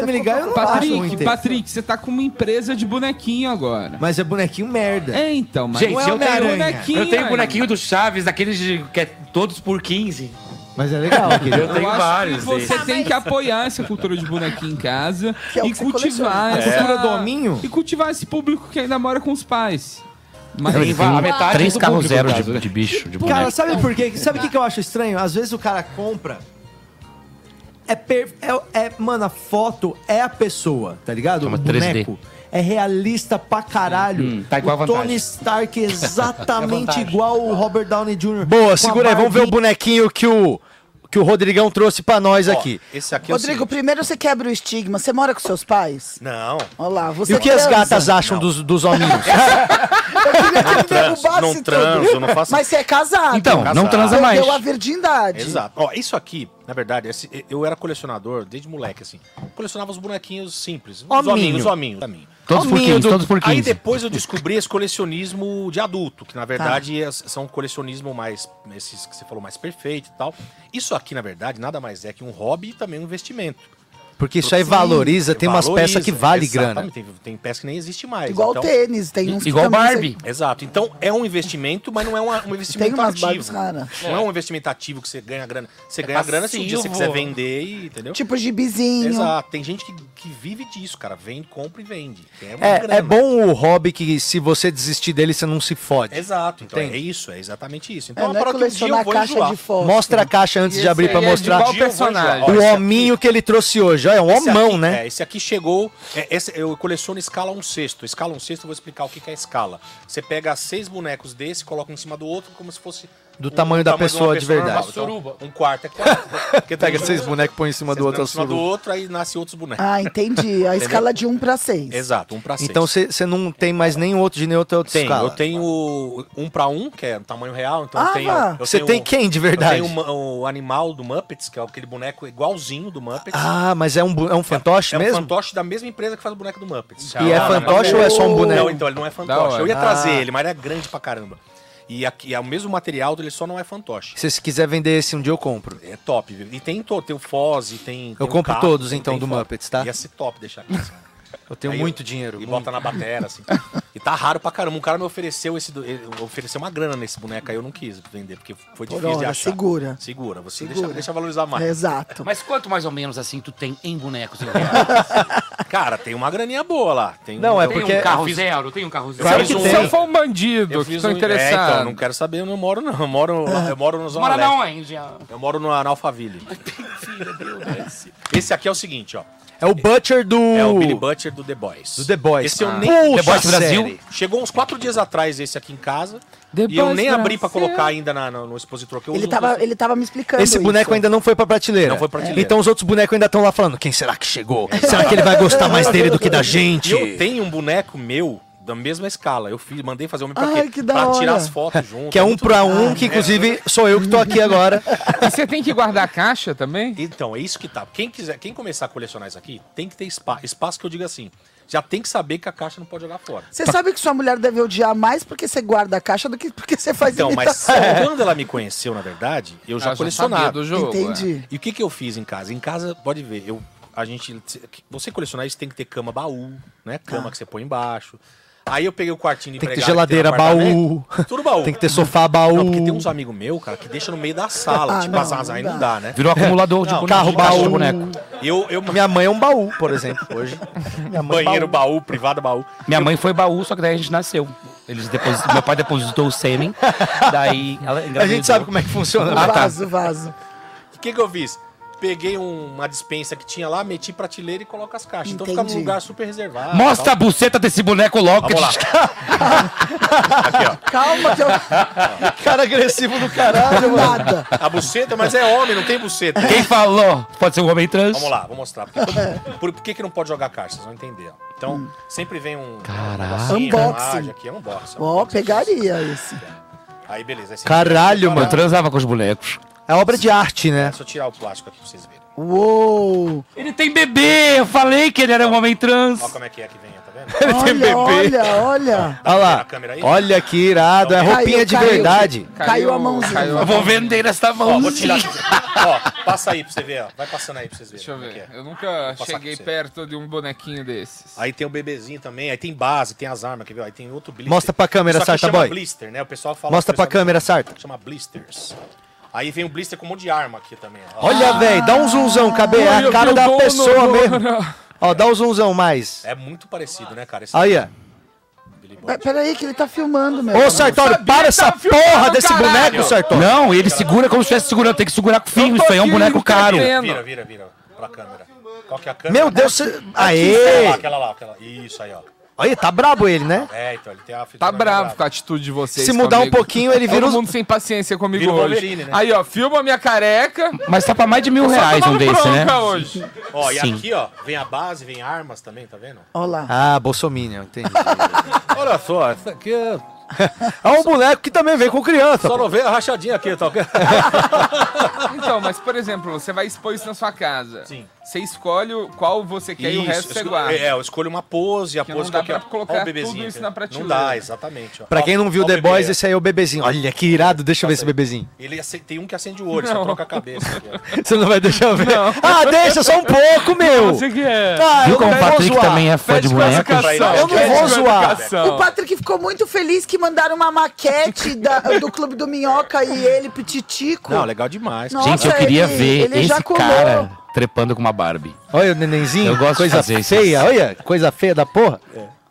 Family Guy eu não acho Patrick, ter. Patrick, você tá com uma empresa de bonequinho agora. Mas é bonequinho merda. É, então, mas Gente, não é eu tenho, Homem-Aranha. eu tenho bonequinho do Chaves, daqueles de, que é todos por 15. Mas é legal, querido. Eu tenho Eu acho vários que você desses. tem que apoiar essa cultura de bonequinho em casa Que é o e que cultivar essa... A cultura do hominho? E cultivar esse público que ainda mora com os pais. Mas Tem a metade Três carros zero caso, né? de, de bicho, de Cara, boneco. sabe por quê? Sabe o que, que eu acho estranho? Às vezes o cara compra. É, per... é, é- Mano, a foto é a pessoa, tá ligado? Chama o 3D. boneco. É realista pra caralho. Hum, tá igual a o Tony. Stark é É exatamente vantagem. igual o Robert Downey Jr. Boa, segura aí, vamos ver o bonequinho que o, que o Rodrigão trouxe pra nós aqui. Esse aqui é o Rodrigo, seguinte. primeiro você quebra o estigma. Você mora com seus pais? Não. Olha lá, você E o que as transa. gatas acham dos, dos hominhos? Eu queria que ele transo, derrubasse não tudo. transo, não faço- Mas você é casado. Então, não transa mais. Perdeu a virgindade. Exato. Ó, isso aqui, na verdade, esse- eu era colecionador desde moleque, assim. Colecionava os bonequinhos simples. Os Hominho. hominhos, hominhos. hominho. Todos por Hominho 15, do- todos por 15. Aí depois eu descobri esse colecionismo de adulto, que na verdade é- são um colecionismo mais, esses que você falou, mais perfeito e tal. Isso aqui, na verdade, nada mais é que um hobby e também um investimento. Porque isso aí Sim, valoriza, tem umas valoriza, peças que vale exatamente, grana. Tem, tem peça que nem existe mais. Igual então, tênis, tem uns Igual Barbie. Exato. Então é um investimento, mas não é uma- um Tem investimento umas ativo. Barbies. Não é um investimento ativo que você ganha grana. Você É ganha grana se um dia você quiser vender, e, entendeu? Tipo gibizinho. Exato. Tem gente que, que vive disso, cara. Vende, compra e vende. Tem. É, é bom o hobby que se você desistir dele, você não se fode. Exato, então Entende? é isso, é exatamente isso. É, Então, não é para que um dia eu vou caixa enjoar. de fósforo. Mostra a caixa antes de abrir aí é mostrar. O hominho que ele trouxe hoje. Olha, é um Esse homão, aqui- né? É, esse aqui chegou. é, esse- eu coleciono escala um sexto. Escala um sexto, eu vou explicar o que, que é escala. Você pega seis bonecos desse, coloca um em cima do outro, como se fosse. Do tamanho da de uma pessoa de verdade. normal. Então, um quarto é quatro. Porque Pega tem seis um- bonecos, põe em cima seis do outro. em cima do suruba. outro, aí nasce outros bonecos. Ah, entendi. A escala de 1 pra 6. Exato, um pra seis. Então você não tem mais nenhum outro de nenhuma outra Tem, escala. eu tenho um pra um, que é tamanho real, então Ah, eu tenho. Você tem um- quem de verdade? Eu tenho o animal do Muppets, que é aquele boneco igualzinho do Muppets. Ah, mas é um, é um fantoche é um mesmo? fantoche da mesma empresa que faz o boneco do Muppets. E é fantoche ou é só um boneco? Não, então ele não é fantoche. Eu ia trazer Ah. ele, mas ele é grande pra caramba. E aqui é o mesmo material, ele só não é fantoche. Se você quiser vender esse um dia, eu compro. É top? E tem, tem o Foz, e tem. Eu compro Caco, todos, tem- então, tem do. Muppets, tá? Ia ser top deixar aqui. Eu tenho Aí muito eu- dinheiro. E muito. bota na batera, assim. e tá raro pra caramba. Um cara me ofereceu esse. ofereceu uma grana nesse boneco aí, eu não quis vender, porque foi Por difícil de hora, achar. segura. Segura, você Segura. Deixa, deixa valorizar mais. Exato. Mas quanto mais ou menos assim tu tem em bonecos? em Cara, tem uma graninha boa lá. Tem Não, um- é tem porque- um carro eu fiz- zero? Tem um carro zero? Claro que um-. Se eu for um bandido, Eu fiz um... interessado. É, então, não quero saber eu moro, não. Eu moro, eu moro no Zona Mora na Leste. onde? Ah, Eu moro no Analfaville. Esse aqui é o seguinte, ó. É o Butcher do. É o Billy Butcher do The Boys. Do The Boys. Esse eu Ah. nem. Puxa, The Boys Brasil? série. Chegou uns quatro dias atrás esse aqui em casa. The e eu Boys nem abri pra Brasil. colocar ainda na- no, no expositor. Que eu Ele uso tava, ele tava me explicando Esse boneco isso. ainda não foi pra prateleira. Não foi pra prateleira. Então os outros bonecos ainda estão lá falando: quem será que chegou? será que ele vai gostar mais dele do que da E gente? eu tenho um boneco meu da mesma escala. Eu fiz, mandei fazer um pra, Ai, quê? que da pra hora. tirar as fotos junto. Que é um pra um, que inclusive sou eu que tô aqui agora. E você tem que guardar a caixa também? Então, é isso que tá. Quem quiser, quem começar a colecionar isso aqui, tem que ter espaço. Espaço que eu digo assim, já tem que saber que a caixa não pode jogar fora. Você sabe que sua mulher deve odiar mais porque você guarda a caixa do que porque você faz Então, mas imitação. quando ela me conheceu, na verdade, eu já já colecionava. do jogo, Entendi. E o que, que eu fiz em casa? Em casa, pode ver, eu, a gente, você colecionar isso tem que ter cama baú, né? Cama que você põe embaixo. Aí eu peguei o quartinho de Tem que ter geladeira, baú. Tudo baú. Tem que ter sofá, baú. Não, porque tem uns amigos meus, cara, que deixa no meio da sala. Ah, tipo, não, as aí não dá, né? Virou acumulador de Não, carro, caixa de baú. boneco. Eu, eu Minha mãe é um baú, por exemplo, hoje. Minha mãe é banheiro baú, privado baú. Minha mãe foi baú, só que daí a gente nasceu. Eles deposit... Meu pai depositou o sêmen, daí ela A engravidou. gente sabe como é que funciona. Ah, tá. Vaso, vaso. O que, que eu fiz? Peguei um- uma dispensa que tinha lá, meti prateleira e coloco as caixas. Então fica num Entendi. lugar super reservado. Mostra a tal. buceta desse boneco logo. Vamos a lá. gente- Aqui, ó. Calma que eu... Cara agressivo do caralho, mano. Nada. A buceta, mas é homem, não tem buceta. Quem falou? Pode ser um homem trans? Vamos lá, vou mostrar. Porque, por, por que, que não pode jogar caixa? Vocês vão entender. ó. Então, sempre vem um. Caralho. Um Unboxing. aqui, é um unboxing. Ó, pegaria esse. Aí, beleza. Aí Caralho, mano. transava com os bonecos. É obra de arte, né? Deixa eu tirar o plástico aqui pra vocês verem. Uou! Ele tem bebê! Eu falei que ele era um homem trans. Olha como é que é que vem, tá vendo? tem bebê. Olha, olha, olha. Olha lá. câmera aí? Olha que irado. É Caiu, roupinha de caiu. verdade. Caiu a mãozinha. caiu a Eu vou vender essa Ó, vou mãozinha. tirar. ó, passa aí pra você ver, ó. Vai passando aí pra vocês verem. Deixa eu é que ver. é. Eu nunca cheguei perto de um bonequinho desses. Aí tem o bebezinho também, aí tem base, tem as armas, quer ver? Aí tem outro blister. Mostra pra câmera, Sarta Boy. blister, né? O pessoal fala... Mostra pra câmera, Sarta. Chama blisters. Aí vem um blister com um monte de arma aqui também. ó. Olha, velho, dá um zoomzão, cabelo. É a cara da dono pessoa mesmo. Ó, dá o zoomzão mais. É muito parecido, né, cara? Esse Aí, ó. Billy Pe- Bob. Peraí que ele tá filmando, meu. Ô, Sartório, sabia para essa filmando, porra desse caralho. boneco, Sartório. Não, ele segura como se estivesse segurando. Tem que segurar com. Eu tô Isso aí é um boneco caro. Vira, vira, vira pra câmera. Qual que é a câmera? Meu Deus, você... Aquela Aê! lá, aquela lá, aquela. Isso aí, ó. Olha, tá brabo ele, né? É, então, ele tem a Tá bravo com a atitude de vocês. Se mudar um comigo. pouquinho, ele vira Todo os- mundo sem paciência comigo Vira o hoje. Wolverine, né? Aí, ó, filma minha careca. Mas tá pra mais de mil reais um desse, né? hoje. Ó, e Sim. aqui, ó, vem a base, vem armas também, tá vendo? Olha lá. Ah, Bolsominion, entendi. Olha só, essa aqui é... É um boneco que também vem com criança. Só pô. não vê a rachadinha aqui, tá ok? Então, mas por exemplo, você vai expor isso na sua casa. Sim. Você escolhe qual você quer e o Isso, resto você guarda. É, eu escolho uma pose, a Que pose não dá qualquer. pra colocar Ó o bebezinho tudo isso na Não prateleira. dá, exatamente. Ó. Pra quem não viu ó o The Boys, esse aí é o bebezinho. Olha que irado, deixa eu ver esse bebezinho. Ele tem um que acende o olho, Não. só troca a cabeça. Você não vai deixar eu ver? Ah, deixa só um pouco, meu! Você que é. Ah, Viu eu como não o Patrick zoar. também é fã de Pede bonecos? Eu não vou zoar. O Patrick ficou muito feliz que mandaram uma maquete da- do Clube do Minhoca e ele, Pititico. Não, legal demais. Nossa, Gente, eu queria ele- ver ele esse cara trepando com uma Barbie. Olha o nenenzinho, Eu gosto de coisa fazer isso. feia, olha, coisa feia da porra.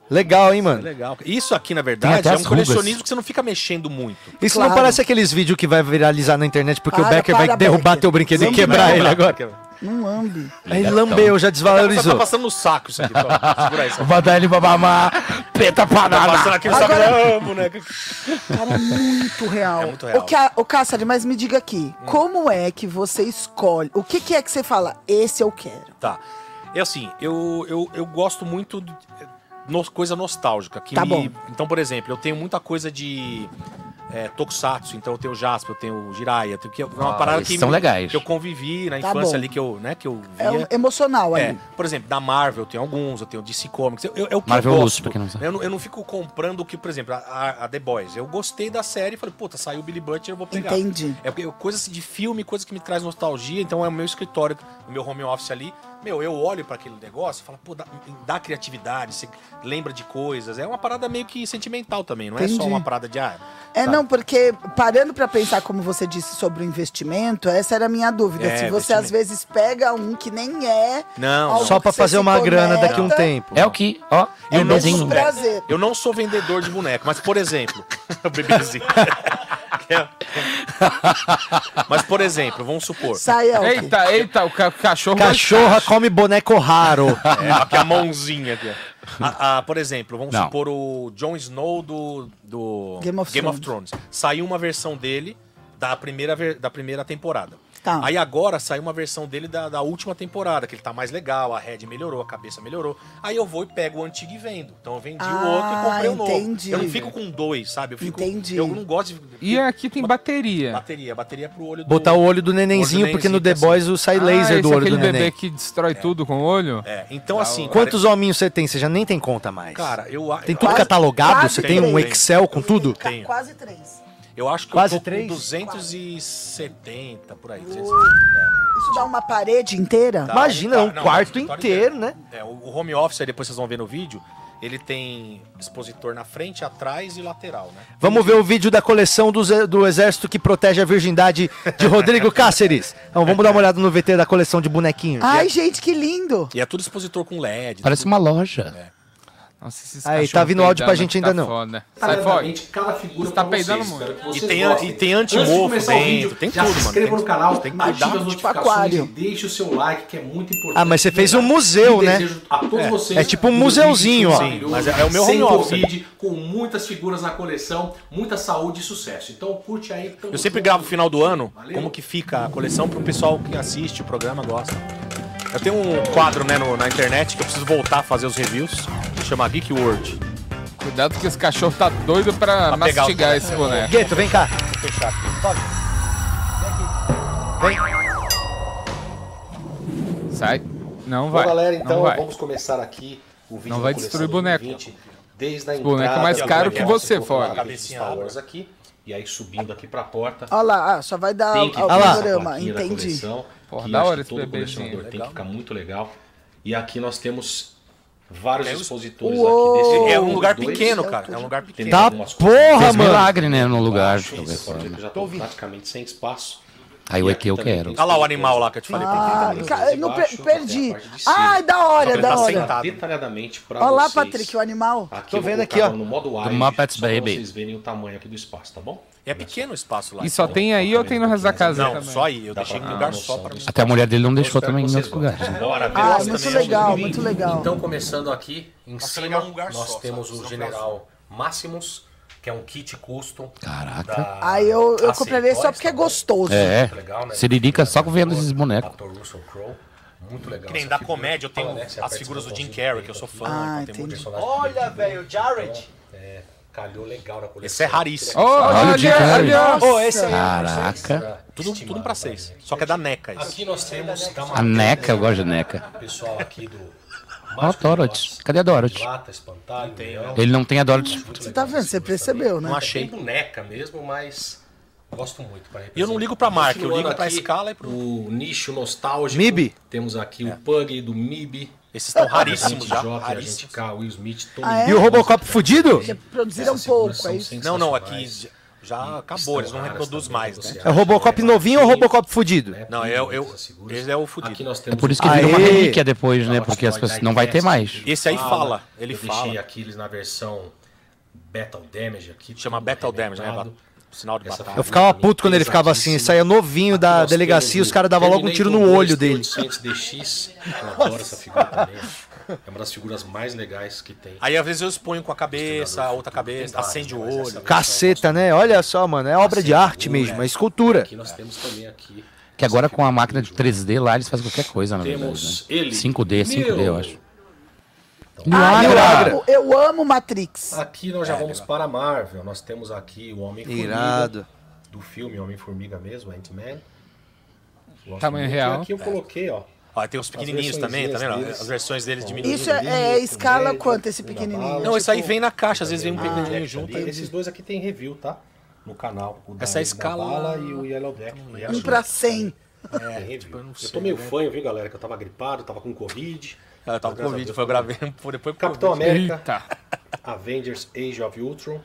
Legal, hein, É mano? legal. Isso aqui, na verdade, é um rugas. colecionismo que você não fica mexendo muito. Isso não parece aqueles vídeos que vai viralizar na internet porque o Para, Becker vai derrubar Becker. teu brinquedo e quebrar quebrar. ele agora. Não lambe. Aí lambeu, já Tá desvalorizou. passando no saco isso aqui. Segura isso. Vou dar ele pra mamar. Peta Tá panada. passando aqui no saco. Agora- Ah, boneca. Cara, muito real. É muito real. O, Ca... o Cássio, mas me diga aqui, como é que você escolhe? O que, que é que você fala? Esse eu quero. Tá. É assim, eu, eu, eu gosto muito de no- coisa nostálgica. Que Tá me- bom. Então, por exemplo, eu tenho muita coisa de é, Tokusatsu, então eu tenho o Jasper, eu tenho o Jiraiya, eu tenho que, é uma Ah, parada que, são me- legais. que eu convivi na Tá infância bom. ali, que eu, né, que eu via. É um emocional É, ali. por exemplo, da Marvel eu tenho alguns, eu tenho DC Comics. Eu, eu, é que Marvel eu Luz, gosto. pra quem não sabe. Eu, não, eu não fico comprando o que, por exemplo, a, a- The Boys. Eu gostei da série e falei, puta, saiu o Billy Butcher, eu vou pegar. Entendi. É porque coisas de filme, coisas que me traz nostalgia, então é o meu escritório, o meu home office ali. Meu, eu olho pra aquele negócio e falo, pô, dá, dá criatividade, você lembra de coisas. É uma parada meio que sentimental também, não é Entendi. só uma parada de ah. É, tá. não, porque parando pra pensar, como você disse, sobre o investimento, essa era a minha dúvida. É, Se você às vezes pega um que nem é. Não, algo Só você fazer uma grana conecta, daqui a um tempo. É o que, ó, É é o desenho. mesmo prazer. Eu não sou vendedor de boneco, mas por exemplo, o bebezinho. mas por exemplo, vamos supor. Sai, Elke. Eita, eita, o ca- cachorro. Cachorra come boneco raro. É, aqui a mãozinha aqui. ó. A- a- por exemplo, vamos Não. supor o Jon Snow do, do Game of Thrones. Saiu uma versão dele da primeira, ver- da primeira temporada. Tá. Aí agora saiu uma versão dele da, da última temporada, que ele tá mais legal, a head melhorou, a cabeça melhorou. Aí eu vou e pego o antigo e vendo. Então eu vendi o Ah, outro e comprei o novo. entendi. Eu não fico com dois, sabe? Eu fico, Entendi. Eu não gosto de. E aqui tem bateria. Bateria, bateria pro olho do. Botar o olho do nenenzinho, olho do porque no The nenenzinho, Boys o sai Ah, laser do esse é olho do aquele bebê neném. que destrói tudo com o olho? É, então assim. Quantos hominhos você tem? Você já nem tem conta mais. Cara, eu Tem tudo Quase- catalogado? quase Você tem um. Excel com tudo? Tenho. Quase três. Eu acho que Quase eu tô três? com 270 por aí. 200. Isso dá uma parede inteira? Tá, Imagina, tá, um não, quarto escritório inteiro, né? É, o home office, aí depois vocês vão ver no vídeo, ele tem expositor na frente, atrás e lateral, né? Vamos ver o vídeo da coleção do, do exército que protege a virgindade de Rodrigo Cáceres. Então vamos dar uma olhada no VT da coleção de bonequinhos. Ai, gente, que lindo. E é tudo expositor com LED. Parece tudo- uma loja. Nossa, esses Aí, tá vindo áudio pra gente ainda tá não. Foda. Sai fora. Cada figura Você tá peidando muito. E tem, gostem. e tem Antes de antimofo começar o dentro, vídeo, tem já tudo, se mano. inscreva no canal, tem que ative cuidar. as Tipo notificações aquário. e deixe o seu like, que é muito importante. Ah, mas você fez um museu, né? desejo A todos É. vocês É tipo um um museuzinho, ó. Sim, mas é- o meu sem home office. Com muitas figuras na coleção, muita saúde e sucesso. Então curte aí. Eu sempre gravo no final do ano como que fica a coleção pro pessoal que assiste o programa gosta. Eu tenho um quadro né, no- na internet que eu preciso voltar a fazer os reviews, chama Geek World. Cuidado que esse cachorro tá doido pra, mastigar o- esse boneco. Gueto, vem cá. Vou fechar aqui. Vem. Sai. Não Bom, vai. galera, não então vai. vamos começar aqui o vídeo Não vai destruir boneco. 2020, Desde a boneco é mais caro que você, pouco lá Ford. a cabeça de Star Wars aqui, e aí subindo aqui pra porta. Olha lá, ah, só vai dar Tem que o panorama, entendi. coleção, Porra, da hora esse todo bebezinho. tem que ficar muito legal. E aqui nós temos vários Tem os- expositores Uou! aqui desse É um lugar dois. pequeno, cara. É um lugar pequeno. Tá porra, Fez mano. milagre, né, no lugar. pode que eu já tô praticamente sem espaço. Aí o E ET eu quero. Olha lá o animal lá que eu te falei. Ah, ca- não a perdi. Ai, da hora, que da tá hora. sentado. Detalhadamente pra Olha lá. Patrick, o animal. Aqui Tô vendo aqui, ó. No modo Do wide, Muppets Baby. vocês verem o tamanho aqui do espaço, tá bom? É pequeno o espaço lá. E só tem aí ou tem no resto da casa Não, também? só aí. Eu Dá deixei pra em lugar só pra do Até a mulher dele não deixou também em que outros lugares. Ah, muito também, legal, muito legal. Então, começando aqui, em Nossa, cima, nós temos o General Maximus, que é um kit custom. Caraca. da Aí eu, eu AC compraria só porque é tá gostoso. É. Muito legal, né? Siririca só vendo esses bonecos. Ator Russell Crowe. Muito legal. Que nem da comédia, eu tenho né, as figuras do Jim Carrey, que eu sou fã. Ah, então tem personagem Olha, velho, o Jared. É, calhou legal na coleção. Esse é raríssimo. Ô, Olha o Jim Carrey. Ô, esse aí. Caraca. Tudo, tudo pra seis. Só que é da NECA esse. Aqui nós temos A Neca, eu gosto de Neca. pessoal aqui do Ó, Dorothy. Cadê a Dorothy? Lata, espantalho, leão. Ele não tem a Dorothy. Você tá vendo? Você percebeu, né? Não achei. Tem boneca mesmo, mas gosto muito. pra E eu não ligo pra marca, eu ligo pra aqui, escala e pro. O nicho nostálgico. MIB. Temos aqui o Pug do MIB. Esses estão raríssimos já. Jockey, Raríssimos. K, Will Smith, Ah, é? E o Robocop fudido? Porque produziram pouco, é isso? Não, não, aqui. Já acabou, eles não reproduzem mais, né? É o Robocop novinho ou o Robocop fudido? Não, eu, eu, esse é o fudido. Aqui nós É temos por isso que o- vira uma relíquia depois, né? Porque as pessoas não vai ter mais. Esse aí fala, ele eu fala. deixei aqui eles na versão Battle Damage aqui. Chama tudo Battle Damage, né? Sinal de batalha. Eu ficava puto quando ele ficava assim, saía novinho da delegacia, temos os caras davam logo um tiro no olho 2 dele. T800 DX, eu adoro essa figura também. É uma das figuras mais legais que tem. Aí às vezes eu exponho com a cabeça, a outra cabeça, acende o olho. Caceta, né? Olha só, mano, é obra de arte mesmo, é escultura. Aqui nós temos também aqui. Que agora com a máquina de 3D lá eles fazem qualquer coisa, na Temos verdade. Né? ele. 5D, 5D, eu acho. Ah, eu, amo, eu amo Matrix. Aqui nós já vamos para a Marvel. Nós temos aqui o Homem-Formiga. Irado. Do filme Homem-Formiga mesmo, Ant-Man. Tamanho real. Aqui eu coloquei, ó. Ó, tem os pequenininhos também, tá vendo? deles. As versões deles diminuídas. Isso é, é escala quanto esse pequenininho? Não, isso aí vem na caixa, às vezes vem um Ah, pequenininho ali. junto. Esses dois aqui tem review, tá? No canal. O da- Essa é a da escala- Bala e o Yellow Jack. Um pra 100. É, review. Eu tô meio fanho, viu, galera? Que eu tava gripado, tava com Covid. Eu tava com Covid, foi eu gravei por depois Capitão Covid. América, Avengers Age of Ultron.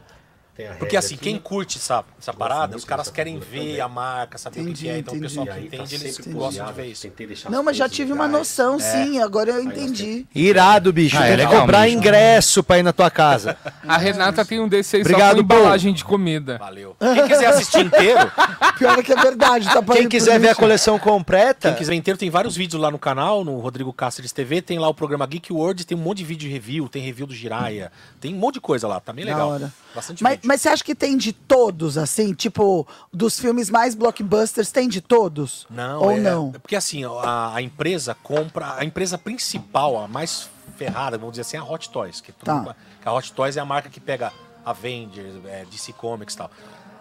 Tem a Porque assim, aqui. quem curte essa, essa parada, os caras querem ver também. a marca, saber o que é. Então o pessoal que tá entende, eles sempre gostam de ver isso. Não, as mas já tive uma noção, É. sim. Agora eu entendi. Irado, bicho. Ah, é Tem que comprar mesmo. ingresso pra ir na tua casa. A Renata tem um desse aí Obrigado, só com embalagem de comida. Valeu. Quem quiser assistir inteiro, Pior é que é verdade. Tá Quem quiser ver a coleção completa, quem quiser inteiro, tem vários vídeos lá no canal, no Rodrigo Cáceres TV, tem lá o programa Geek World, tem um monte de vídeo de review, tem review do Jiraya, tem um monte de coisa lá, tá bem legal. Bastante Mas, vídeo. Mas você acha que tem de todos, assim? Tipo, dos filmes mais blockbusters, tem de todos? Não, Ou é, não? é porque assim, a, a empresa compra, a empresa principal, a mais ferrada, vamos dizer assim, é a Hot Toys. Que, todo Tá. que a Hot Toys é a marca que pega Avengers, é, DC Comics e tal.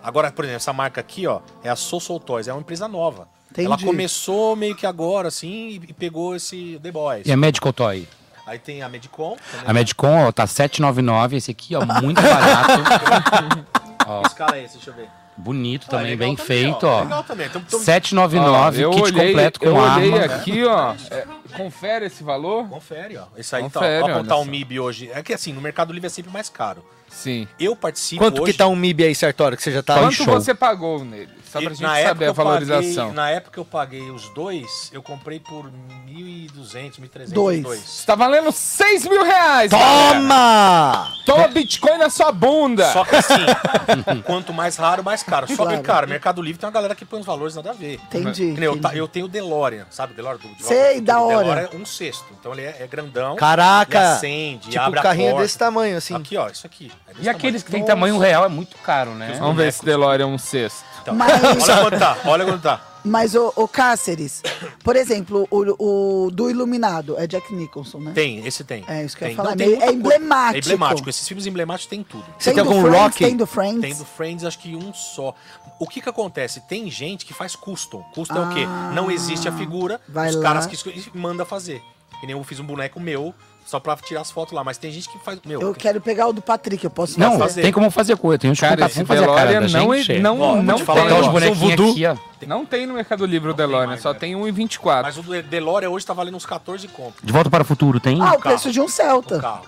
Agora, por exemplo, essa marca aqui, ó, é a Social Toys, é uma empresa nova. Entendi. Ela começou meio que agora, assim, e, e pegou esse The Boys. E a Medical Toy? Aí tem a Medicom. A Medicom, ó, tá 799, esse aqui, ó, muito barato. ó, Que escala é esse? Deixa eu ver. bonito Ó, também, bem também, feito, ó. ó. Legal também. Então, então- 799, Ó, eu kit olhei, completo com eu olhei arma. aqui, ó. é, confere esse valor? Confere, ó. Esse aí Confere, tá, ó, apontar o só. MIB hoje. É que assim, no Mercado Livre é sempre mais caro. Sim. Eu participo quanto hoje... que tá um MIB aí, Sartório, que você já tá Quanto show? você pagou nele? Só pra E gente na saber época a eu valorização. Paguei, na época eu paguei os dois, eu comprei por 1.200, 1.300. Dois. os Tá valendo 6 mil reais! Toma! Toma Bitcoin na sua bunda! Só que assim, quanto mais raro, mais caro. Só Claro. que, cara, Mercado Livre tem uma galera que põe uns valores nada a ver. Entendi, eu, entendi. eu tenho o DeLorean, sabe? DeLorean do de Sei, da hora. DeLorean é um sexto. Então ele é, é grandão. Caraca! Ele acende, Tipo, abre o carrinho a porta. desse tamanho, assim. Aqui, ó, isso aqui. É E aqueles que tamanho. tem tamanho real é muito caro, né? Vamos ver se DeLorean é um sexto. Então, Mas- Olha quanto tá, olha quanto tá. Mas o, o Cáceres, por exemplo, o, o do Iluminado é Jack Nicholson, né? Tem, esse tem. É isso que eu ia Tem. falar. Não, tem É emblemático. É emblemático. Esses filmes emblemáticos tem tudo. Você tem tem algum Friends, Rock? Tem do Friends. Tem do Friends, acho que um só. O que que acontece? Tem gente que faz custom. Custom é o quê? Ah, Não existe a figura, vai os lá. caras que manda fazer. Que nem eu fiz um boneco meu, só pra tirar as fotos lá. Mas tem gente que faz. Meu, Eu quero pegar o do Patrick, eu posso Não, fazer. tem como fazer coisa. Tem uns Cara, contatos. esse Vamos fazer a cara DeLorean da não, gente. não, Ó, não te falar tem. Botar os bonequinhos aqui, ó. Não tem no Mercado Livre o DeLorean, mais, só tem 1,24. mas o do DeLorean hoje tá valendo uns 14 conto. De volta para o futuro, tem? Ah, o preço de um Celta.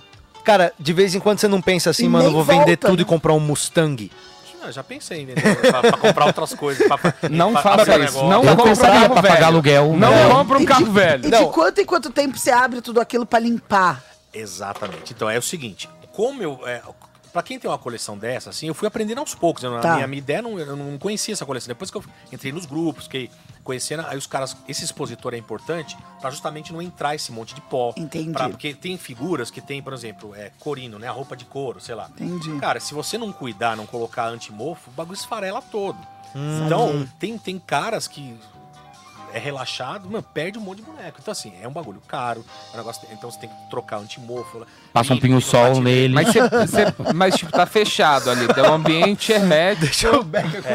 Cara, de vez em quando você não pensa assim, mano, vou vender tudo e comprar um Mustang. Ah, já pensei em vender pra, pra comprar outras coisas. Pra, pra- Não faça isso, negócio. não Eu compra um compraria carro pra pagar aluguel. Não né? compra um E carro de, velho. E de quanto em quanto tempo você abre tudo aquilo pra limpar? Exatamente. Então é o seguinte, como eu. É, Pra quem tem uma coleção dessa, assim, eu fui aprendendo aos poucos. Eu, Tá. a minha, minha ideia não, eu não conhecia essa coleção. Depois que eu entrei nos grupos, fiquei conhecendo, aí os caras. Esse expositor é importante pra justamente não entrar esse monte de pó. Entendi. Pra- porque tem figuras que tem, por exemplo, é, corino, né? A roupa de couro, sei lá. Entendi. Cara, se você não cuidar, não colocar antimofo, o bagulho esfarela todo. Hum. Então, tem, tem caras que é relaxado, mano, perde um monte de boneco. Então, assim, é um bagulho caro. É um negócio, então você tem que trocar antimofo. Passa um pinho-sol nele. Mas, cê- cê- mas, tipo, tá fechado ali. É um ambiente hermético.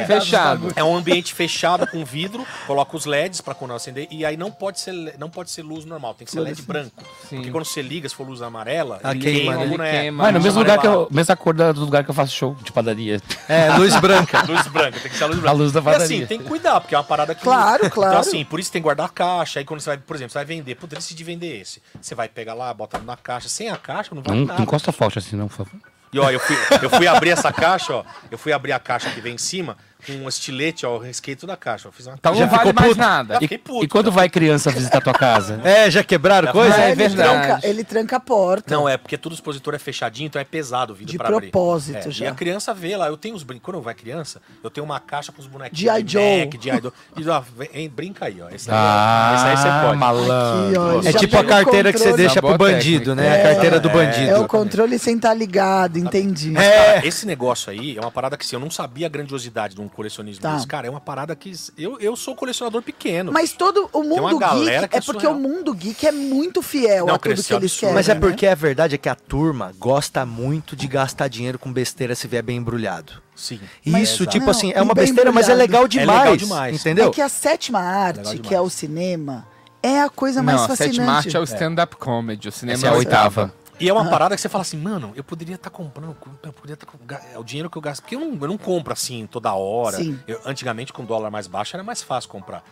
fechado. É um ambiente fechado com vidro, coloca os LEDs pra quando acender e aí não pode ser não pode ser luz normal, tem que ser LED branco. Sim. Porque quando você liga, se for luz amarela, Ah, ele queima, queima o Ele queima. Mas no mesmo lugar que eu, mesma cor do lugar que eu faço show de padaria. É, luz branca. Luz branca, tem que ser a luz A branca. luz da E padaria. assim, tem que cuidar, porque é uma parada que. Claro, claro. Então, assim, por isso tem que guardar a caixa. Aí quando você vai, por exemplo, você vai vender, puta, decidi vender esse. Você vai pegar lá, bota na caixa. Sem a caixa, não vai Não nada. encosta forte assim, não, por favor. E ó, eu fui, eu fui abrir essa caixa, ó. Eu fui abrir a caixa que vem em cima com um estilete, ó. Eu risquei toda a caixa. Eu fiz uma Então Já não vale mais puto? nada. Já E, puto, e quando vai criança visitar tua casa? É, já quebraram coisa? É ele, verdade. tranca, ele tranca a porta. Não, é porque todo expositor é fechadinho, então é pesado o vidro De pra abrir. propósito É, já. E a criança vê lá, eu tenho os brinquedos. Quando vai criança, eu tenho uma caixa com os bonequinhos G.I. de Joe. Mac, de Idol. E ó, vem, brinca aí, ó. Esse aí, Ah, esse aí você pode. malandro. Aqui, ó, É já tipo a carteira que você deixa pro bandido, né? A carteira do É, bandido. É o controle sem estar ligado, entendi. Mas, cara, esse negócio aí é uma parada que assim, eu não sabia a grandiosidade de um colecionismo Tá. desse. Cara, é uma parada que. Eu, eu sou colecionador pequeno. Mas todo o mundo geek é é porque surreal. o mundo geek é muito fiel Não, a tudo que eles absurdo. querem. Mas é né? porque a verdade é que a turma gosta muito de gastar dinheiro com besteira se vier bem embrulhado. Sim. Isso, Exato. tipo Não, assim, é uma besteira, mas é legal É demais. legal demais. Entendeu? É que a sétima arte, Legal que é o cinema, é a coisa Não, mais a fascinante. sétima arte é o stand-up comedy. O cinema Essa é a oitava. E é uma parada que você fala assim, mano, eu poderia estar comprando, eu poderia estar é o dinheiro que eu gasto, porque eu não, eu não compro assim toda hora. Eu- antigamente com dólar mais baixo era mais fácil comprar.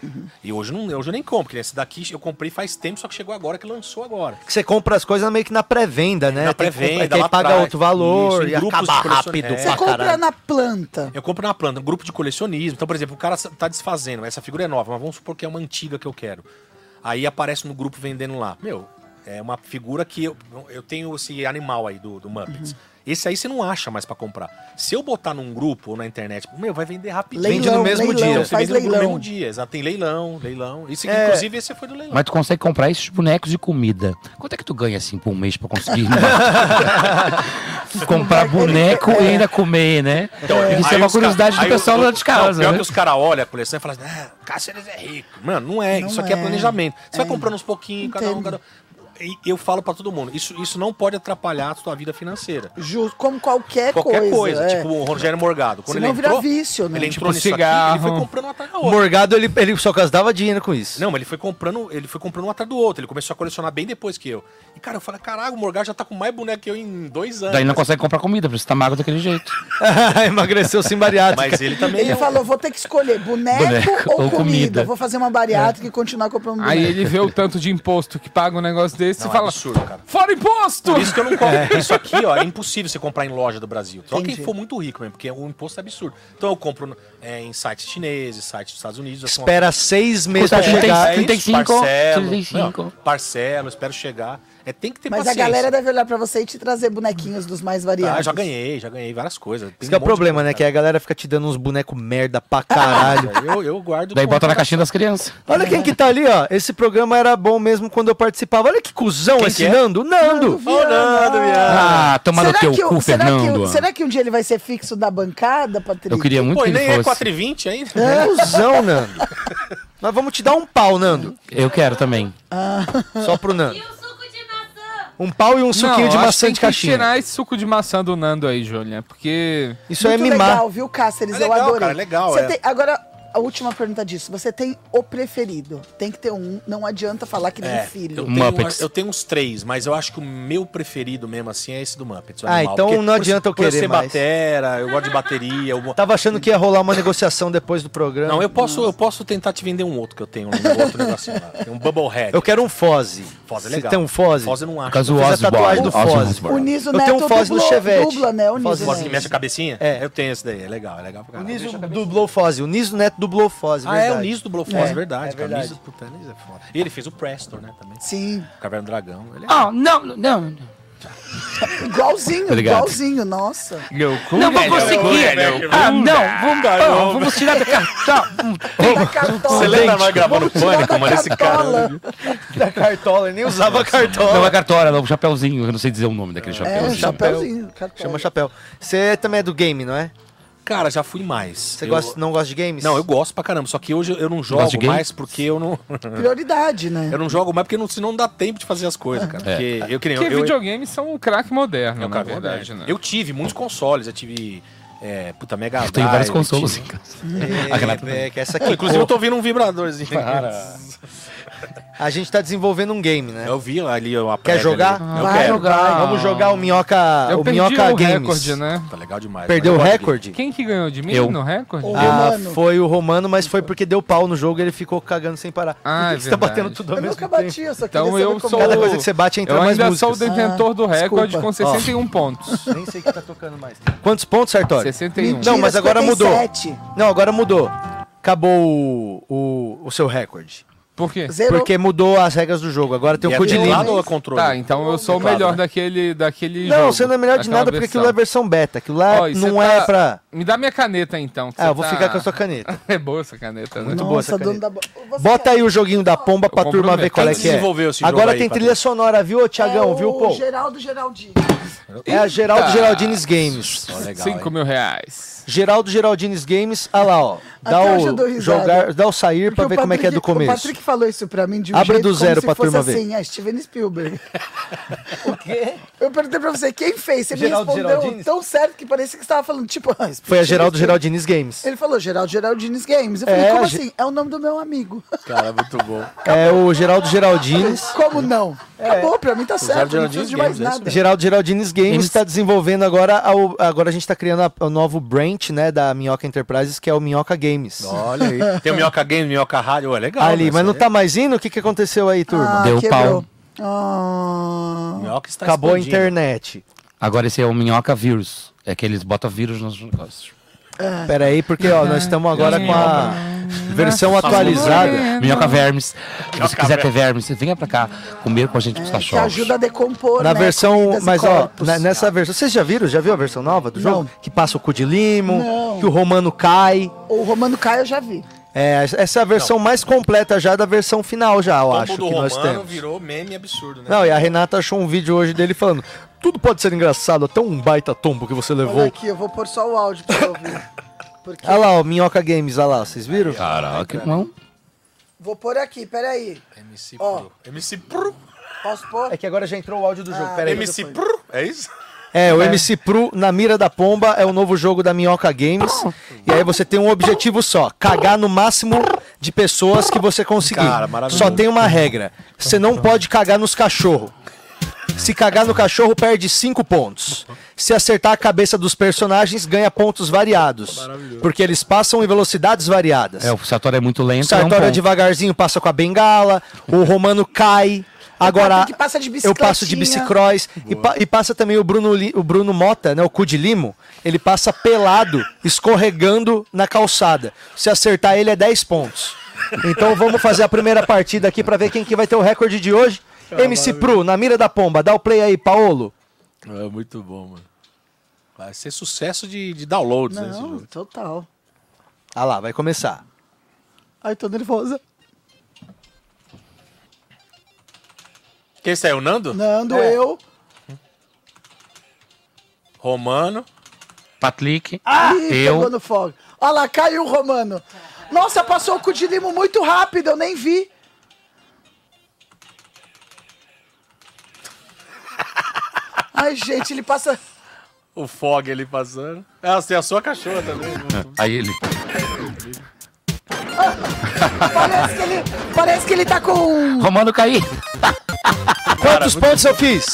E hoje não, hoje eu nem compro, porque esse daqui eu comprei faz tempo, só que chegou agora que lançou agora. Que você compra as coisas meio que na pré-venda, né? Na pré-venda, que aí paga atrás. outro valor Isso, e grupos acaba rápido É. Você pra compra caralho. na planta. Eu compro na planta, um grupo de colecionismo. Então, por exemplo, o cara tá desfazendo, essa figura é nova, mas vamos supor que é uma antiga que eu quero. Aí aparece no grupo vendendo lá. Meu, é uma figura que eu, eu tenho esse animal aí do, do Muppets. Uhum. Esse aí você não acha mais pra comprar. Se eu botar num grupo ou na internet, meu, vai vender rapidinho. Leilão, Vende no mesmo leilão, dia. Você Faz vende no leilão. mesmo dia, exato. Tem leilão, leilão. Isso, É. Inclusive, esse foi do leilão. Mas tu consegue comprar esses bonecos de comida. Quanto é que tu ganha assim por um mês pra conseguir comprar boneco e ainda comer, né? Então, Porque isso é uma curiosidade do pessoal lá de Não, casa. pior né? que os caras olham a coleção e falam assim, ah, Cáceres é rico. Mano, não é. Não isso aqui é, é. planejamento. Você vai É. comprando uns pouquinhos, cada um, cada um. E eu falo pra todo mundo, isso, isso não pode atrapalhar a sua vida financeira. Justo, como qualquer, Qualquer coisa, é. tipo o Rogério Morgado. Quando Senão ele vira entrou, vício, né? ele Tipo entrou nisso cigarro. aqui, ele foi comprando um atrás do O outro. Morgado, ele, ele só gastava dinheiro com isso. Não, mas ele foi comprando, ele foi comprando um atrás do outro. Ele começou a colecionar bem depois que eu. E cara, eu falei, caralho, o Morgado já tá com mais boneco que eu em dois anos. Daí não consegue comprar comida, por isso tá magro daquele jeito. Emagreceu sem bariátrica. Mas ele também Ele é falou, vou ter que escolher boneco, Boneco ou, ou comida. comida. Vou fazer uma bariátrica e continuar comprando boneco. Aí ele vê o tanto de imposto que paga um negócio desse Não, e é fala: absurdo, cara. Fora imposto! Por isso que eu não compro. Isso aqui, ó, é impossível você comprar em loja do Brasil. Só Entendi. quem for muito rico mesmo, porque o imposto é absurdo. Então eu compro é, em sites chineses, sites dos Estados Unidos. assim, Espera seis meses pra chegar. 35, parcelo, 35. não, parcelo, espero chegar. É, tem que ter Mas a paciência. galera deve olhar pra você e te trazer bonequinhos dos mais variados. Ah, já ganhei, já ganhei várias coisas. Tem Esse que é um o problema, coisa, né? Que a galera fica te dando uns bonecos merda pra caralho. cara. Eu, eu guardo. Daí bota na caixinha das crianças. Olha quem que tá ali, ó. Esse programa era bom mesmo quando eu participava. Olha que cuzão Quem esse que é? Nando. Nando. Viana. Nando, Viana. Ah, toma no teu que, o- cu, será, que, Fernando. o- será que um dia ele vai ser fixo da bancada, Patrícia? Eu queria muito Pô, que e ele nem é fosse. 4,20 ainda. É cuzão, Nando. Nós vamos te dar um pau, Nando. Eu quero também. Só pro Nando. Um pau e um suquinho Não, de maçã de tem que caixinha. tirar esse suco de maçã do Nando aí, Julia, porque... Isso é Muito mimar. legal, viu, Cáceres? É eu legal, adorei. cara, é legal, é. tem- agora, a última pergunta disso. Você tem o preferido. Tem que ter um. Não adianta falar que nem É, filho. eu Muppets. tenho, eu tenho uns três, mas eu acho que o meu preferido mesmo assim é esse do Muppets. o Ah, animal. então Porque não por- adianta eu por querer ser mais. batera, eu gosto de bateria. Eu... Tava achando que ia rolar uma negociação depois do programa. Não, eu posso, eu posso tentar te vender um outro que eu tenho, um outro negocinho lá. Tem um Bubblehead. Eu quero um Foze. Foz é Você legal. tem um Foze? Foz eu não acho. Por do Eu fiz a tatuagem do Osbourne. Foz. Ozzy Osbourne. O Niso Eu tenho Neto um Foz no Chevette. dubla, né? O Niso Foz que Neto. mexe a cabecinha? É. Eu tenho esse daí, é legal, é legal pra O. Niso dublou Foze. O Niso Neto dublou Foze, Ah, é, verdade. o Niso dublou Foz, É, é, verdade. é verdade. Niso, puta, Niso é foda. E ele fez o Prestor, né, também. Sim. Caverna do Dragão. Ele é... Ah, não, não, não. Igualzinho, Obrigado. igualzinho, nossa. Não vou conseguir. Ah, não, vamos, ah, vamos tirar da cartola. Da cartola. Você lembra nós gravando Pânico, mano? Esse cara... Da cartola, ele nem usava cartola. Não é cartola, não, chapeuzinho. Eu não sei dizer o nome daquele É, chapeuzinho. um chapéuzinho. Chama chapéu. Você também é do game, não é? Cara, já fui mais. Você Eu- gosta, não gosta de games? Não, eu gosto pra caramba. Só que hoje eu não jogo mais porque eu não. Prioridade, né? eu não jogo mais porque não, senão não dá tempo de fazer as coisas, cara. Porque eu queria. Porque eu, videogames são um craque moderno, eu, na cara, verdade, né? eu tive muitos consoles, eu tive. É, puta, Mega Eu tenho vários Drive, consoles em casa. É, é, que essa aqui. inclusive eu tô ouvindo um vibradorzinho. Para. A gente tá desenvolvendo um game, né? Eu vi ali uma Quer jogar? ali. Eu Vai quero. jogar. Vamos jogar o Minhoca, Eu o perdi Minhoca o Games. recorde, né? Tá legal demais. Perdeu o eu recorde? Quem que ganhou de mim Eu. no recorde? Ah, foi o Romano, mas foi porque deu pau no jogo e ele ficou cagando sem parar. Ah, é você tá batendo tudo ao Eu mesmo nunca tempo? bati, eu só Então eu sou. Cada coisa que você bate, entra eu mais ainda músicas. sou o detentor do Ah, recorde desculpa. com 61 pontos. Nem sei o que tá tocando mais. Quantos pontos, Sartori? 61. Não, mas agora mudou. 57. Não, agora mudou. Acabou o, o, o seu recorde. Por quê? Porque mudou as regras do jogo. Agora tem o é cu de teclado lima. ou é controle? Tá, então eu sou o melhor né? daquele, daquele Não, jogo. você não é melhor de nada porque versão. aquilo é versão beta. Aquilo lá não é tá- pra. Me dá minha caneta então. Ah, eu vou tá- ficar com a sua caneta. é boa essa caneta, né? Muito boa essa Nossa, caneta. da bo- Bota aí o joguinho da pomba pra turma ver qual é que é. desenvolveu esse jogo Agora aí, tem Patrícia? trilha sonora, viu, ô Tiagão? é viu, o pô? Geraldo Geraldini. É a Geraldo. Geraldines Games. Ó, legal, 5 mil reais. Geraldo Geraldines Games, ah lá, ó. Dá o, jogar, dá o sair pra Porque ver como é que é do começo. O Patrick falou isso pra mim de um Abre jeito do zero como pra se fosse turma ver. assim, é Steven Spielberg. o quê? Eu perguntei pra você, quem fez? Você Geraldo me respondeu Geraldines? tão certo que parecia que você tava falando, tipo... ah, Foi a Geraldo. Geraldines Games. Ele falou Geraldo Geraldines Games. Eu falei, É, como assim? É o nome do meu amigo. Cara, muito bom. É o Geraldo Geraldines. Como não? Acabou, pra mim tá certo. Não Geraldines preciso de mais Games, é nada. Geraldo Geraldines Games está desenvolvendo agora, agora a gente está criando o novo branch, né, da Minhoca Enterprises, que é o Minhoca Games. Olha aí. Tem o Minhoca Game, Minhoca Rádio, é legal. Ali, né? mas não Essa tá mais indo? O que, que aconteceu aí, turma? Ah, Deu quebrou. pau. Ah, aí. Minhoca está Acabou a explodindo. internet. Agora esse é o minhoca vírus. É que eles botam vírus nos negócios. Pera aí, porque ó, nós estamos agora com a versão atualizada. Minhoca vermes. Se você quiser ter vermes, venha pra cá comer com a gente pros É, que cachorros. ajuda a decompor, Na né, versão, comidas mas ó, na- nessa versão, vocês já viram? Já viu a versão nova do jogo? Não. Que passa o cu de limo, Não. que o romano cai. O Romano Caio eu já vi. É, essa é a versão mais completa já da versão final já, eu O acho, que do nós Romano temos. virou meme absurdo, né? Não, e a Renata achou um vídeo hoje dele falando: tudo pode ser engraçado, até um baita tombo que você Olha levou. aqui, eu vou pôr só o áudio pra ouvir. Porque... Olha lá, o Minhoca Games, olha lá, vocês viram? Caraca, não. Vou pôr aqui, peraí. MC Ó. Pro. MC Pro. Posso pôr? É que agora já entrou o áudio do jogo, Ah, peraí. MC Pro. É isso? É, o MC Pro na mira da pomba é o novo jogo da Minhoca Games. E aí você tem um objetivo só: cagar no máximo de pessoas que você conseguir. Cara, maravilhoso. só tem uma regra: você não pode cagar nos cachorros. Se cagar no cachorro, perde 5 pontos. Se acertar a cabeça dos personagens, ganha pontos variados. Porque eles passam em velocidades variadas. É, o Sartori é muito O lento. é um ponto. devagarzinho passa com a bengala, o Romano cai. Agora, Patrick passa de eu passo de bicicross. E, pa- e passa também o Bruno, Li- o Bruno Mota, né, o cu de limo. Ele passa pelado, escorregando na calçada. Se acertar ele é 10 pontos. Então vamos fazer a primeira partida aqui pra ver quem que vai ter o recorde de hoje. MC Pro, na mira da pomba. Dá o play aí, Paolo. É muito bom, mano. Vai ser sucesso de, de downloads, né? esse Não, jogo. total. Ah lá, vai começar. Ai, tô nervosa. Quem saiu? Nando? Nando, É. eu. Romano. Patrick. Ih, eu. pegou no fogo. Olha lá, caiu o Romano. Nossa, passou o cu de limo muito rápido, eu nem vi. Ai, gente, ele passa. O Fog ali passando. Ah, tem a sua cachorra também. né? Aí ele. Parece que ele, parece que ele tá com. Romano cair. Quantos pontos eu fiz?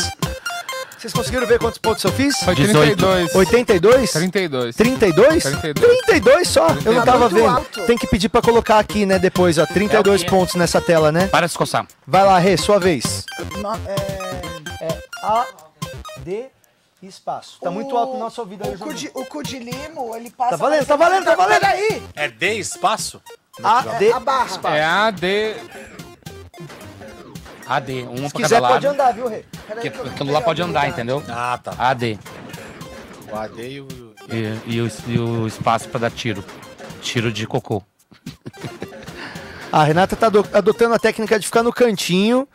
Vocês conseguiram ver quantos pontos eu fiz? Foi 32. 82? 32. 32? 32. 32 só? Eu não tava muito vendo. alto. Tem que pedir pra colocar aqui, né, depois, ó. 32 É o pontos nessa tela, né? Para de coçar. Vai lá, Rê, sua vez. No- é, É A, D, espaço. Tá muito alto o nosso ouvido aí, o, cu de, o cu de limo, ele passa. Tá valendo, tá valendo, tá valendo. Peraí! É D espaço? A, D, A barra. É A, D. AD, um Se pra quiser, cada lado. pode andar, viu, Rê? Porque aquilo lá pode andar, entendeu? Ah, tá. AD. O AD e o. E, e o, e o espaço pra dar tiro. Tiro de cocô. A Renata tá ado- adotando a técnica de ficar no cantinho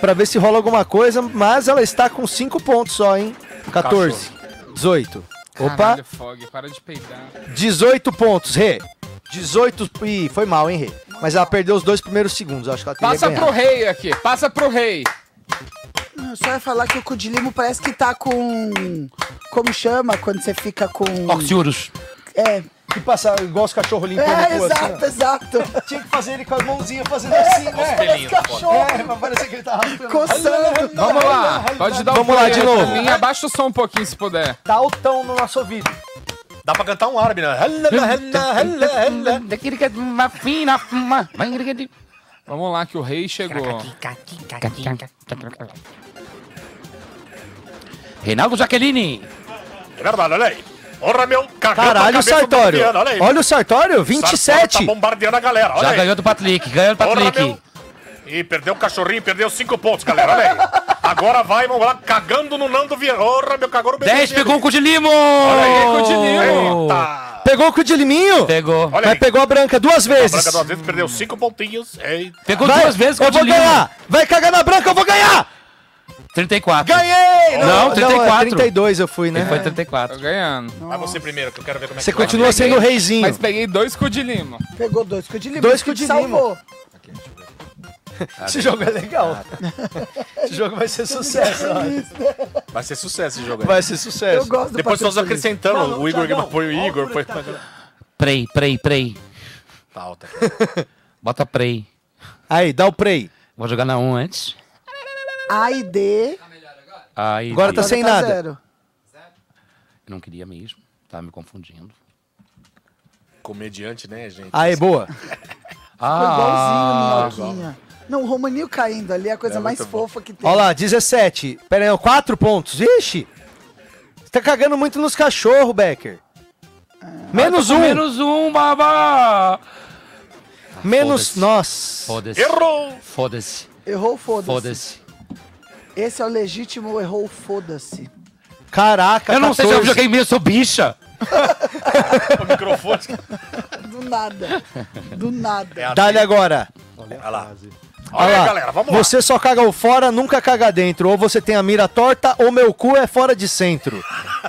pra ver se rola alguma coisa, mas ela está com 5 pontos só, hein? 14, 18. Opa, Caralho, Fog, para de peidar. 18 pontos, Rê. 18. Ih, foi mal, hein, Rê? Mas ela perdeu os dois primeiros segundos. Acho que ela Passa pro rei aqui, passa pro rei. Eu só ia falar que o cu de limo parece que tá com. Como chama quando você fica com. Oxiurus. É, Que passa igual os cachorros limpando É, o cu, assim, exato, ó. exato. Tinha que fazer ele com as mãozinhas fazendo assim, né? pelinhos, cachorro. É, pra parecer que ele tá raspando. Coçando. Vamos lá, pode dar Vamos um lá, play de novo. pra mim. Abaixa o som um pouquinho se puder. Dá o tão no nosso ouvido. Dá pra cantar um árabe, né? Vamos lá que o rei chegou. Reinaldo Jaqueline. É verdade, olha aí. Porra, meu, Caralho, o Sartório. Olha aí. Olha o Sartório, Sartório 27. Tá bombardeando a galera, olha Já aí. ganhou do Patlick, ganhou do Porra, meu. Ih, perdeu o cachorrinho, perdeu cinco pontos, galera, olha aí. Agora vai, vamos lá, cagando no Nando Vieira. Porra, meu, cagou no bebê 10 dele. pegou o cu de limo! Olha aí, cu de limo. Eita. Pegou o cu de liminho? Pegou. Olha Mas aí. pegou a branca duas A vezes. branca duas vezes perdeu cinco pontinhos. Eita. Pegou Vai, duas vezes Eu vou limo. ganhar. Vai cagar na branca, eu vou ganhar. 34. Ganhei! Não, é 34. 32 eu fui, né? Ele foi 34. Tô ganhando. Vai você primeiro, que eu quero ver como é Você que vai. continua sendo o reizinho. Mas peguei dois cu de lima. Pegou dois cu de limo. Dois cu de te salvou. Esse jogo é legal. Esse jogo vai ser sucesso. ó. Vai ser sucesso esse jogo aí. Vai ser sucesso. Eu gosto Depois nós acrescentando Não, não, o Igor, Thiagão, põe o Igor, o põe... Prey, prey, prey. Tá alta. Bota prey. Aí, dá o play. Vou jogar na 1 antes. A e D. Aí, Agora tá agora sem nada. zero. Eu não queria mesmo. Tava me confundindo. Comediante, né, gente? Aí, boa. Ah, igualzinho, minhoquinha. Não, o Romanil caindo ali é a coisa É mais muito bom. fofa que tem. Olha lá, 17. Pera aí, 4 pontos. Vixe. Você tá cagando muito nos cachorros, Becker. Menos um. Menos um, baba! Menos. foda-se. Nossa. Foda-se. Errou! Foda-se. Errou, foda-se. Foda-se. Esse é o legítimo errou, foda-se. Caraca, Eu não sei se eu 14. joguei mesmo, eu sou bicha. O microfone. Do nada. Do nada. Dá-lhe agora. Olha lá. Olha Olha lá. galera, vamos lá. Você só caga o fora, nunca caga dentro. Ou você tem a mira torta, ou meu cu é fora de centro.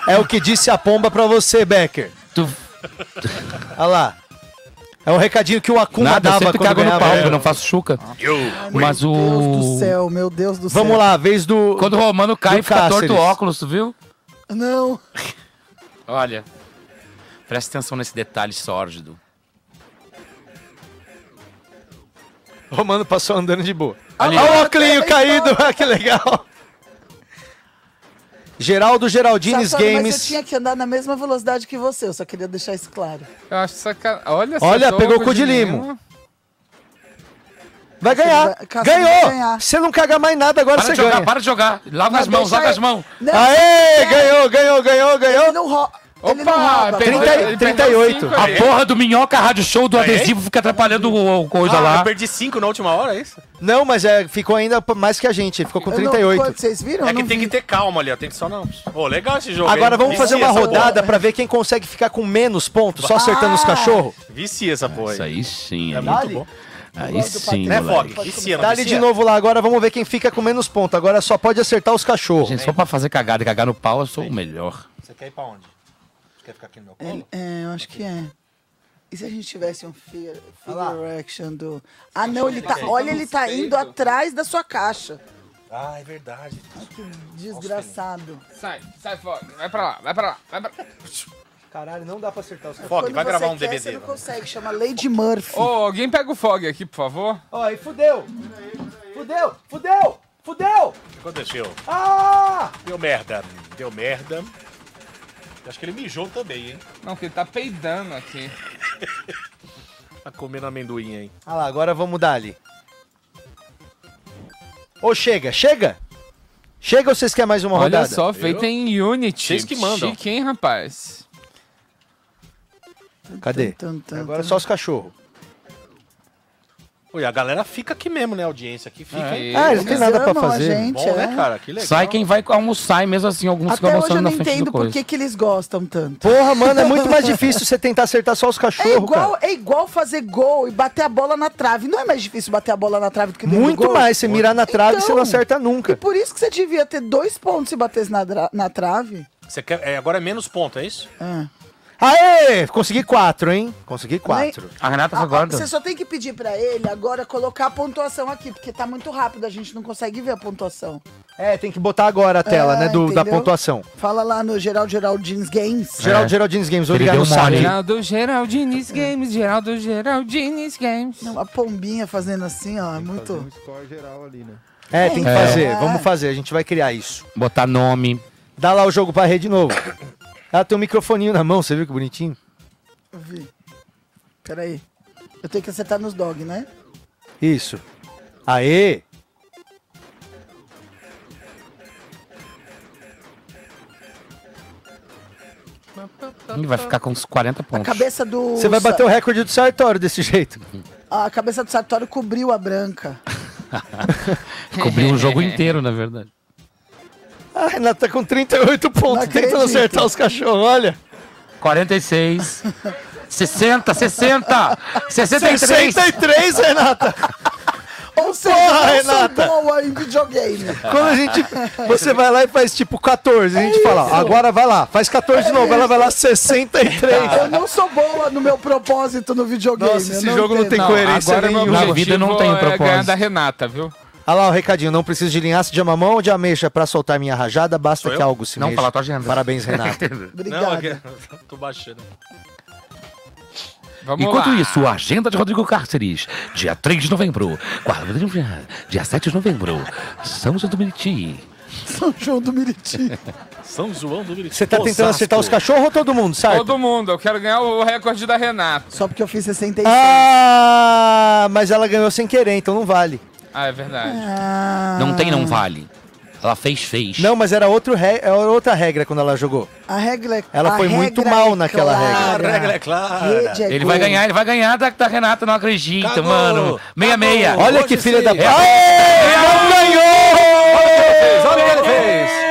É o que disse a pomba pra você, Becker. Tu... Olha lá. É o recadinho que o Akuma Nada, eu dava sempre quando cago no pau, eu não faço chuca. Mas Meu Deus do o... céu, meu Deus do céu. Vamos lá, vez do. Quando o Romano cai, do fica Cáceres. torto o óculos, tu viu? Não. Olha, presta atenção nesse detalhe sórdido. Romano passou andando de boa. Ali. Olha o óculinho caído, ah, que legal. Geraldo Geraldines Safado, Mas eu Games. tinha que andar na mesma velocidade que você, eu só queria deixar isso claro. Eu acho sacanagem. Olha, Olha, pegou o cu de limo. Vai Cássio ganhar. vai- vai Ganhou. Você não caga mais nada, agora Para você de jogar, ganha. para de jogar. Lava Mas as mãos, lava ele- as mãos. Não, Aê, ganhou, ganhou, ganhou, ganhou. Ele não, ro... não Opa, rouba. pegou- Trinta- ele perdeu 38. cinco A porra do Minhoca Rádio Show do Ganhei? adesivo fica atrapalhando o, coisa Ah, lá. eu perdi cinco na última hora, é isso? Não, mas é, ficou ainda mais que a gente. Ficou com Eu não- 38. quando vocês viram? É que não tem vi. que ter calma ali, ó. Tem que só não. Ô, legal esse jogo. Agora hein? vamos fazer uma rodada pra ver quem consegue ficar com menos pontos, só acertando os Ah! cachorros. Vicia essa porra Isso aí. sim, É aí. muito bom. Aí sim, Né. Fog? Vicia, não Dá-lhe de novo lá agora, vamos ver quem fica com menos pontos. Agora só pode acertar os cachorros. Gente, for pra fazer cagada e cagar no pau, eu sou o melhor. Você quer ir pra onde? Quer ficar aqui no meu colo? É, eu acho que é. E se a gente tivesse um figure, figure action do... Ah, não, ele tá... Olha, ele tá indo atrás da sua caixa. Ah, é verdade. Que desgraçado. Sai, sai fora. Vai pra lá, vai pra lá. Vai pra... Caralho, não dá pra acertar os Fog, Quando vai gravar um quer, DVD. Você não consegue, chama Lady Murphy. Ô, alguém pega o Fog aqui, por favor. Ó, aí fudeu. Fudeu, fudeu, fudeu. O que aconteceu? Ah! Deu merda. Deu merda. Acho que ele mijou também, hein? Não, que ele tá peidando aqui. Tá comendo amendoim, hein? Ah lá, agora vamos dar ali. Ô, chega, chega. Chega ou vocês querem mais uma Olha rodada? só, feita em Unity. Vocês que mandam. Chique, hein, rapaz? Cadê? Tum, tum, Agora tum. só os cachorros. Oi, a galera fica aqui mesmo, né? A audiência aqui fica. É. Ah, eles não tem nada pra fazer. gente, Bom, né, é. cara? Que legal. Sai quem vai almoçar e mesmo assim alguns ficam Até hoje eu almoçando não na frente entendo do por que, que eles gostam tanto. Porra, mano, é muito mais difícil você tentar acertar só os É cachorros, igual, cara. é igual fazer gol e bater a bola na trave. Não é mais difícil bater a bola na trave do que dentro do Muito gol? mais. Você mirar na trave, você não Então, acerta E nunca. por isso que você devia ter dois pontos se batesse na, na trave. Você quer... é, agora é menos ponto, é isso? Ah. Aê! Consegui quatro, hein? Consegui quatro. A Renata foi agora. Você só tem que pedir pra ele agora colocar a pontuação aqui, porque tá muito rápido, a gente não consegue ver a pontuação. É, tem que botar agora a tela, É, né? Do, da entendeu? pontuação. Fala lá no Geraldo Geraldines Games. Geraldo Geraldines Games, Ele ligar deu mole. Geraldo Geraldines Games, Geraldo Geraldines Games. Não, a pombinha fazendo assim, ó, é muito... Score geral ali, né? É, tem que É. fazer. Vamos fazer, a gente vai criar isso. Botar nome. Dá lá o jogo pra rede de novo. Ela tem um microfoninho na mão, você viu que bonitinho? Eu vi. Peraí. Eu tenho que acertar nos dog, né? Isso. Aê! Ele vai ficar com uns 40 A pontos. cabeça do... Você vai bater o recorde do Sartório desse jeito. A cabeça do Sartório cobriu a branca. Cobriu o jogo inteiro, na verdade. A Renata tá com 38 pontos, Não tentando acertar os cachorros, olha. 46. 60, 60, 63. 63, Renata! Ou seja, Porra, eu Renata! sou boa em videogame. Quando a gente. Você vai lá e faz tipo 14, a gente fala, ó, agora vai lá, faz 14 de novo, ela vai lá 63. Eu não sou boa no meu propósito no videogame. Nossa, esse jogo não entendo. tem coerência agora meu nenhuma. Na vida não tem objetivo é ganhar propósito. da Renata, viu? Olha lá o recadinho, não preciso de linhaça de mamão ou de ameixa pra soltar minha rajada, basta Sou que eu? algo se Não, mexa. fala a tua agenda. Parabéns, Renato. Obrigado. Não, é tô baixando. Vamos Enquanto lá. isso, a agenda de Rodrigo Cárceres, dia 3 de novembro, quarta- dia 7 de novembro, São João do Meriti. São João do Meriti. São João do Meriti. Você tá tentando Osasco. acertar os cachorros ou todo mundo, Sarto? Todo mundo, eu quero ganhar o recorde da Renata. Só porque eu fiz 66. Ah, mas ela ganhou sem querer, então não vale. Ah, é verdade. Ah, Não tem, não vale. Ela fez, fez. Não, mas era, outro re... era outra regra quando ela jogou. A regra é Ela a foi muito regra mal é naquela clara. A regra é clara. Rede é Ele gol. vai ganhar, ele vai ganhar da, da Renata, não acredita, Cagou. mano. Meia meia. Olha Hoje que filha da. É. Aê, não ganhou! Olha o que ele fez. Não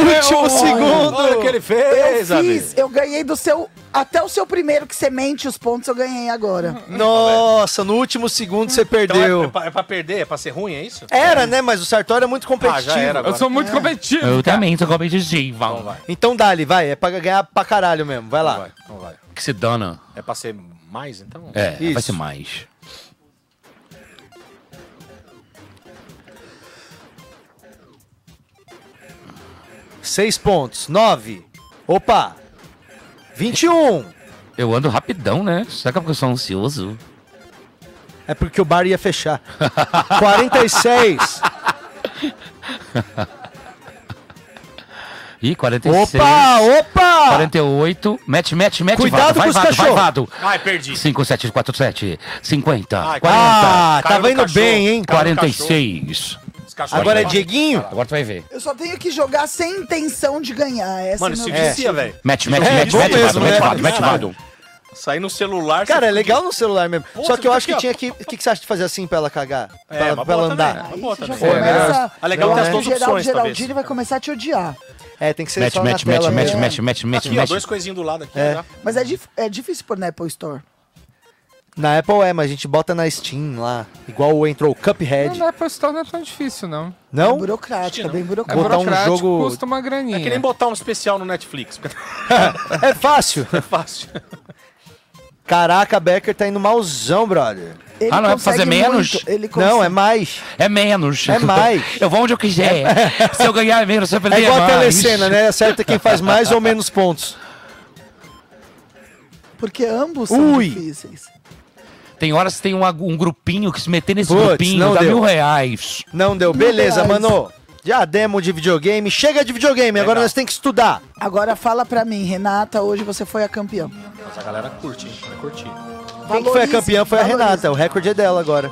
no último segundo! Olha o que ele Eu fez, amigo. fiz, eu ganhei do seu. Até o seu primeiro que você mente os pontos, eu ganhei agora. Nossa, no último segundo você Então é, é, perdeu. pra, é pra perder? É pra ser ruim, é isso? Era, né? Mas o Sartori é muito competitivo. Ah, já era Eu agora. sou muito competitivo. Eu cara. também sou competitivo. Então vai, Então dá-lhe, vai. É pra ganhar pra caralho mesmo. Vai lá. então vai, então vai. Que se dana. É pra ser mais, então? É, Isso. vai ser mais. Seis pontos. Nove. Opa! 21. Eu ando rapidão, né? Será que é porque eu sou ansioso? É porque o bar ia fechar. 46. Ih, 46. Opa, opa! 48. Mete, mete, mete. Cuidado vado, vai, com os vado, vai, cachorros. vado. Ai, perdi. 5, 7, 4, 7. 50. Ai, 40. Ah, tava indo cachorro. bem, hein? Caiu no 46. Os cachorros Agora é Dieguinho? Agora tu vai ver. Eu só tenho que jogar sem intenção de ganhar. Essa Mano, é se meu vicia, velho. Mete, mete, É, mete, bom mete, mesmo, né? vado, mete, Caralho. vado. Sair no celular. Cara, é legal no celular mesmo. Pô, Só que eu acho que aqui, tinha que. O que, que você acha de fazer assim pra ela cagar? Pra, É, ela- uma pra ela andar? também, uma também. começa. É legal Não, ter as né? duas Geraldo opções, talvez. Geraldini vai começar a te odiar. É, tem que ser Mete, só mete, na tela mete, mete, mesmo. mete, mete, mete, Aqui, ó, mete. dois coisinhos do lado aqui. É. já. Mas é, dif- é difícil pôr na Apple Store. Na Apple é, mas a gente bota na Steam lá. Igual entrou o Cuphead. Não, Apple Store não é tão difícil, não. É Não? burocrático, é bem É burocrático. Botar um burocrático, jogo- custa uma graninha. É que nem botar um especial no Netflix. É fácil. É fácil. Caraca, Becker tá indo malzão, brother. Ele Ah, não é pra fazer menos? muito, Ele Não, é mais. É menos. É mais. Eu vou onde eu quiser. Se eu ganhar menos, se eu perder É igual a mais. telecena, né? Acerta quem faz mais ou menos pontos. Porque ambos são Ui. difíceis. Tem horas que tem um, um grupinho que se meter nesse Putz, grupinho não dá deu. mil reais. Não deu. Beleza, reais. mano. Já demo de videogame. Chega de videogame, agora Legal. nós temos que estudar. Agora fala pra mim, Renata, hoje você foi a campeã. Mas a galera curte, hein? Vai curtir. Quem que foi a campeã foi a Renata. O recorde é dela agora.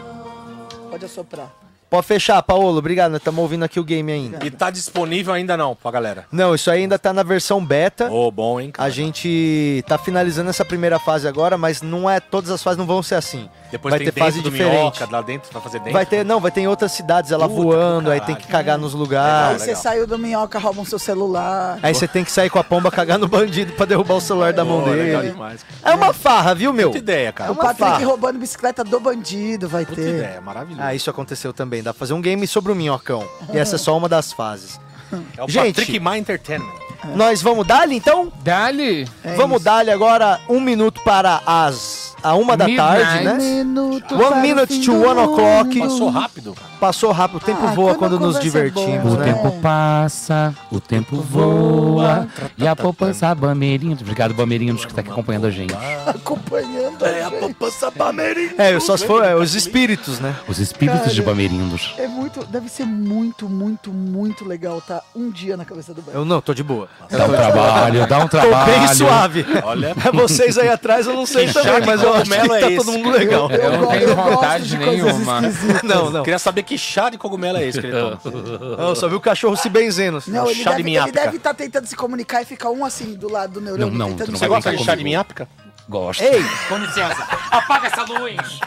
Pode assoprar. Pode fechar, Paulo. Obrigado. Nós estamos ouvindo aqui o game ainda. E tá disponível ainda não pra galera. Não, isso aí ainda tá na versão beta. Ô, bom, hein? A gente tá finalizando essa primeira fase agora, mas não é todas as fases não vão ser assim. Depois vai tem ter fase diferente. minhoca, lá dentro, vai fazer dentro. Vai ter, não, vai ter em outras cidades ela Puta, voando, aí tem que cagar nos Aí lugares. você saiu do minhoca, roubam seu celular. Aí você tem que sair com a pomba cagar no bandido pra derrubar o celular da mão dele. demais, cara. É uma farra, viu, meu? Puta ideia, cara. o Patrick farra. roubando bicicleta do bandido vai Puta ter. ideia, maravilhoso. Ah, isso aconteceu também. Dá pra fazer um game sobre o minhocão. E essa é só uma das fases. É o Gente. Patrick My Entertainment. Nós vamos dar-lhe então? Dali. vamos dar-lhe agora um minuto para as a uma da Midnight. tarde, né? Minuto One minute to one o'clock. Passou rápido. Passou rápido, o tempo Ah, voa quando quando nos é divertimos, O né? tempo passa, o tempo voa e a poupança Bamerinhos. Obrigado, Bamerinhos, que tá aqui acompanhando a gente. Acompanhando. É, a poupança Bamerindos. É, só se for é, os espíritos, né? Os espíritos Cara, de Bamerindos. É muito, deve ser muito, muito, muito legal tá um dia na cabeça do banho. Eu não, tô de boa. Dá um trabalho, dá um Tô bem trabalho. suave. Olha. É vocês aí atrás, eu não sei também, mas eu acho que tá é todo mundo legal. Eu não tenho vontade nenhuma. Não, não. Queria saber que chá de cogumelo é esse que ele toma. Não, só vi o cachorro se benzendo. Não, ele chá de deve, ele minhápica. deve estar tentando se comunicar e ficar um assim do lado do neurônio. Não, não, tentando tu não vai Você gosta brincar de chá de comigo. minhápica? Gosto. Ei, Com licença. Apaga essa luz.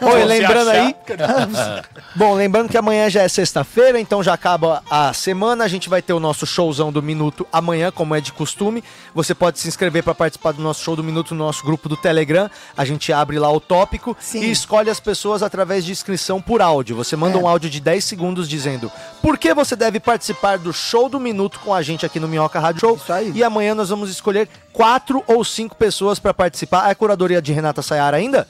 Oi, Você lembrando aí. Bom, lembrando que amanhã já é sexta-feira, então já acaba a semana. A gente vai ter o nosso showzão do Minuto amanhã, como é de costume. Você pode se inscrever para participar do nosso show do Minuto no nosso grupo do Telegram. A gente abre lá o tópico Sim. e escolhe as pessoas através de inscrição por áudio. Você manda É. um áudio de 10 segundos dizendo por que você deve participar do show do Minuto com a gente aqui no Minhoca Rádio Show. Isso aí. E amanhã nós vamos escolher quatro ou cinco pessoas para participar. É a curadoria de Renata Sayara ainda?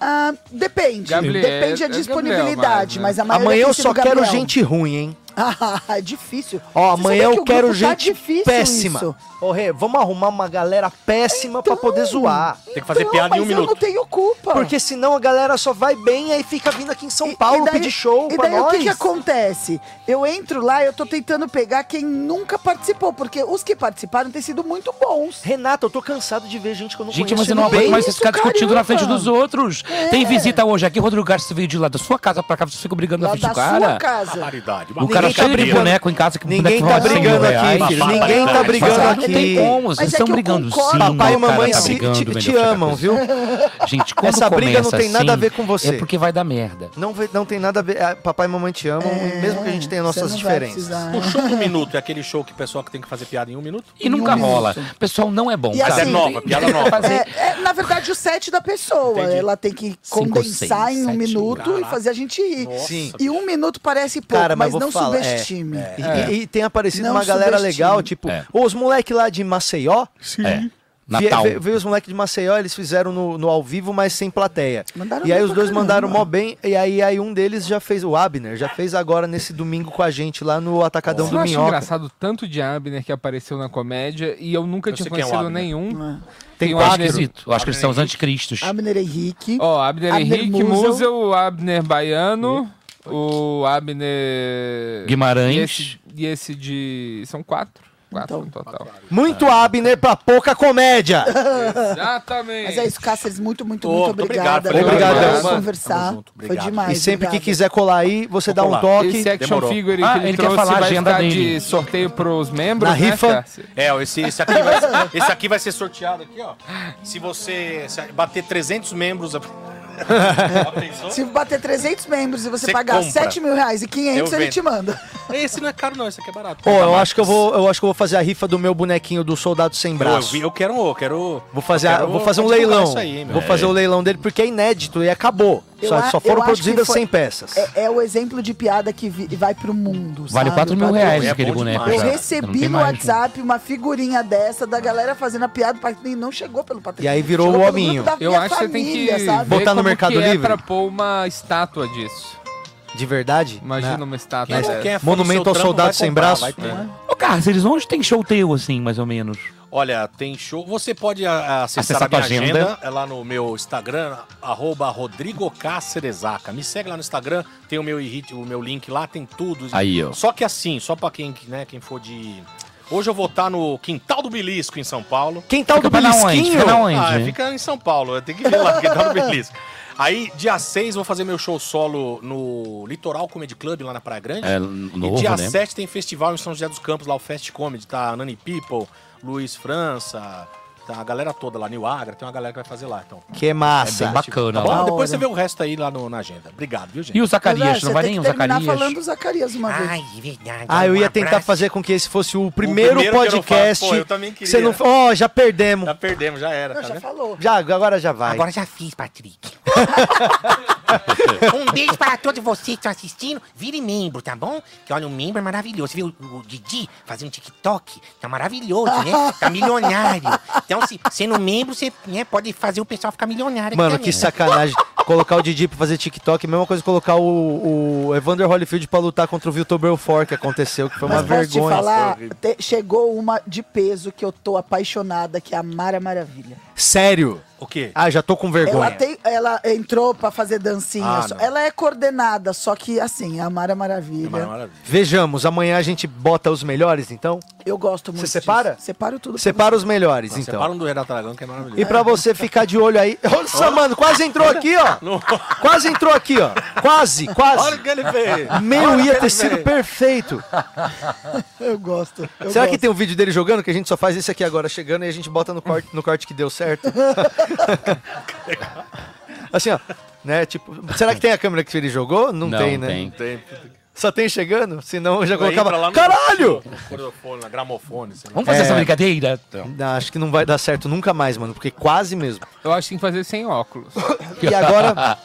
Ah, depende. Gabriel- depende da é disponibilidade, Gabriel, mas, mas, a maioria Amanhã eu só quero gente ruim, hein? Ah, é difícil. Ó, Você amanhã que eu quero tá gente difícil péssima. isso? Ô, Rê, vamos arrumar uma galera péssima pra poder zoar. Tem que fazer Não, piada em um mas eu não minuto. tenho culpa. Porque senão a galera só vai bem e aí fica vindo aqui em São Paulo e daí, pedir show e pra daí nós. o que, que acontece? Eu entro lá e eu tô tentando pegar quem nunca participou, porque os que participaram têm sido muito bons. Renata, eu tô cansado de ver gente que eu não Gente, conheço. mas eu não aguento bem. mais isso, ficar discutindo na frente dos outros. É. Tem visita hoje aqui, Rodrigo Garcia veio de lá da sua casa pra cá, você fica brigando na Lá frente do da cara. sua casa. Barbaridade. O cara Ninguém tá cheio de brigando. boneco em casa que Ninguém tá roda 100 mil brigando aqui, filho. Ninguém tá brigando aqui. Não tem como, vocês é estão brigando sim. Papai e mamãe tá te, amam, viu? Gente, quando Essa briga não tem nada a assim, ver com você. É porque vai dar merda. Não, não tem nada a ver. ah, Papai e mamãe te amam, É, mesmo que a gente tenha nossas não diferenças. O show do minuto é aquele show que o pessoal que tem que fazer piada em um minuto? E nunca rola. Pessoal, não é bom. Assim- Mas é nova, piada nova. É, na verdade, o set da pessoa. Ela tem que condensar em um minuto e fazer a gente rir. E um minuto parece pouco, Cara, mas mas, vou falar, é. E, É. e- e tem aparecido Não uma galera legal, tipo, É. "Ô, os moleque lá de Maceió. É. Vie- Natal. Veio, veio os moleques de Maceió, eles fizeram no, no ao vivo, mas sem plateia. Mandaram e aí os dois caramba. mandaram mó bem, e aí, aí um deles já fez, o Abner, já fez agora nesse domingo com a gente lá no Atacadão Eu do acho Minhoca. engraçado tanto de Abner que apareceu na comédia e eu nunca Eu tinha quem é o conhecido Abner. nenhum. Tem o Eu acho Abner, esquisito. Eu acho que eles são os anticristos. Abner Henrique. ó, Abner, Abner Henrique, Musel. Abner Baiano, o Abner... Guimarães. E esse, e esse de... São quatro. Quatro Então. no total. Muito Abner pra pouca comédia. Exatamente. Mas é isso, Cáceres, muito, muito, muito obrigada. obrigado, demais. por Tamo conversar. junto, Foi obrigado. demais. e sempre que quiser colar aí, você Vou dá um toque. Esse action Demorou. figure Ah, que ele, ele quer trouxe falar a vai agenda ficar dele. de sorteio pros membros, Na né, rifa. É, esse, esse, aqui vai, esse aqui vai ser sorteado aqui, ó. Se você se bater 300 membros... Se bater 300 membros e você, Você pagar compra. 7 mil reais e 500, Eu ele vendo. te manda. Esse não é caro não, esse aqui é barato. Pô, eu acho que eu vou, eu acho que eu vou fazer a rifa do meu bonequinho do soldado sem eu, braço. vi- eu quero, eu quero... Vou fazer, eu a- quero vou fazer um leilão. aí, vou fazer o leilão dele porque é inédito e acabou. Eu Só, a- só foram produzidas foi- 100 peças. É, é o exemplo de piada que vi- vai pro mundo. Vale sabe? 4 mil Pra- reais É aquele boneco. demais. Eu recebi no mais? WhatsApp uma figurinha dessa da galera fazendo a piada e não chegou pelo Patrícia. E aí virou Chegou o hominho. Eu acho que você tem que família, sabe? ver Botar no como Mercado que é Livre? pra pôr uma estátua disso. De verdade? Imagina Né? uma estátua Quem, dessa. quem é Monumento ao soldado sem braço. É. Ô, Carlos, onde tem show teu, assim, mais ou menos? Olha, tem show. Você pode acessar Acessar a minha tua agenda. agenda. É lá no meu Instagram, arroba Rodrigo Cáceresaca. Me segue lá no Instagram, tem o meu, o meu link lá, tem tudo. Aí, ó. Só que assim, só pra quem, né, quem for de. Hoje eu vou estar no Quintal do Belisco, em São Paulo. Quintal Fica do? Belisquinho? Fica na onde? Ah, fica em São Paulo, tem que ver lá, Quintal do Belisco. Aí, dia 6, vou fazer meu show solo no Litoral Comedy Club, lá na Praia Grande. É, e novo, dia né? 7 tem festival em São José dos Campos, lá o Fest Comedy, tá? Nani People, Luiz França, Tá a galera toda lá, New Agra, tem uma galera que vai fazer lá. Então. Que massa. É bem bacana. Tá bom? Depois você vê o resto aí lá no- na agenda. Obrigado, viu, gente? E o Zacarias, não vai o terminar Zacarias? falando do Zacarias uma vez. Ai, verdade. Ah, eu ia Um tentar abraço. fazer com que esse fosse o primeiro, primeiro que eu não podcast. faço. Pô, eu também queria. Você não. Ó, já perdemos. Já perdemos, já era. Não, tá já vendo? falou. Já, agora já vai. Agora já fiz, Patrick. um beijo para todos vocês que estão assistindo. Vire membro, tá bom? Que olha, o membro é maravilhoso. Você viu o, o Didi fazendo TikTok? Tá maravilhoso, né? Tá milionário. Então, se sendo membro, você né, pode fazer o pessoal ficar milionário. aqui Mano, que sacanagem. colocar o Didi pra fazer TikTok, mesma coisa que colocar o, o Evander Holyfield pra lutar contra o Vitor Belfort, que aconteceu, que foi uma Mas posso te vergonha. falar, te- chegou uma de peso que eu tô apaixonada, que é a Mara Maravilha. Sério? O quê? Ah, já tô com vergonha. Ela, tem, ela entrou pra fazer dancinha. Ah, só- não. ela é coordenada, só que assim, a Mara Maravilha. Vejamos, amanhã a gente bota os melhores, então? Eu gosto muito. Você separa? disso. Separo tudo. Separa os melhores, Não, então. Separa um do Renato Aragão, que é maravilhoso. E pra você ficar de olho aí. Nossa, mano, quase entrou aqui, ó. Quase entrou aqui, ó. Quase, quase. Olha o que ele fez. Meu, ia ter sido perfeito. Eu gosto. eu Será que gosto. tem um vídeo dele jogando? Que a gente só faz esse aqui agora chegando e a gente bota no corte, no corte que deu certo? assim, ó. Né? Tipo, será que tem a câmera que ele jogou? Não, Não, tem, né? tem. Tem. Só tem chegando? Senão eu já entrar lá colocava. no- Caralho! no na gramofone. sei lá. Vamos fazer É. essa brincadeira? Não, acho que não vai dar certo nunca mais, mano, porque quase mesmo. Eu acho que tem que fazer sem óculos. E agora,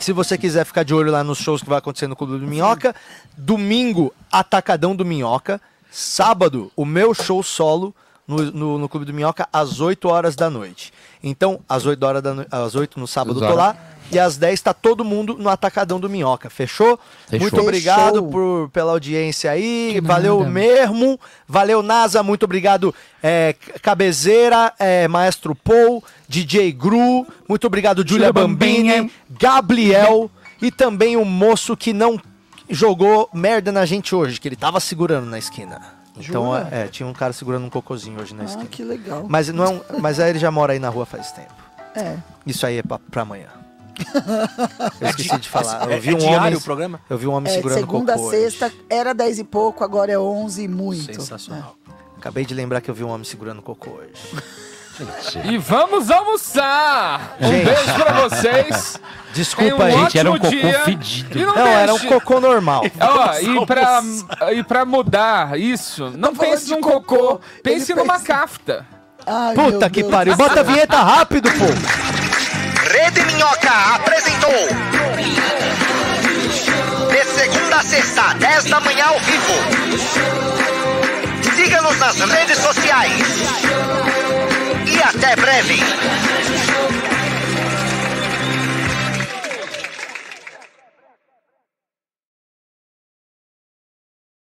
se você quiser ficar de olho lá nos shows que vai acontecer no Clube do Minhoca, domingo, Atacadão do Minhoca, sábado, o meu show solo no, no, no Clube do Minhoca às 8 horas da noite. Então, às 8, horas da no... às 8 no sábado eu tô lá. E às 10 tá todo mundo no Atacadão do Minhoca. Fechou? Fechou. Muito obrigado Fechou. por, pela audiência aí. Que Valeu nada. mesmo. Valeu, NASA. Muito obrigado, é, Cabezeira, é, Maestro Paul, DJ Gru. Muito obrigado, Julia Julia Bambini, Bambini. Gabriel e também o moço que não jogou merda na gente hoje, que ele tava segurando na esquina. Então, Jura? é, tinha um cara segurando um cocôzinho hoje na Ah, esquina. que legal. Mas, não é um, mas aí ele já mora aí na rua faz tempo. É. Isso aí é pra, pra amanhã. Eu esqueci de falar. É- Eu vi é um diário homem, o programa? Eu vi um homem É, segurando segunda cocô. sexta era 10 e pouco, agora é 11 e muito. Sensacional. Acabei de lembrar que eu vi um homem segurando cocô hoje. E vamos almoçar! Um Gente. beijo pra vocês. Desculpa, um gente, era um cocô dia. fedido. E não, Não, era um cocô normal. Ó, e pra, e pra mudar isso, não pense num cocô, pense numa cafta. Ai, Puta que Deus. pariu. Bota a vinheta rápido, pô. Rede Minhoca apresentou. De segunda a sexta, 10 da manhã ao vivo. Siga-nos nas redes sociais. E até breve.